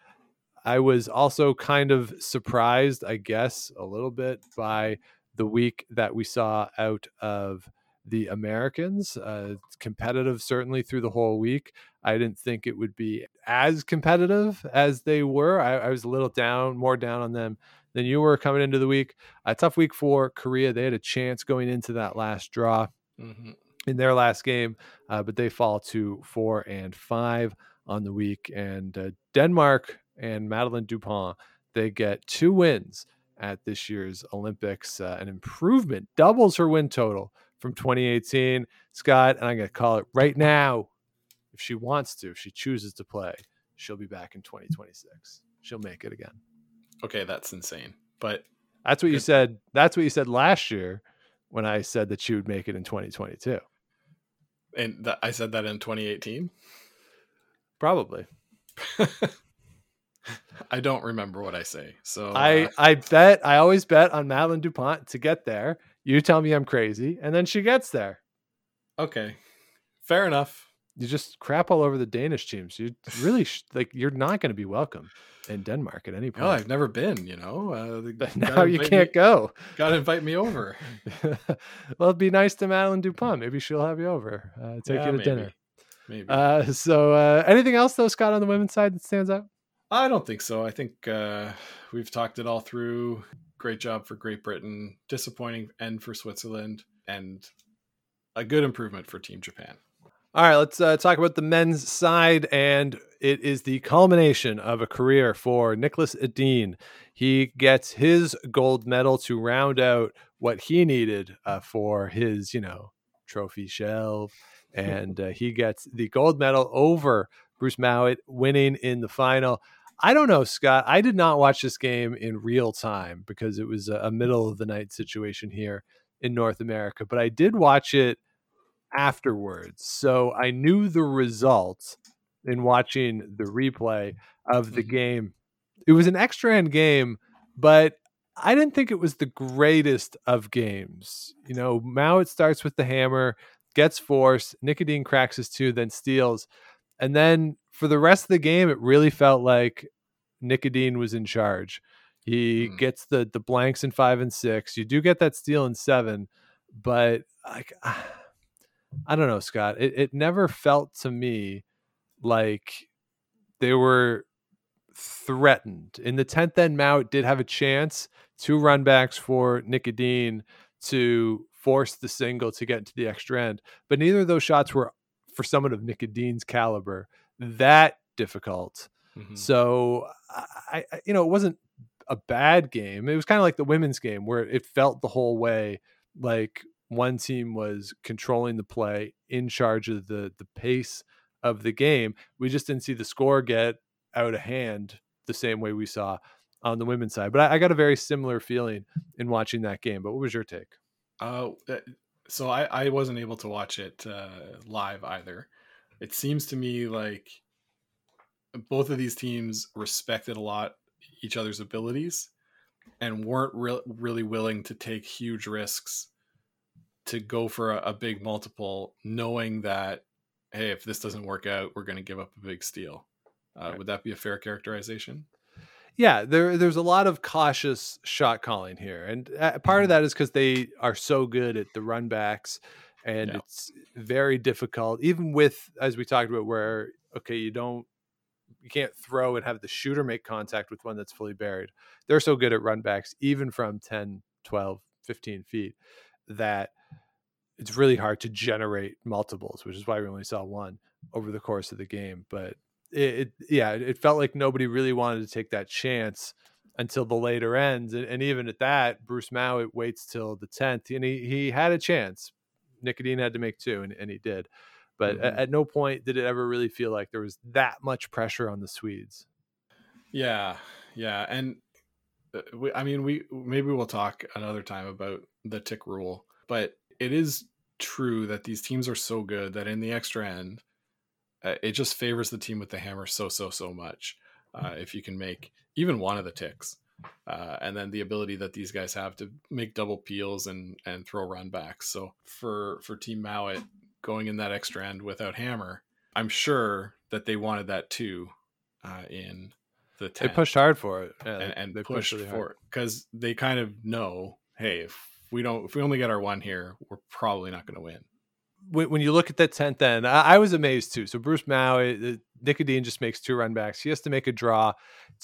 I was also kind of surprised, I guess, a little bit by the week that we saw out of the Americans. Uh, competitive certainly through the whole week. I didn't think it would be as competitive as they were. I, I was a little down, more down on them than you were coming into the week. A tough week for Korea. They had a chance going into that last draw mm-hmm. in their last game, uh, but they fall to four and five on the week. And uh, Denmark and Madeleine Dupont, they get two wins at this year's Olympics, uh, an improvement, doubles her win total from 2018. Scott, and I'm going to call it right now. If she wants to, if she chooses to play, she'll be back in 2026. She'll make it again. Okay, that's insane. But that's what you said. That's what you said last year when I said that she would make it in 2022. And th- I said that in 2018? Probably. [LAUGHS] I don't remember what I say. So I uh... I bet I always bet on Madeleine Dupont to get there you tell me I'm crazy, and then she gets there. Okay, fair enough. You just crap all over the Danish teams. You really sh- like you're not going to be welcome in Denmark at any point. No, I've never been. You know, uh, now you can't me, go. Got to invite me over. [LAUGHS] well, it'd be nice to Madeleine Dupont. Maybe she'll have you over. Uh, take yeah, you to maybe. dinner. Maybe. Uh, so, uh, anything else though, Scott, on the women's side that stands out? I don't think so. I think uh, we've talked it all through. Great job for Great Britain. Disappointing end for Switzerland, and a good improvement for Team Japan. All right, let's uh, talk about the men's side, and it is the culmination of a career for Niklas Edin. He gets his gold medal to round out what he needed uh, for his, you know, trophy shelf, [LAUGHS] and uh, he gets the gold medal over Bruce Mouat, winning in the final. I don't know, Scott. I did not watch this game in real time because it was a, middle of the night situation here in North America, but I did watch it afterwards. So I knew the results in watching the replay of the Mhm. game. It was an extra end game, but I didn't think it was the greatest of games. You know, Mouat starts with the hammer, gets force, Nik Edin cracks his two, then steals. And then for the rest of the game, it really felt like Nik Edin was in charge. He Hmm. gets the the blanks in five and six. You do get that steal in seven, but like [SIGHS] I don't know, Scott. It it never felt to me like they were threatened. In the tenth end, Mouat did have a chance, two runbacks for Nik Edin to force the single to get into the extra end, but neither of those shots were for someone of Nik Edin's caliber that difficult. Mhm. So I, I, you know, it wasn't a bad game. It was kind of like the women's game where it felt the whole way like one team was controlling the play, in charge of the the pace of the game. We just didn't see the score get out of hand the same way we saw on the women's side. But I, I got a very similar feeling in watching that game. But what was your take? Uh, uh, so I, I wasn't able to watch it uh, live either. It seems to me like both of these teams respected a lot each other's abilities and weren't re- really willing to take huge risks to go for a, a big multiple, knowing that hey, if this doesn't work out, we're going to give up a big steal. Uh, Right. Would that be a fair characterization? Yeah, there there's a lot of cautious shot calling here, and uh, part of that is because they are so good at the run backs, and Yeah. it's very difficult, even with as we talked about, where okay, you don't you can't throw and have the shooter make contact with one that's fully buried. They're so good at run backs, even from 10, 12, 15 feet, that it's really hard to generate multiples, which is why we only saw one over the course of the game. But it, it yeah, it, felt like nobody really wanted to take that chance until the later ends. And, and even at that, Bruce Mouat waits till the 10th and he, he had a chance. Nik Edin had to make two and, and he did. But at, Mhm. at no point did it ever really feel like there was that much pressure on the Swedes. Yeah, yeah, and uh, we, I mean, we maybe we'll talk another time about the tick rule, but it is true that these teams are so good that in the extra end, uh, it just favors the team with the hammer so so so much. Uh, if you can make even one of the ticks, uh, and then the ability that these guys have to make double peels and and throw run backs. So for for Team Mouat going in that extra end without hammer, I'm sure that they wanted that too uh, in the They pushed hard for it. Yeah, and, and they pushed really hard. for it because they kind of know, hey, if we don't, if we only get our one here, we're probably not going to win. when, when you look at that 10th end, I, I was amazed too. So Bruce Mouat, Nicodine just makes two run backs. He has to make a draw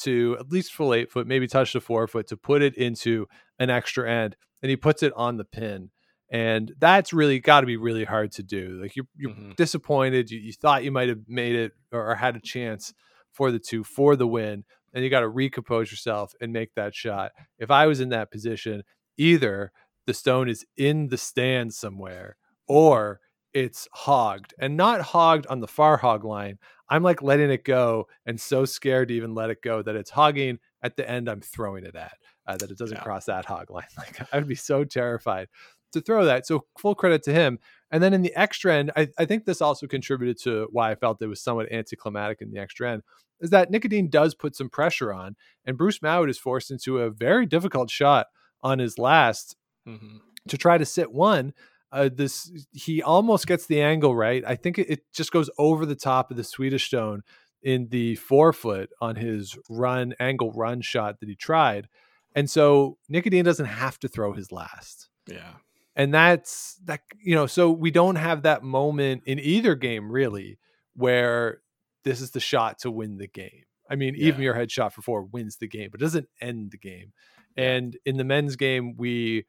to at least full eight foot, maybe touch the four foot to put it into an extra end. And he puts it on the pin. And that's really got to be really hard to do. Like you're, you're Mhm. disappointed. You, you thought you might have made it or, or had a chance for the two for the win. And you got to recompose yourself and make that shot. If I was in that position, either the stone is in the stand somewhere or it's hogged and not hogged on the far hog line. I'm like letting it go and so scared to even let it go that it's hogging at the end I'm throwing it at, uh, that it doesn't Yeah. cross that hog line. [LAUGHS] Like I would be so terrified to throw that. So full credit to him. And then in the extra end, I, I think this also contributed to why I felt it was somewhat anticlimactic in the extra end, is that Nik Edin does put some pressure on, and Bruce Mouat is forced into a very difficult shot on his last Mm-hmm. to try to sit one. Uh, this he almost gets the angle right. I think it, it just goes over the top of the Swedish stone in the four foot on his run angle run shot that he tried, and so Nik Edin doesn't have to throw his last Yeah. And that's that you know so we don't have that moment in either game really where this is the shot to win the game. I mean Eve Muirhead shot for four wins the game but it doesn't end the game. And in the men's game we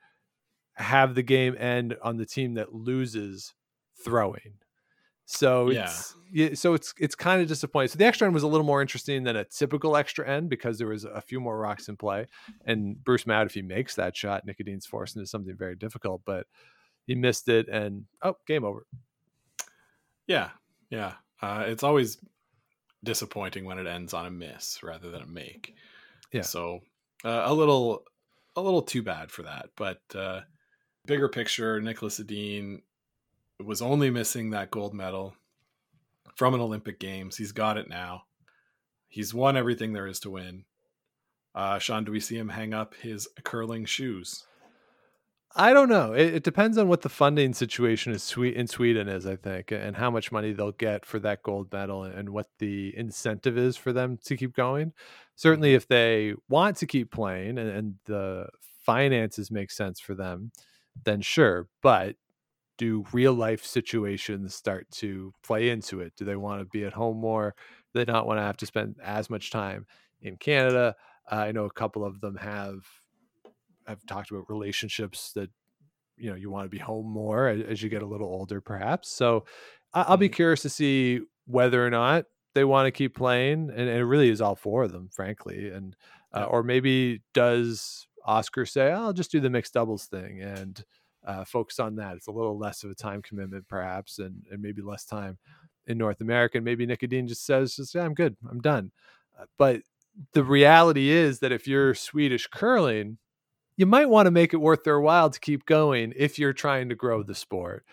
have the game end on the team that loses throwing so Yeah. it's yeah, so it's it's kind of disappointing. So the extra end was a little more interesting than a typical extra end because there was a few more rocks in play. And Bruce Mouat, if he makes that shot, Nik Edin's forced into something very difficult, but he missed it and oh, game over. Yeah. Yeah. Uh, it's always disappointing when it ends on a miss rather than a make. Yeah. So uh, a little, a little too bad for that. But uh, bigger picture, Niklas Edin was only missing that gold medal from an Olympic Games. He's got it now. He's won everything there is to win. Uh, Sean, do we see him hang up his curling shoes? I don't know. It, it, depends on what the funding situation is in Sweden is, I think, and how much money they'll get for that gold medal and what the incentive is for them to keep going. Certainly, if they want to keep playing and, and the finances make sense for them, then sure. But do real life situations start to play into it? Do they want to be at home more? Do they not want to have to spend as much time in Canada? Uh, I know a couple of them have have talked about relationships that you know you want to be home more as, as you get a little older, perhaps. So I, will be mm-hmm. curious to see whether or not they want to keep playing, and, and, it really is all four of them, frankly. And uh, or maybe does Oskar say, "I'll just do the mixed doubles thing and uh, focus on that"? It's a little less of a time commitment, perhaps, and and maybe less time in North America. And maybe Nik Edin just says, "Just yeah, I'm good, I'm done." Uh, but the reality is that if you're Swedish curling, you might want to make it worth their while to keep going if you're trying to grow the sport.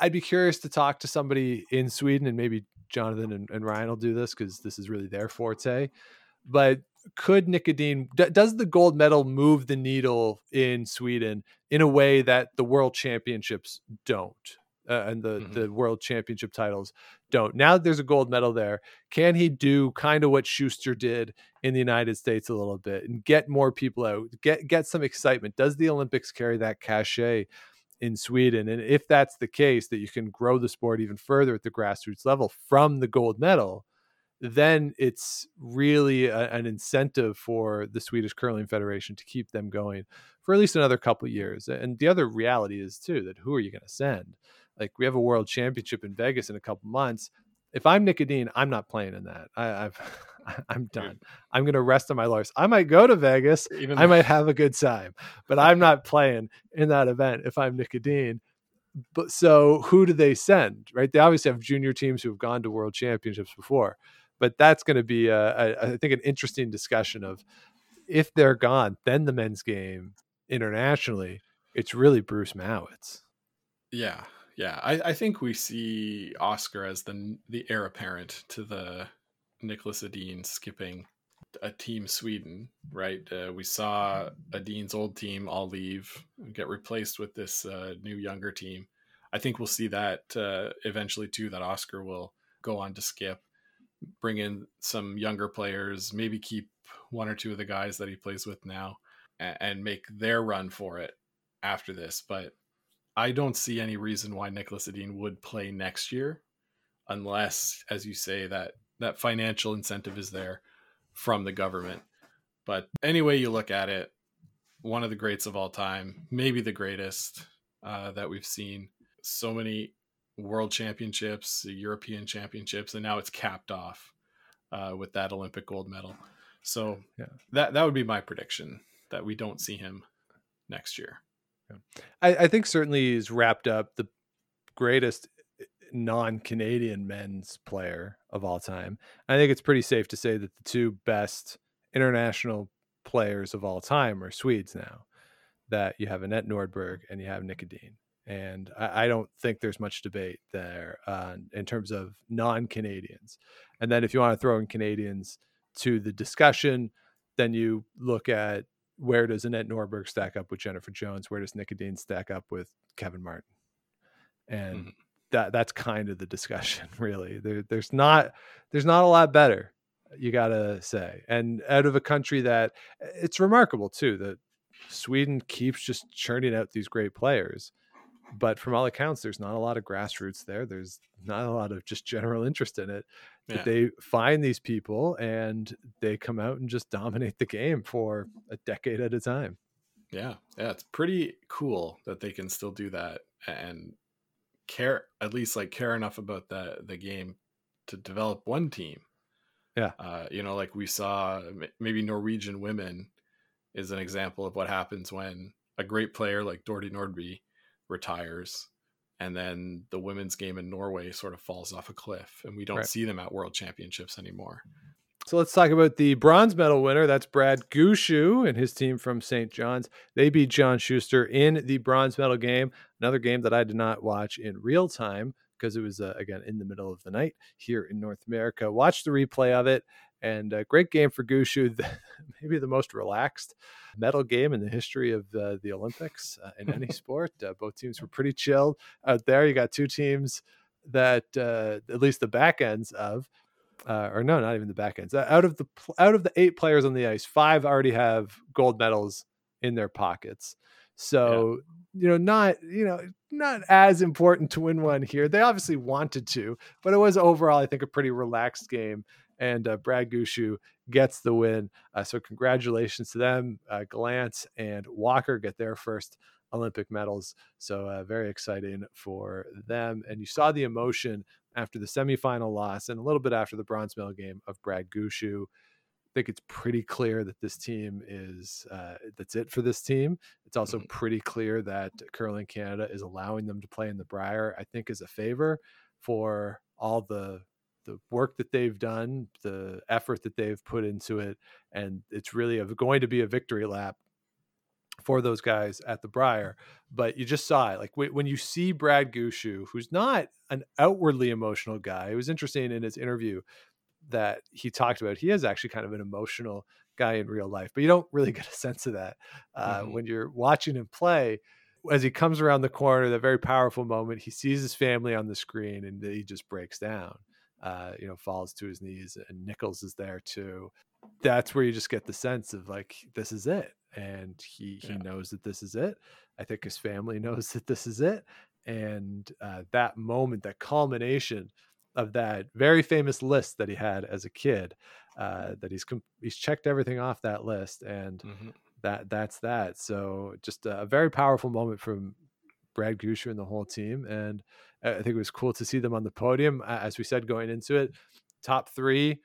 I'd be curious to talk to somebody in Sweden, and maybe Jonathan and, and Ryan will do this because this is really their forte. But could Nik Edin, d- does the gold medal move the needle in Sweden in a way that the world championships don't? uh, and the mm-hmm. the world championship titles don't. Now that there's a gold medal there, can he do kind of what Schuster did in the United States a little bit and get more people out, get get some excitement? Does the Olympics carry that cachet in Sweden? And if that's the case, that you can grow the sport even further at the grassroots level from the gold medal, then it's really a, an incentive for the Swedish Curling Federation to keep them going for at least another couple years. And the other reality is too that who are you going to send? like we have a world championship in Vegas in a couple months. If I'm Nik Edin, I'm not playing in that. I, have [LAUGHS] I'm done. I'm going to rest on my laurels. I might go to Vegas. Even I might [LAUGHS] have a good time, but I'm not playing in that event if I'm Nik Edin. But so who do they send? Right? They obviously have junior teams who have gone to world championships before, but that's going to be, a, a, I think, an interesting discussion of if they're gone, then the men's game internationally, it's really Bruce Mouat's. Yeah, yeah, I, I think we see Oskar as the the heir apparent to the Niklas Edin skipping a team Sweden, right? Uh, we saw Edin's old team all leave, get replaced with this uh, new younger team. I think we'll see that uh, eventually too. That Oskar will go on to skip, bring in some younger players, maybe keep one or two of the guys that he plays with now, and, make their run for it after this. But I don't see any reason why Niklas Edin would play next year, unless, as you say, that that financial incentive is there from the government. But anyway, you look at it, one of the greats of all time, maybe the greatest uh, that we've seen. So many world championships, European championships, and now it's capped off uh, with that Olympic gold medal. So yeah. that that would be my prediction that we don't see him next year. I, I think certainly he's wrapped up the greatest eh, non-Canadian men's player of all time. I think it's pretty safe to say that the two best international players of all time are Swedes now. That you have Anette Norberg and you have Nik Edin. And I, I don't think there's much debate there uh, in terms of non-Canadians. And then if you want to throw in Canadians to the discussion, then you look at where does Anette Norberg stack up with Jennifer Jones? Where does Nik Edin stack up with Kevin Martin? And mm-hmm. that that's kind of the discussion, [LAUGHS] really. There, there's not there's not a lot better, you gotta say. And out of a country that it's remarkable too that Sweden keeps just churning out these great players. But from all accounts, there's not a lot of grassroots there. There's not a lot of just general interest in it yeah. they find these people and they come out and just dominate the game for a decade at a time. Yeah, yeah, it's pretty cool that they can still do that and care at least like care enough about the the game to develop one team. Yeah, uh, you know, like we saw maybe Norwegian women is an example of what happens when a great player like Dordi Nordby retires and then the women's game in Norway sort of falls off a cliff and we don't right. see them at world championships anymore. So let's talk about the bronze medal winner. That's Brad Gushue and his team from St. John's. They beat John Schuster in the bronze medal game. Another game that I did not watch in real time because it was uh, again in the middle of the night here in North America. Watch the replay of it, and a great game for Gushue. [LAUGHS] Maybe the most relaxed medal game in the history of uh, the Olympics uh, in any [LAUGHS] sport. Uh, both teams were pretty chilled out there. You got two teams that uh, at least the back ends of uh, or no, not even the back ends. Out of the out of the eight players on the ice, five already have gold medals in their pockets. So yeah. you know, not you know, not as important to win one here. They obviously wanted to, but it was overall, I think, a pretty relaxed game. And uh, Brad Gushue gets the win. Uh, so congratulations to them. Uh, Gallant and Walker get their first Olympic medals. So uh, very exciting for them. And you saw the emotion after the semifinal loss and a little bit after the bronze medal game of Brad Gushue. I think it's pretty clear that this team is uh, that's it for this team. It's also mm-hmm. pretty clear that Curling Canada is allowing them to play in the Brier. I think is a favor for all the the work that they've done, the effort that they've put into it, and it's really a, going to be a victory lap for those guys at the Brier. But you just saw it. Like when you see Brad Gushue, who's not an outwardly emotional guy, it was interesting in his interview that he talked about. He is actually kind of an emotional guy in real life, but you don't really [LAUGHS] get a sense of that uh, mm-hmm. when you're watching him play. As he comes around the corner, that very powerful moment, he sees his family on the screen and he just breaks down. Uh, you know, falls to his knees, and Nichols is there too. That's where you just get the sense of like, this is it and he he yeah. knows that this is it. I think his family [LAUGHS] knows that this is it, and uh, that moment, that culmination of that very famous list that he had as a kid, uh, that he's he's checked everything off that list, and mm-hmm. that that's that. So just a, very powerful moment from Brad Gushue and the whole team, and I think it was cool to see them on the podium. As we said going into it, top three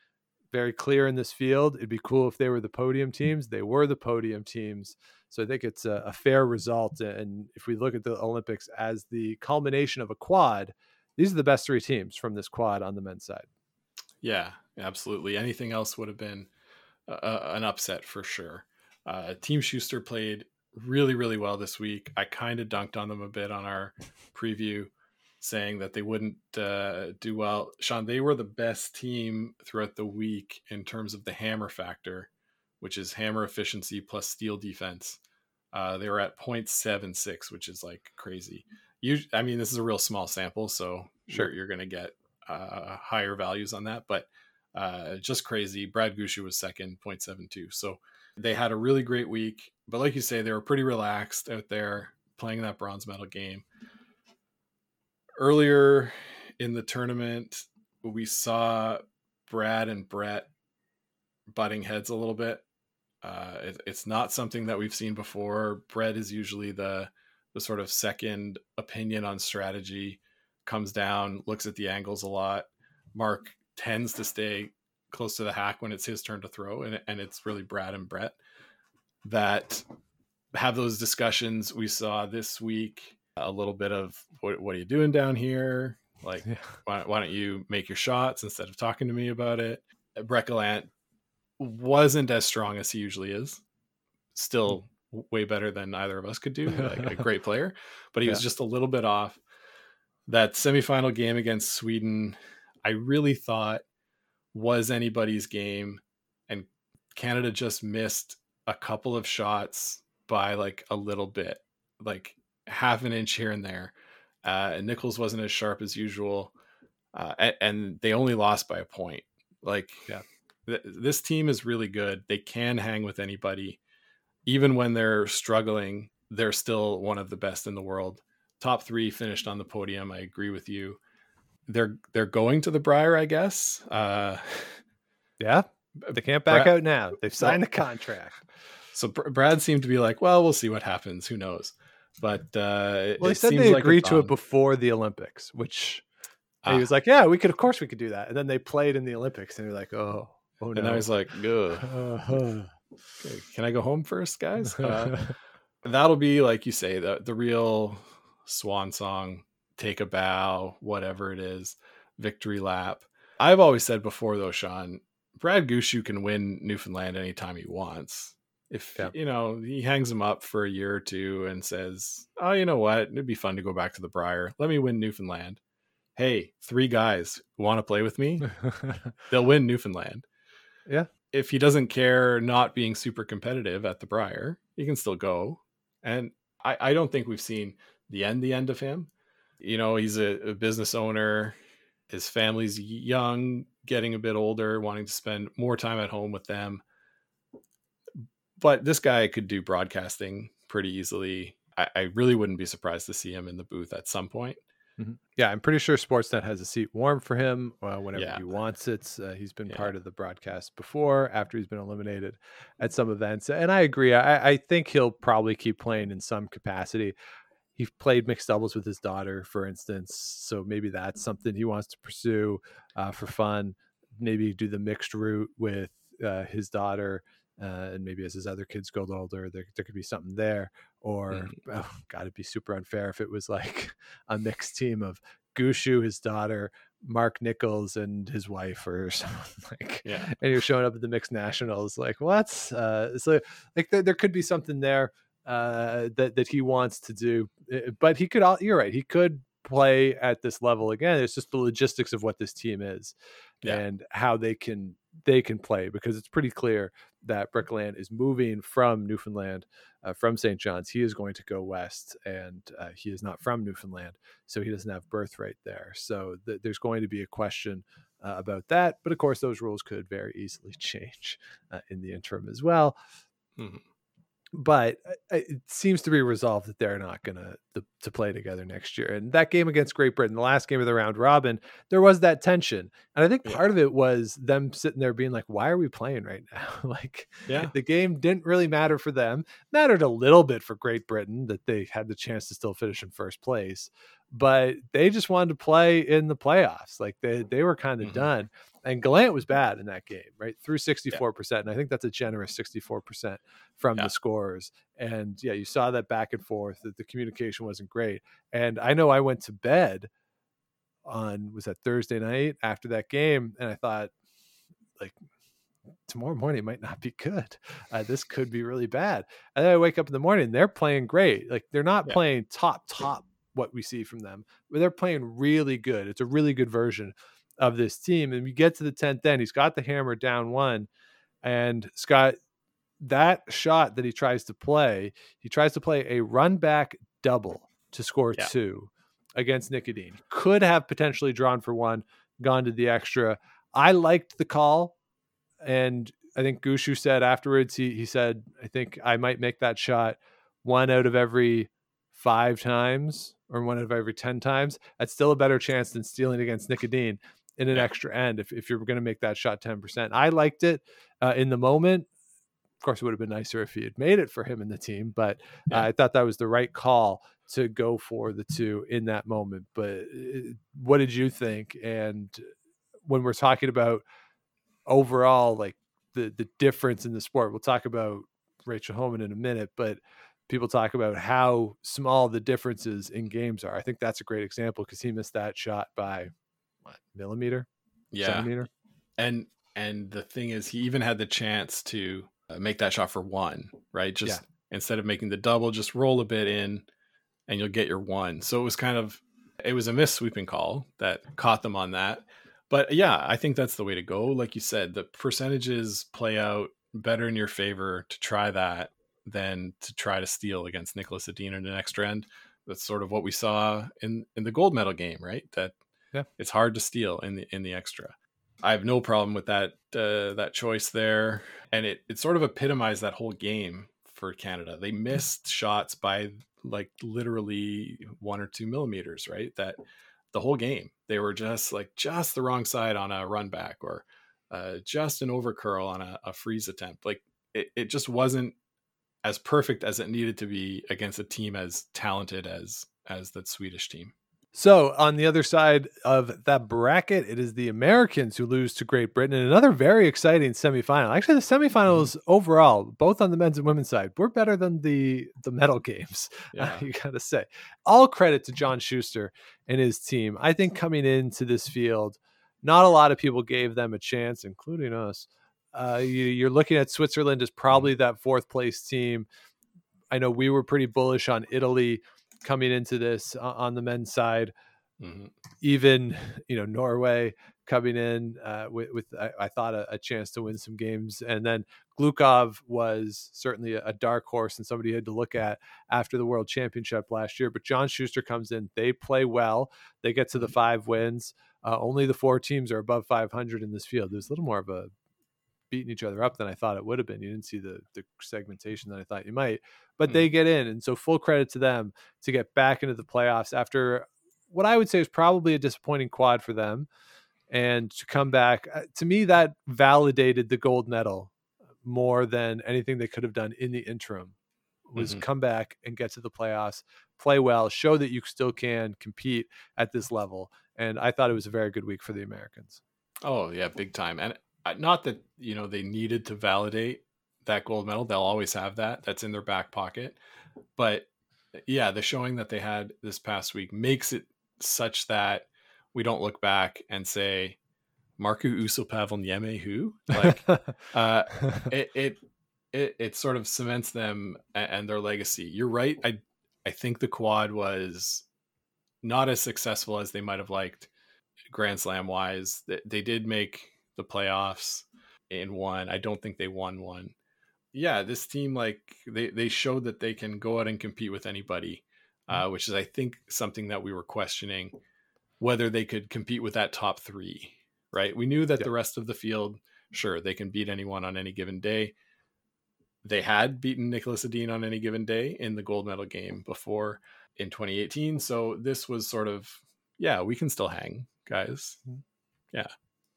very clear in this field. It'd be cool if they were the podium teams. They were the podium teams. So I think it's a, a, fair result. And if we look at the Olympics as the culmination of a quad, these are the best three teams from this quad on the men's side. Yeah, absolutely. Anything else would have been an upset for sure. Uh, Team Schuster played really, really well this week. I kind of dunked on them a bit on our preview saying that they wouldn't uh, do well. Sean, they were the best team throughout the week in terms of the hammer factor, which is hammer efficiency plus steal defense. Uh, they were at 0.76, which is like crazy. You, I mean, this is a real small sample, so sure you're, going to get uh, higher values on that, but uh, just crazy. Brad Gushue was second, 0.72. So they had a really great week, but like you say, they were pretty relaxed out there playing that bronze medal game earlier in the tournament, we saw Brad and Brett butting heads a little bit. Uh, it, it's not something that we've seen before. Brett is usually the the sort of second opinion on strategy, comes down, looks at the angles a lot. Mark tends to stay close to the hack when it's his turn to throw, and, and it's really Brad and Brett that have those discussions. We saw this week a little bit of what, what are you doing down here? Like, yeah. why, why, don't you make your shots instead of talking to me about it? Brett Gallant wasn't as strong as he usually is. Still mm. Way better than either of us could do. Like a [LAUGHS] great player, but he yeah. was just a little bit off. That semifinal game against Sweden, I really thought was anybody's game, and Canada just missed a couple of shots by like a little bit. Like half an inch here and there. Uh, and Nichols wasn't as sharp as usual, uh, and, and, they only lost by a point. Like, yeah, th- this team is really good. They can hang with anybody, even when they're struggling. They're still one of the best in the world. Top three finished on the podium. I agree with you. They're they're going to the Brier, I guess. Uh, yeah, they can't back Brad, out now. They've signed the contract. So Brad seemed to be like, well, we'll see what happens. Who knows? But uh, well, he said they like agreed to it before the Olympics, which ah. he was like, "Yeah, we could. Of course, we could do that." And then they played in the Olympics, and they're like, "Oh, oh no!" And I was like, "Ugh." [LAUGHS] okay, can I go home first, guys? Uh, [LAUGHS] that'll be like you say the the real swan song. Take a bow, whatever it is, victory lap. I've always said before, though, Sean, Brad Gushue can win Newfoundland anytime he wants. If Yeah. you know he hangs him up for a year or two and says, "Oh, you know what? It'd be fun to go back to the Brier. Let me win Newfoundland." Hey, three guys want to play with me? [LAUGHS] They'll win Newfoundland. Yeah. If he doesn't care not being super competitive at the Brier, he can still go. And I, I don't think we've seen the end the end of him. You know, he's a, a business owner. His family's young, getting a bit older, wanting to spend more time at home with them. But this guy could do broadcasting pretty easily. I, I really wouldn't be surprised to see him in the booth at some point. Mhm. Yeah, I'm pretty sure Sportsnet has a seat warm for him uh, whenever Yeah. he wants it. Uh, he's been Yeah. part of the broadcast before, after he's been eliminated at some events, and I agree. I, I think he'll probably keep playing in some capacity. He played mixed doubles with his daughter, for instance, so maybe that's something he wants to pursue uh, for fun. Maybe do the mixed route with uh, his daughter, uh, and maybe as his other kids grow older, there, there could be something there. Or, Mhm. oh, God, it'd be super unfair if it was like [LAUGHS] a mixed team of Gushue, his daughter, Mark Nichols, and his wife, or [LAUGHS] something like. Yeah. And you're showing up at the mixed nationals, like what? Uh, so, like, there, there could be something there uh, that that he wants to do, Uh, but he could. All, You're right. He could play at this level again. It's just the logistics of what this team is Yeah. and how they can they can play because it's pretty clear that Brickland is moving from Newfoundland, uh, from St. John's. He is going to go west, and uh, he is not from Newfoundland, so he doesn't have birthright there. So th- there's going to be a question uh, about that. But of course, those rules could very easily [LAUGHS] change uh, in the interim as well. Mhm. But uh, it seems to be resolved that they're not going to to play together next year. And that game against Great Britain, the last game of the round robin, there was that tension, and I think Yeah. part of it was them sitting there being like, "Why are we playing right now?" [LAUGHS] like Yeah. the game didn't really matter for them. Mattered a little bit for Great Britain that they had the chance to still finish in first place, but they just wanted to play in the playoffs. Like they they were kind of Mhm. done. And Gallant was bad in that game, right? Through 64%. And I think that's a generous 64% from Yeah. the scorers. And yeah, you saw that back and forth, that the communication wasn't great. And I know I went to bed on was that Thursday night after that game, and I thought, like, tomorrow morning might not be good. Uh, this could be really bad. And then I wake up in the morning, they're playing great. Like they're not Yeah. playing top top what we see from them, but they're playing really good. It's a really good version of this team. And we get to the tenth end, he's got the hammer down one, and Scott. That shot that he tries to play, he tries to play a run back double to score Yeah. two against Nik Edin. Could have potentially drawn for one, gone to the extra. I liked the call, and I think Gushue said afterwards he he said I think I might make that shot one out of every five times or one out of every ten times. That's still a better chance than stealing against Nik Edin in an extra end if if you're going to make that shot ten percent. I liked it uh, in the moment. Of course, it would have been nicer if he had made it for him and the team, but Yeah. uh, I thought that was the right call to go for the two in that moment. But uh, what did you think? And when we're talking about overall, like the the difference in the sport, we'll talk about Rachel Homan in a minute, but people talk about how small the differences in games are. I think that's a great example because he missed that shot by what millimeter, Yeah. centimeter. and and the thing is he even had the chance to uh, make that shot for one right? Just instead of making the double just roll a bit in and you'll get your one. So it was kind of it was a miss sweeping call that caught them on that. But yeah i think that's the way to go. Like you said the percentages play out better in your favor to try that than to try to steal against Niklas Edin in the extra end that's sort of what we saw in in the gold medal game right that Yeah. it's hard to steal in the in the extra I have no problem with that uh, that choice there, and it it sort of epitomized that whole game for Canada. They missed shots by like literally one or two millimeters, right? That the whole game they were just like just the wrong side on a run back or uh, just an overcurl on a, a freeze attempt. Like it, it just wasn't as perfect as it needed to be against a team as talented as as that Swedish team. So on the other side of that bracket, it is the Americans who lose to Great Britain in another very exciting semifinal. Actually, the semifinals mm-hmm. overall, both on the men's and women's side, were better than the the medal games. [LAUGHS] Yeah. you gotta say. All credit to John Schuster and his team. I think coming into this field, not a lot of people gave them a chance, including us. Uh, you, you're looking at Switzerland as probably that fourth place team. I know we were pretty bullish on Italy coming into this uh, on the men's side. Mhm. Even you know Norway coming in uh, with, with I, I thought a, a chance to win some games, and then Glukhov was certainly a, a dark horse and somebody you had to look at after the World Championship last year. But John Schuster comes in, they play well, they get to the five wins. Uh, only the four teams are above 500 in this field. There's a little more of a beating each other up than I thought it would have been. You didn't see the the segmentation that I thought you might, but Mm. they get in, and so full credit to them to get back into the playoffs after what I would say is probably a disappointing quad for them, and to come back. uh, To me, that validated the gold medal more than anything they could have done in the interim. Was Mhm. come back and get to the playoffs, play well, show that you still can compete at this level. And I thought it was a very good week for the Americans. Oh yeah, big time. And not that you know they needed to validate that gold medal; they'll always have that. That's in their back pocket. But yeah, the showing that they had this past week makes it such that we don't look back and say, "Markku Uusipaavalniemi who?" Like [LAUGHS] uh, it, it it it sort of cements them and their legacy. You're right. I I think the quad was not as successful as they might have liked Grand Slam wise. They, they did make the playoffs in one. I don't think they won one. Yeah, this team like they they showed that they can go out and compete with anybody, uh, which is I think something that we were questioning whether they could compete with that top three. Right? We knew that Yeah. the rest of the field, sure, they can beat anyone on any given day. They had beaten Niklas Edin on any given day in the gold medal game before in 2018. So this was sort of, yeah, we can still hang, guys.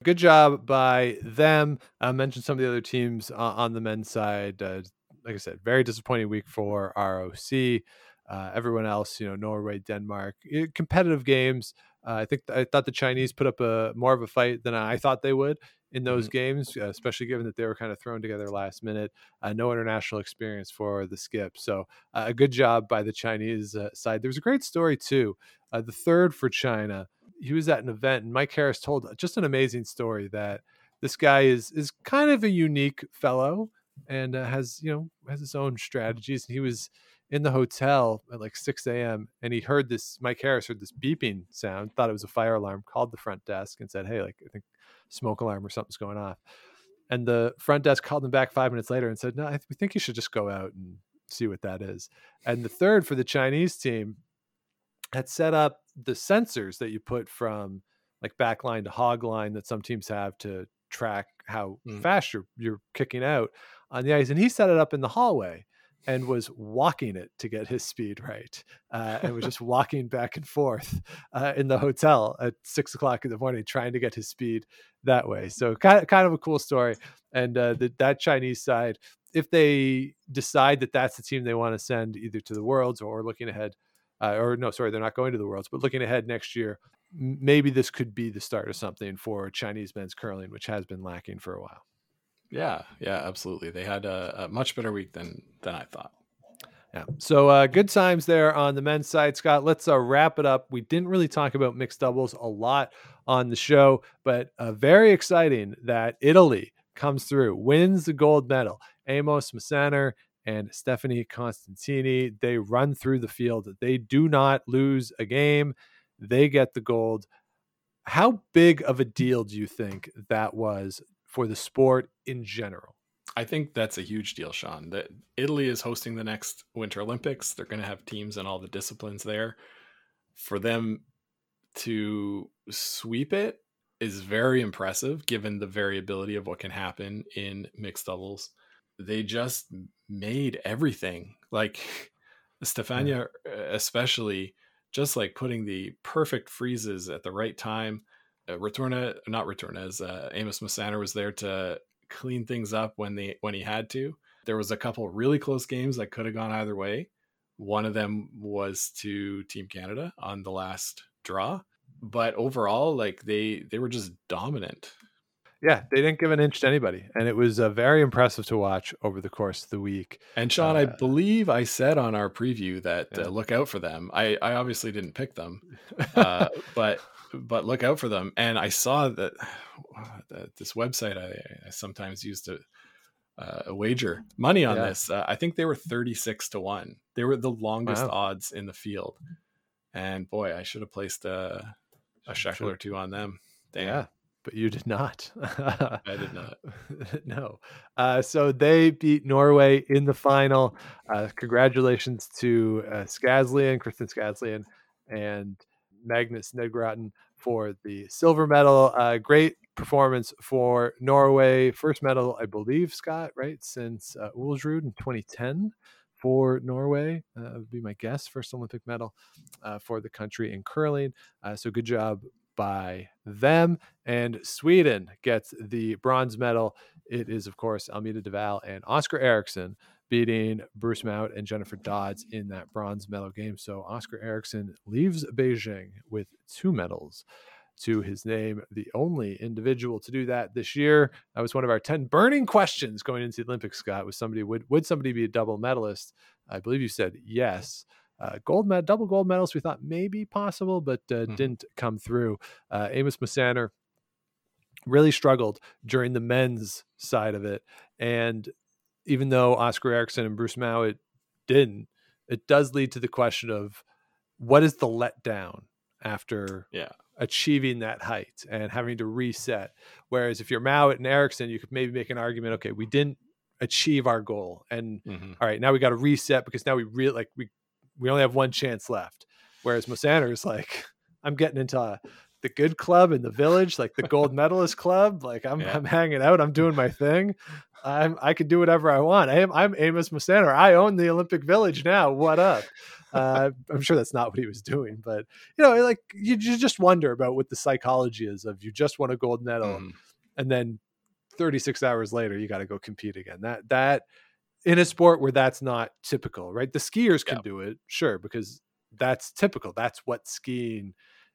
Good job by them. I mentioned some of the other teams uh, on the men's side. Uh, like I said, very disappointing week for ROC. Uh, everyone else, you know, Norway, Denmark, competitive games. Uh, I think I thought the Chinese put up a more of a fight than I thought they would in those games, uh, especially given that they were kind of thrown together last minute. Uh, no international experience for the skip, so uh, a good job by the Chinese uh, side. There was a great story too. Uh, the third for China, he was at an event, and Mike Harris told just an amazing story that this guy is is kind of a unique fellow and uh, has you know has his own strategies. And he was in the hotel at like 6 a.m. and he heard this. Mike Harris heard this beeping sound, thought it was a fire alarm, called the front desk and said, "Hey, like I think smoke alarm or something's going off." And the front desk called him back five minutes later and said, "No, I th- we think you should just go out and see what that is." And the third for the Chinese team had set up the sensors that you put from like backline to hog line that some teams have to track how Mm. fast you're you're kicking out on the ice. And he set it up in the hallway and was walking it to get his speed right, uh, and was [LAUGHS] just walking back and forth uh, in the hotel at six o'clock in the morning, trying to get his speed that way. So kind of kind of a cool story. And uh, the, that Chinese side, if they decide that that's the team they want to send either to the Worlds or looking ahead, uh, or no, sorry, they're not going to the Worlds, but looking ahead next year, maybe this could be the start of something for Chinese men's curling, which has been lacking for a while. Yeah, yeah, absolutely. They had a, a much better week than than I thought. Yeah. So uh, good times there on the men's side, Scott. Let's uh, wrap it up. We didn't really talk about mixed doubles a lot on the show, but uh, very exciting that Italy comes through, wins the gold medal. Amos Mosaner and Stephanie Constantini, they run through the field. They do not lose a game. They get the gold. How big of a deal do you think that was for the sport in general? I think that's a huge deal, Sean. That Italy is hosting the next Winter Olympics. They're going to have teams in all the disciplines there. For them to sweep it is very impressive given the variability of what can happen in mixed doubles. They just made everything. Like [LAUGHS] Stefania, especially, just like putting the perfect freezes at the right time. Uh, Returna, not Returna, as uh, Amos Mosaner was there to clean things up when they when he had to. There was a couple really close games that could have gone either way. One of them was to Team Canada on the last draw, but overall, like they they were just dominant. Yeah, they didn't give an inch to anybody, and it was uh, very impressive to watch over the course of the week. And Sean, I Uh, believe I said on our preview that Yeah. uh, look out for them. I, I obviously didn't pick them, [LAUGHS] uh, but but look out for them. And I saw that, [SIGHS] that this website I, I sometimes used to uh, a wager money on Yeah. this. Uh, I think they were thirty six to one. They were the longest Wow. odds in the field. And boy, I should have placed a, a shekel or two on them. Damn, Yeah, but you did not. [LAUGHS] I did not. [LAUGHS] no. Uh, so they beat Norway in the final. Uh, congratulations to uh, Skaslien, Kristin Skaslien, and Magnus Nedregotten for the silver medal. Uh, great performance for Norway. First medal, I believe, Scott, right? Since uh, Ulsrud in 2010 for Norway, uh, would be my guess. First Olympic medal uh, for the country in curling. Uh, so good job by them. And Sweden gets the bronze medal. It is, of course, Almida de Val and Oskar Eriksson beating Bruce Mouat and Jennifer Dodds in that bronze medal game. So Oskar Eriksson leaves Beijing with two medals to his name, the only individual to do that this year. That was one of our 10 burning questions going into the Olympics, Scott. Was somebody would would somebody be a double medalist? I believe you said yes. Uh, gold med, double gold medals, we thought maybe possible, but uh, Mhm. didn't come through. Uh, Amos Mosaner really struggled during the men's side of it. And even though Oskar Eriksson and Bruce Mouat didn't, it does lead to the question of what is the letdown after Yeah. achieving that height and having to reset. Whereas if you're Mouat and Eriksson, you could maybe make an argument, okay, we didn't achieve our goal. And Mhm. all right, now we got to reset because now we really like we we only have one chance left. Whereas Mosaner is like, [LAUGHS] I'm getting into uh, the good club in the village, like the gold [LAUGHS] medalist club. Like I'm Yeah. I'm hanging out, I'm doing my thing. I'm I can do whatever I want. I am I'm Amos Mosaner. I own the Olympic Village now. What up? Uh, [LAUGHS] I'm sure that's not what he was doing, but you know, like you, you just wonder about what the psychology is of you just won a gold medal Mhm. and then 36 hours later you got to go compete again that that in a sport where that's not typical right the skiers can Yeah. do it sure because that's typical that's what skiing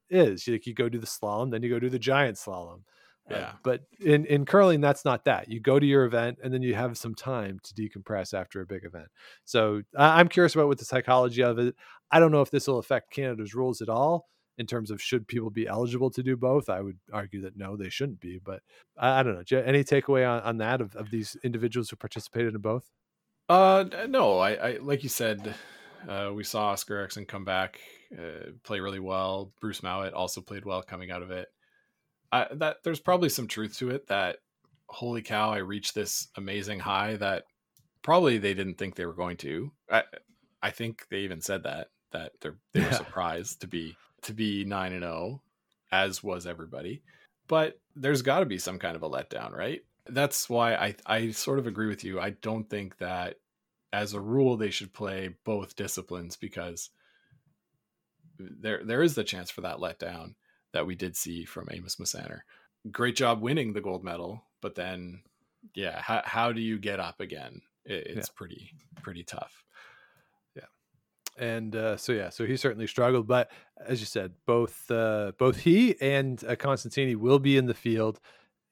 is Like you go do the slalom then you go do the giant slalom Uh, Yeah. but in in curling that's not that you go to your event and then you have some time to decompress after a big event so I- i'm curious about what the psychology of it i don't know if this will affect canada's rules at all in terms of should people be eligible to do both i would argue that no they shouldn't be but i, I don't know any takeaway on, on that of, of these individuals who participated in both Uh, no, I, I like you said, uh, we saw Oskar Eriksson come back, uh, play really well. Bruce Mouat also played well coming out of it. I, that there's probably some truth to it. That holy cow, I reached this amazing high that probably they didn't think they were going to. I, I think they even said that that they're they were Yeah. surprised to be to be nine and zero, as was everybody. But there's got to be some kind of a letdown, right? That's why I I sort of agree with you. I don't think that as a rule they should play both disciplines because there there is the chance for that letdown that we did see from Amos Mosaner. Great job winning the gold medal, but then yeah, how how do you get up again? It, it's pretty pretty tough. Yeah. And uh, so yeah, so he certainly struggled. But as you said, both uh, both he and uh, Constantini will be in the field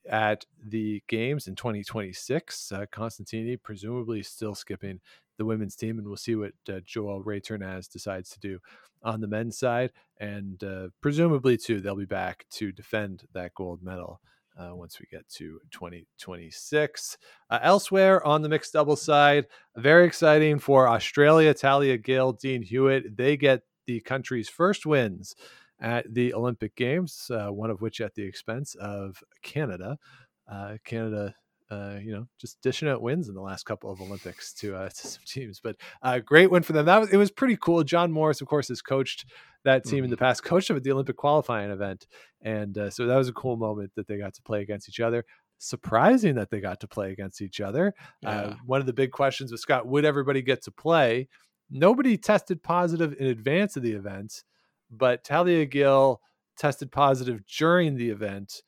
at the games in 2026. Uh, Constantini presumably still skipping the women's team, and we'll see what uh, Joël Retornaz decides to do on the men's side, and uh, presumably too they'll be back to defend that gold medal. Uh, once we get to 2026. Uh, elsewhere on the mixed double side, very exciting for Australia. Tahli Gill, Dean Hewitt, they get the country's first wins at the Olympic Games, uh, one of which at the expense of Canada. Uh, Canada, uh, you know, just dishing out wins in the last couple of Olympics to, uh, [LAUGHS] to some teams, but uh, great win for them. That was, it was pretty cool. John Morris, of course, has coached that team in the past, coached them at the Olympic qualifying event, and uh, so that was a cool moment that they got to play against each other. Surprising that they got to play against each other. Uh, one of the big questions was Scott, would everybody get to play? Nobody tested positive in advance of the event, but Tahli Gill tested positive during the event.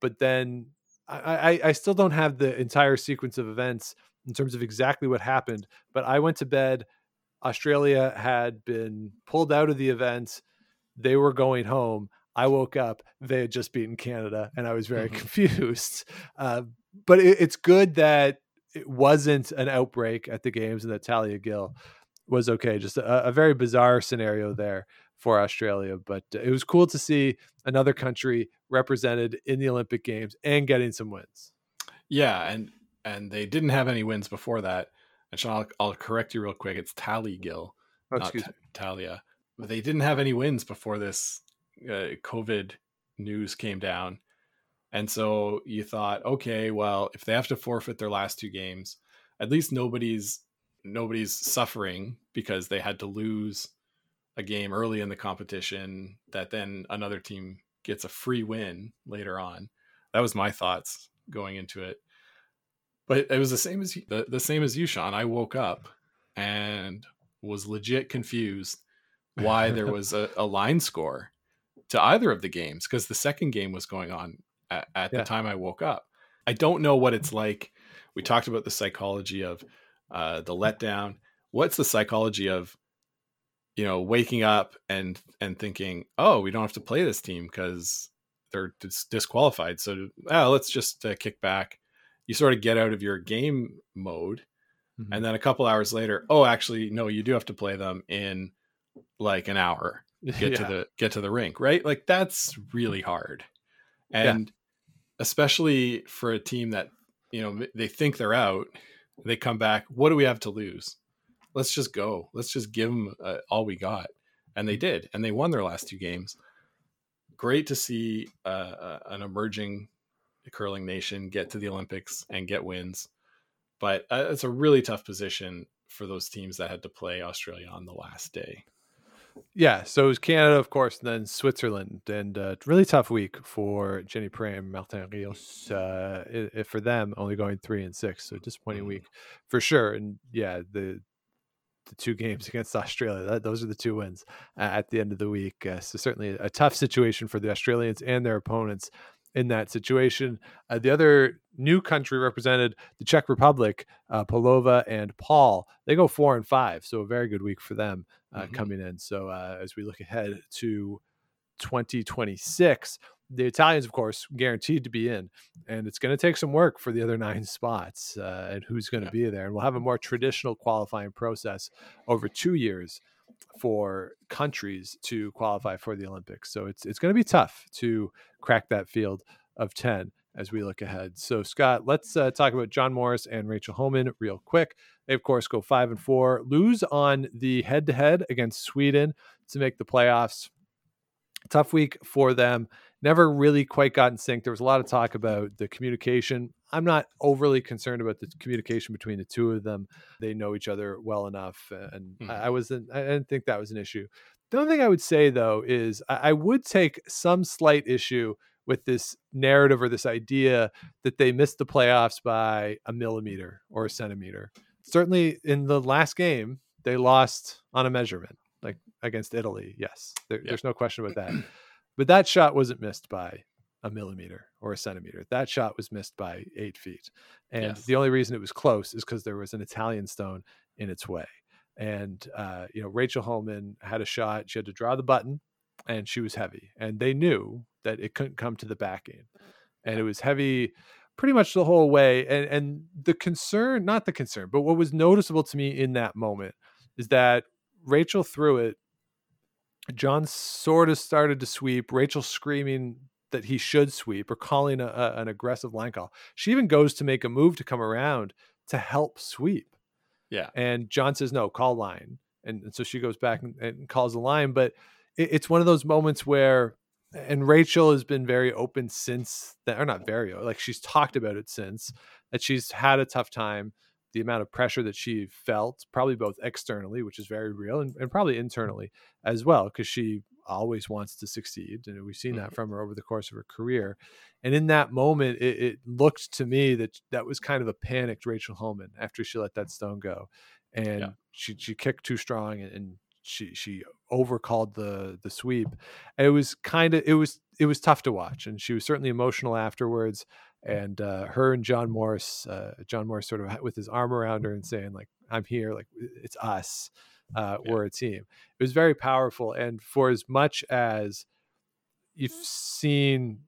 But then I, I, I still don't have the entire sequence of events in terms of exactly what happened. But I went to bed. Australia had been pulled out of the event. They were going home. I woke up, they had just beaten Canada, and I was very [LAUGHS] Mhm. confused. Uh, but it, it's good that it wasn't an outbreak at the games and that Tahli Gill was okay. Just a, a very bizarre scenario there for Australia, but it was cool to see another country represented in the Olympic Games and getting some wins. Yeah, and and they didn't have any wins before that. And Sean, I'll, I'll correct you real quick. It's Tahli Gill, Oh, not excuse Ta- Talia. But they didn't have any wins before this uh, COVID news came down. And so you thought, okay, well, if they have to forfeit their last two games, at least nobody's nobody's suffering because they had to lose a game early in the competition that then another team gets a free win later on. That was my thoughts going into it. But it was the same as you, the, the same as you, Sean. I woke up and was legit confused why there [LAUGHS] was a, a line score to either of the games because the second game was going on at, at Yeah. the time I woke up. I don't know what it's like. We talked about the psychology of uh, the letdown. What's the psychology of you know waking up and and thinking, oh, we don't have to play this team because they're dis- disqualified. So oh, let's just uh, kick back. You sort of get out of your game mode Mhm. and then a couple hours later oh actually no you do have to play them in like an hour [LAUGHS] get to the get to the rink right like that's really hard and especially for a team that you know they think they're out they come back what do we have to lose let's just go let's just give them uh, all we got and they did and they won their last two games great to see uh, uh, an emerging curling nation get to the olympics and get wins but uh, it's a really tough position for those teams that had to play australia on the last day Yeah, so it was Canada, of course, and then Switzerland, and uh, really tough week for Jenny Perret, Martin Rios. Uh, i- i- for them, only going three and six, so disappointing Mhm. week for sure. And yeah, the the two games [LAUGHS] against Australia, that, those are the two wins uh, at the end of the week. Uh, so certainly a tough situation for the Australians and their opponents in that situation. Uh, the other new country represented, the Czech Republic, uh, Paulová and Paul. They go four and five, so a very good week for them uh, Mhm. coming in. So uh, as we look ahead to 2026, the Italians, of course, guaranteed to be in, and it's going to take some work for the other nine [LAUGHS] spots uh, and who's going to Yeah. be there. And we'll have a more traditional qualifying process over two years for countries to qualify for the Olympics. So it's it's going to be tough to crack that field of 10 as we look ahead. So Scott, let's uh, talk about John Morris and Rachel Homan real quick. They of course go 5 and 4, lose on the head to head against Sweden to make the playoffs. Tough week for them. Never really quite got in sync. There was a lot of talk about the communication. I'm not overly concerned about the communication between the two of them. They know each other well enough, and Mhm. I, I wasn't. I didn't think that was an issue. The only thing I would say though is I, I would take some slight issue with this narrative or this idea that they missed the playoffs by a millimeter or a centimeter. Certainly, in the last game, they lost on a measurement, like against Italy. Yes, there, Yeah. there's no question about that. [CLEARS THROAT] But that shot wasn't missed by a millimeter or a centimeter. That shot was missed by eight feet. And Yes. the only reason it was close is because there was an Italian stone in its way. And, uh, you know, Rachel Homan had a shot. She had to draw the button and she was heavy. And they knew that it couldn't come to the backing. And it was heavy pretty much the whole way. And, and the concern, not the concern, but what was noticeable to me in that moment is that Rachel threw it John sort of started to sweep. Rachel screaming that he should sweep or calling a, a- an aggressive line call. She even goes to make a move to come around to help sweep. Yeah. And John says, no, call line. And, and so she goes back and, and calls the line. But it, it's one of those moments where, and Rachel has been very open since that, or not very, like she's talked about it since that she's had a tough time. The amount of pressure that she felt, probably both externally, which is very real, and, and probably mm-hmm. internally as well, because she always wants to succeed. And we've seen that mm-hmm. from her over the course of her career. And in that moment, it, it looked to me that that was kind of a panicked Rachel Homan after she let that stone go. And Yeah. she, she kicked too strong and, and she she overcalled the the sweep. And it was kind of it was it was tough to watch, and she was certainly emotional afterwards. And uh, her and John Morris, uh, John Morris, sort of with his arm around her and saying like, "I'm here, like it's us, uh, Yeah. we're a team." It was very powerful, and for as much as you've seen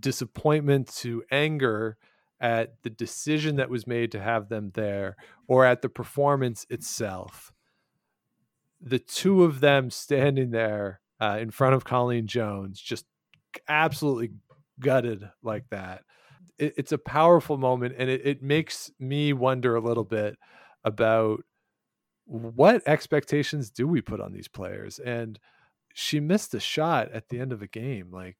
disappointment to anger at the decision that was made to have them there or at the performance itself. The two of them standing there uh, in front of Colleen Jones, just absolutely gutted like that. It, it's a powerful moment, and it, it makes me wonder a little bit about what expectations do we put on these players? And she missed a shot at the end of a game like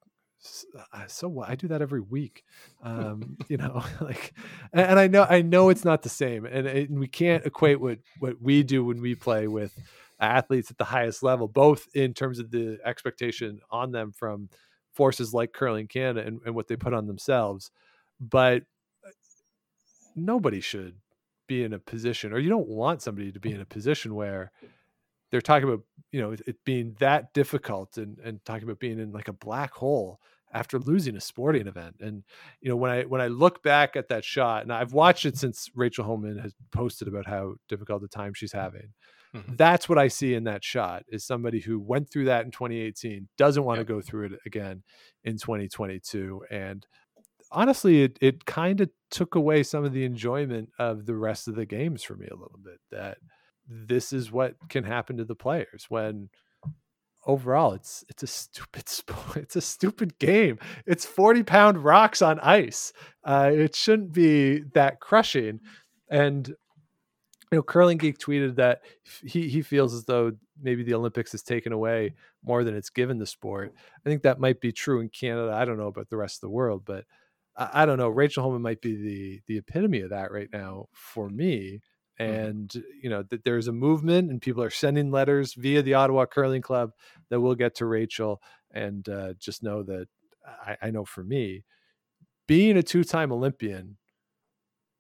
so what i do that every week um [LAUGHS] you know [LAUGHS] like and, i know i know it's not the same and, and we can't equate what what we do when we play with athletes at the highest level both in terms of the expectation on them from forces like curling canada and, and what they put on themselves but uh, nobody should be in a position or you don't want somebody to be in a position where they're talking about you know it, being that difficult and and talking about being in like a black hole after losing a sporting event and you know when i when i look back at that shot and i've watched it since rachel homan has posted about how difficult the time she's having mm-hmm. that's what i see in that shot is somebody who went through that in 2018 doesn't want yep. to go through it again in 2022 and honestly, it it kind of took away some of the enjoyment of the rest of the games for me a little bit. That this is what can happen to the players when overall it's it's a stupid [LAUGHS] sport it's a stupid game. It's 40 pound rocks on ice. Uh, it shouldn't be that crushing. And you know curling geek tweeted that he he feels as though maybe the olympics has taken away more than it's given the sport. I think that might be true in canada. I don't know about the rest of the world but I, I don't know. Rachel Homan might be the the epitome of that right now for me. Mm-hmm. And mm-hmm. you know that there's a movement, and people are sending letters via the Ottawa Curling Club that will get to Rachel. And uh, just know that I, I know for me, being a two-time Olympian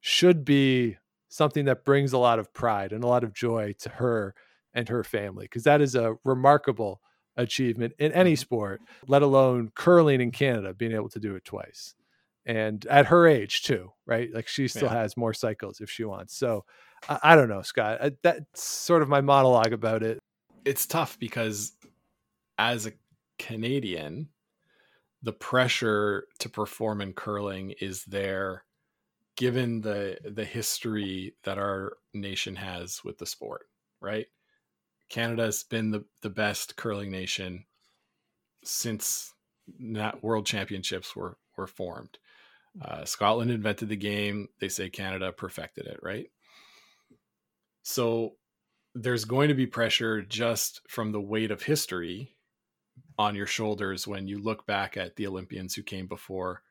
should be something that brings a lot of pride and a lot of joy to her and her family because that is a remarkable achievement in any mm-hmm. sport, let alone curling in Canada, being able to do it twice and at her age too, right? Like she still yeah. has more cycles if she wants. So I, I don't know, Scott. I, that's sort of my monologue about it. It's tough because as a Canadian, the pressure to perform in curling is there given the the history that our nation has with the sport, right? Canada's been the, the best curling nation since that world championships were were formed. Uh, Scotland invented the game. They say Canada perfected it, right? So there's going to be pressure just from the weight of history on your shoulders when you look back at the Olympians who came before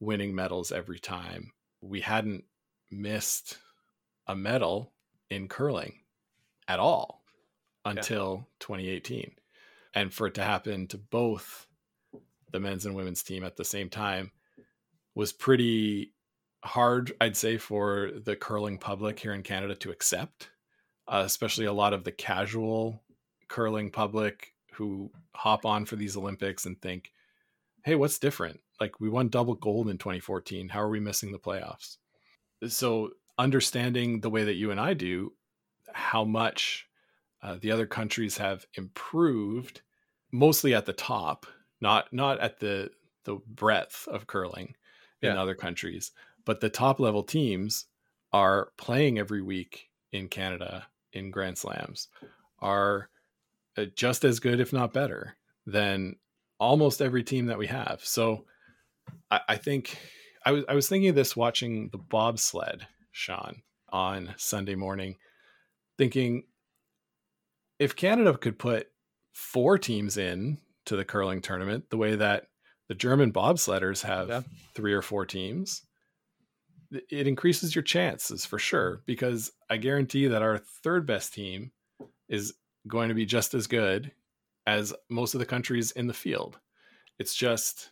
winning medals every time. We hadn't missed a medal in curling at all until yeah. 2018. And for it to happen to both the men's and women's team at the same time was pretty hard, I'd say, for the curling public here in Canada to accept, uh, especially a lot of the casual curling public who hop on for these Olympics and think, hey, what's different? Like, we won double gold in 2014. How are we missing the playoffs? So, understanding the way that you and I do, how much uh, the other countries have improved, mostly at the top, not not at the the breadth of curling, in other countries. But the top level teams are playing every week in Canada in Grand Slams, are uh, just as good, if not better, than almost every team that we have. So I, I think I was I was thinking of this watching the bobsled, Sean, on Sunday morning, thinking if Canada could put four teams in to the curling tournament the way that the German bobsledders have yeah. three or four teams. It increases your chances for sure because I guarantee that our third best team is going to be just as good as most of the countries in the field. It's just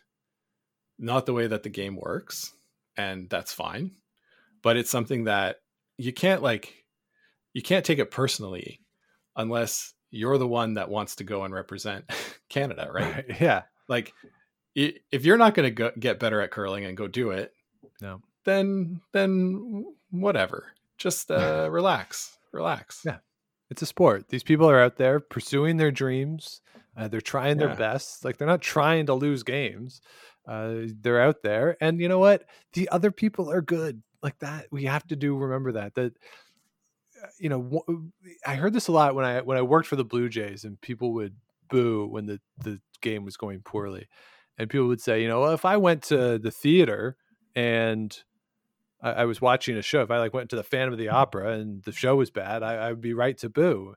not the way that the game works, and that's fine. But it's something that you can't like you can't take it personally unless you're the one that wants to go and represent [LAUGHS] Canada, right? right. [LAUGHS] Yeah. Like if you're not going to get better at curling and go do it, no, then then whatever. Just uh, [LAUGHS] relax, relax. Yeah, it's a sport. These people are out there pursuing their dreams, Uh, they're trying Yeah. their best. Like they're not trying to lose games. Uh, they're out there, and you know what? The other people are good. Like that, we have to do. Remember that that uh, you know. I heard this a lot when I when I worked for the Blue Jays, and people would boo when the the game was going poorly, and people would say, you know, well, if I went to the theater and I, I was watching a show, if I like went to the Phantom of the mm-hmm. Opera and the show was bad, I, I would be right to boo.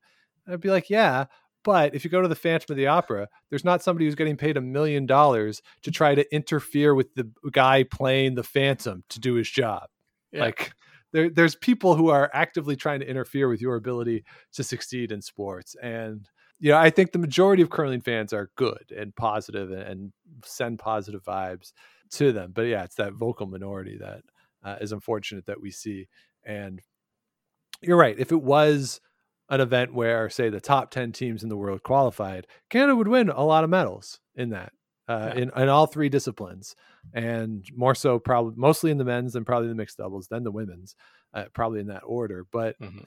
I'd be like, yeah, but if you go to the Phantom of the Opera, there's not somebody who's getting paid a million dollars to mm-hmm. try to interfere with the guy playing the Phantom to do his job. Yeah. Like there, there's people who are actively trying to interfere with your ability to succeed in sports. And you know, I think the majority of curling fans are good and positive and, and send positive vibes to them. But yeah, it's that vocal minority that uh, is unfortunate that we see. And you're right. If it was an event where, say, the top 10 teams in the world qualified, Canada would win a lot of medals in that, uh, Yeah. in, in all three disciplines. And more so, probably mostly in the men's, then probably the mixed doubles, then the women's, uh, probably in that order. But Mhm.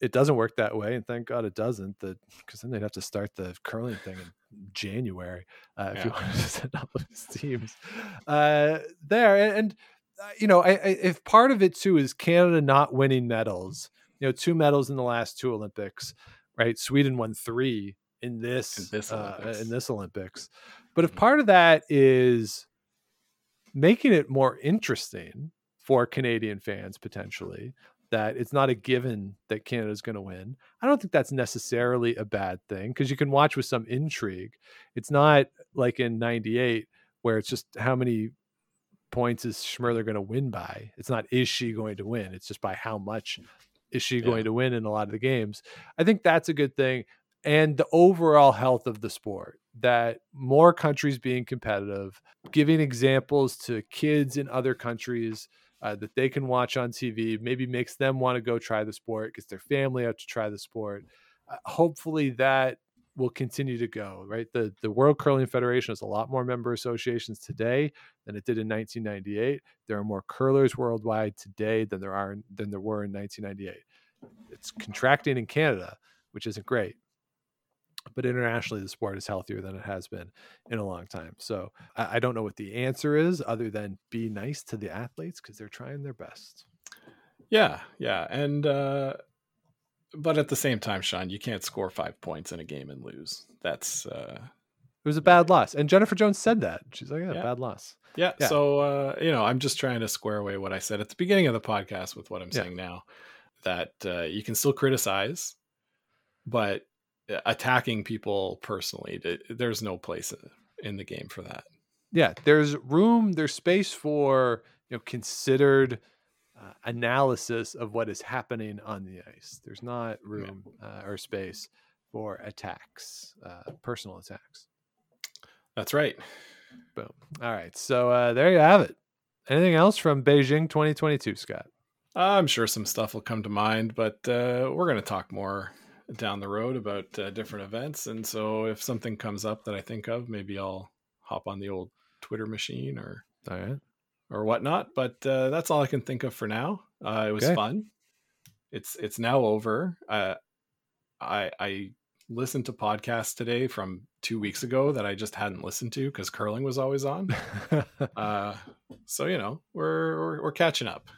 It doesn't work that way. And thank God it doesn't, That because then they'd have to start the curling thing in January uh, if you wanted to [LAUGHS] send up those teams uh, there. And, and uh, you know, I, I, if part of it too is Canada not winning medals, you know, two medals in the last two Olympics, right? Sweden won three in this In this uh, Olympics. in this Olympics. But if Mhm. part of that is making it more interesting for Canadian fans potentially that it's not a given that Canada's going to win. I don't think that's necessarily a bad thing because you can watch with some intrigue. It's not like in 98 where it's just how many points is Schmirler going to win by. It's not is she going to win. It's just by how much is she Yeah. going to win in a lot of the games. I think that's a good thing and the overall health of the sport that more countries being competitive giving examples to kids in other countries uh, that they can watch on tv maybe makes them want to go try the sport gets their family out to try the sport. Uh, hopefully that will continue to go right? The the world curling federation has a lot more member associations today than it did in 1998 there are more curlers worldwide today than there are than there were in 1998 it's contracting in canada which isn't great but internationally the sport is healthier than it has been in a long time so i, I don't know what the answer is other than be nice to the athletes because they're trying their best Yeah, yeah, and uh, but at the same time, Sean, you can't score five points in a game and lose. That's uh, it was a bad loss and jennifer jones said that she's like yeah, Yeah. bad loss yeah. Yeah. So uh, you know, I'm just trying to square away what I said at the beginning of the podcast with what I'm Yeah. saying now. That uh, you can still criticize, but attacking people personally, there's no place in the game for that. yeah there's room there's space for you know considered uh, analysis of what is happening on the ice. There's not room uh, or space for attacks uh, personal attacks. That's right. boom. All right so uh, there you have it. Anything else from beijing 2022 scott? I'm sure some stuff will come to mind, but uh, we're going to talk more down the road about uh, different events. And so if something comes up that I think of, maybe I'll hop on the old Twitter machine or all right or whatnot. But uh, that's all I can think of for now. Uh, it was Okay. fun. It's it's now over. Uh, I I listened to podcasts today from two weeks ago that I just hadn't listened to because curling was always on. [LAUGHS] Uh, so you know we're, we're we're catching up.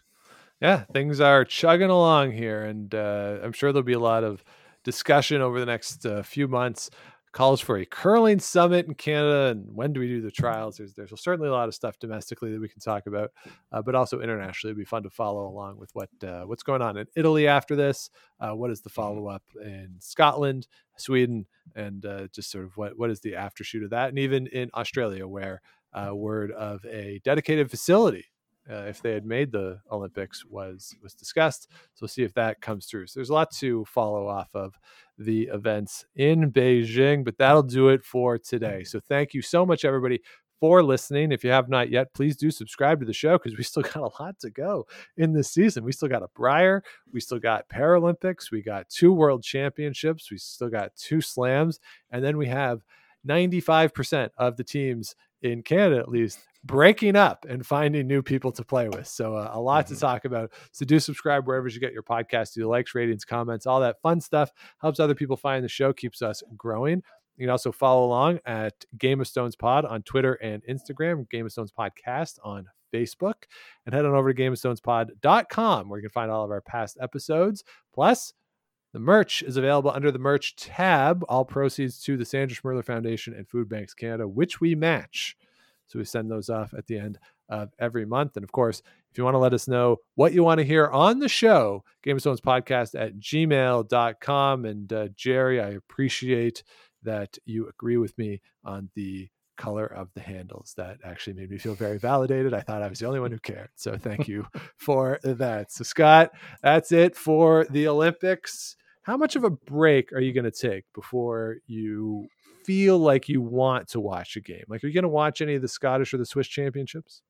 yeah, things are chugging along here, and uh, I'm sure there'll be a lot of discussion over the next uh, few months. Calls for a curling summit in Canada, and when do we do the trials? There's there's certainly a lot of stuff domestically that we can talk about, uh, but also internationally, it'd be fun to follow along with what uh, what's going on in Italy after this. Uh, what is the follow up in Scotland, Sweden, and uh, just sort of what what is the aftershoot of that, and even in Australia, where uh, word of a dedicated facility uh, if they had made the Olympics was was discussed. So we'll see if that comes through. So there's a lot to follow off of the events in Beijing, but that'll do it for today. So thank you so much, everybody. For listening. If you have not yet, please do subscribe to the show because we [LAUGHS] still got a lot to go in this season. We still got a Brier, we still got Paralympics, we got two World Championships, we still got two slams, and then we have 95% of the teams in Canada, at least, breaking up and finding new people to play with. So uh, a lot Mhm. to talk about. So do subscribe wherever you get your podcast. Do the likes, ratings, comments, all that fun stuff helps other people find the show, keeps us growing. You can also follow along at Game of Stones Pod on Twitter and Instagram, Game of Stones Podcast on Facebook, and head on over to GameofStonesPod.com where you can find all of our past episodes. Plus, the merch is available under the merch tab. All proceeds to the Sandra Schmirler Foundation and Food Banks Canada, which we match. So we send those off at the end of every month. And of course, if you want to let us know what you want to hear on the show, Game of Stones podcast at gmail.com. And uh, Jerry, I appreciate that you agree with me on the color of the handles. That actually made me feel very validated. I thought I was the only one who cared. So thank you [LAUGHS] for that. So, Scott, that's it for the Olympics. How much of a break are you going to take before you feel like you want to watch a game? Like, are you going to watch any of the Scottish or the Swiss championships?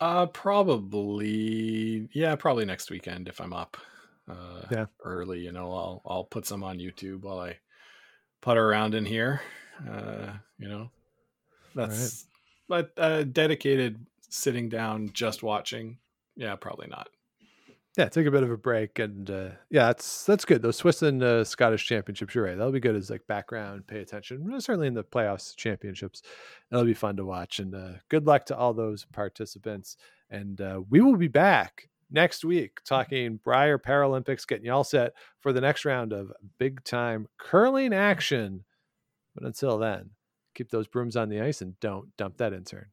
Uh, probably, yeah, probably next weekend if I'm up. Uh, Yeah. early. You know, I'll I'll put some on YouTube while I putter around in here. Uh, you know, that's but uh, dedicated sitting down just watching. Yeah, probably not. Yeah, take a bit of a break, and uh, yeah, that's that's good. Those Swiss and uh, Scottish championships, you're right. That'll be good as like background, pay attention. Certainly in the playoffs, championships, that'll be fun to watch. And uh, good luck to all those participants. And uh, we will be back next week talking Brier Paralympics, getting you all set for the next round of big time curling action. But until then, keep those brooms on the ice and don't dump that in-turn.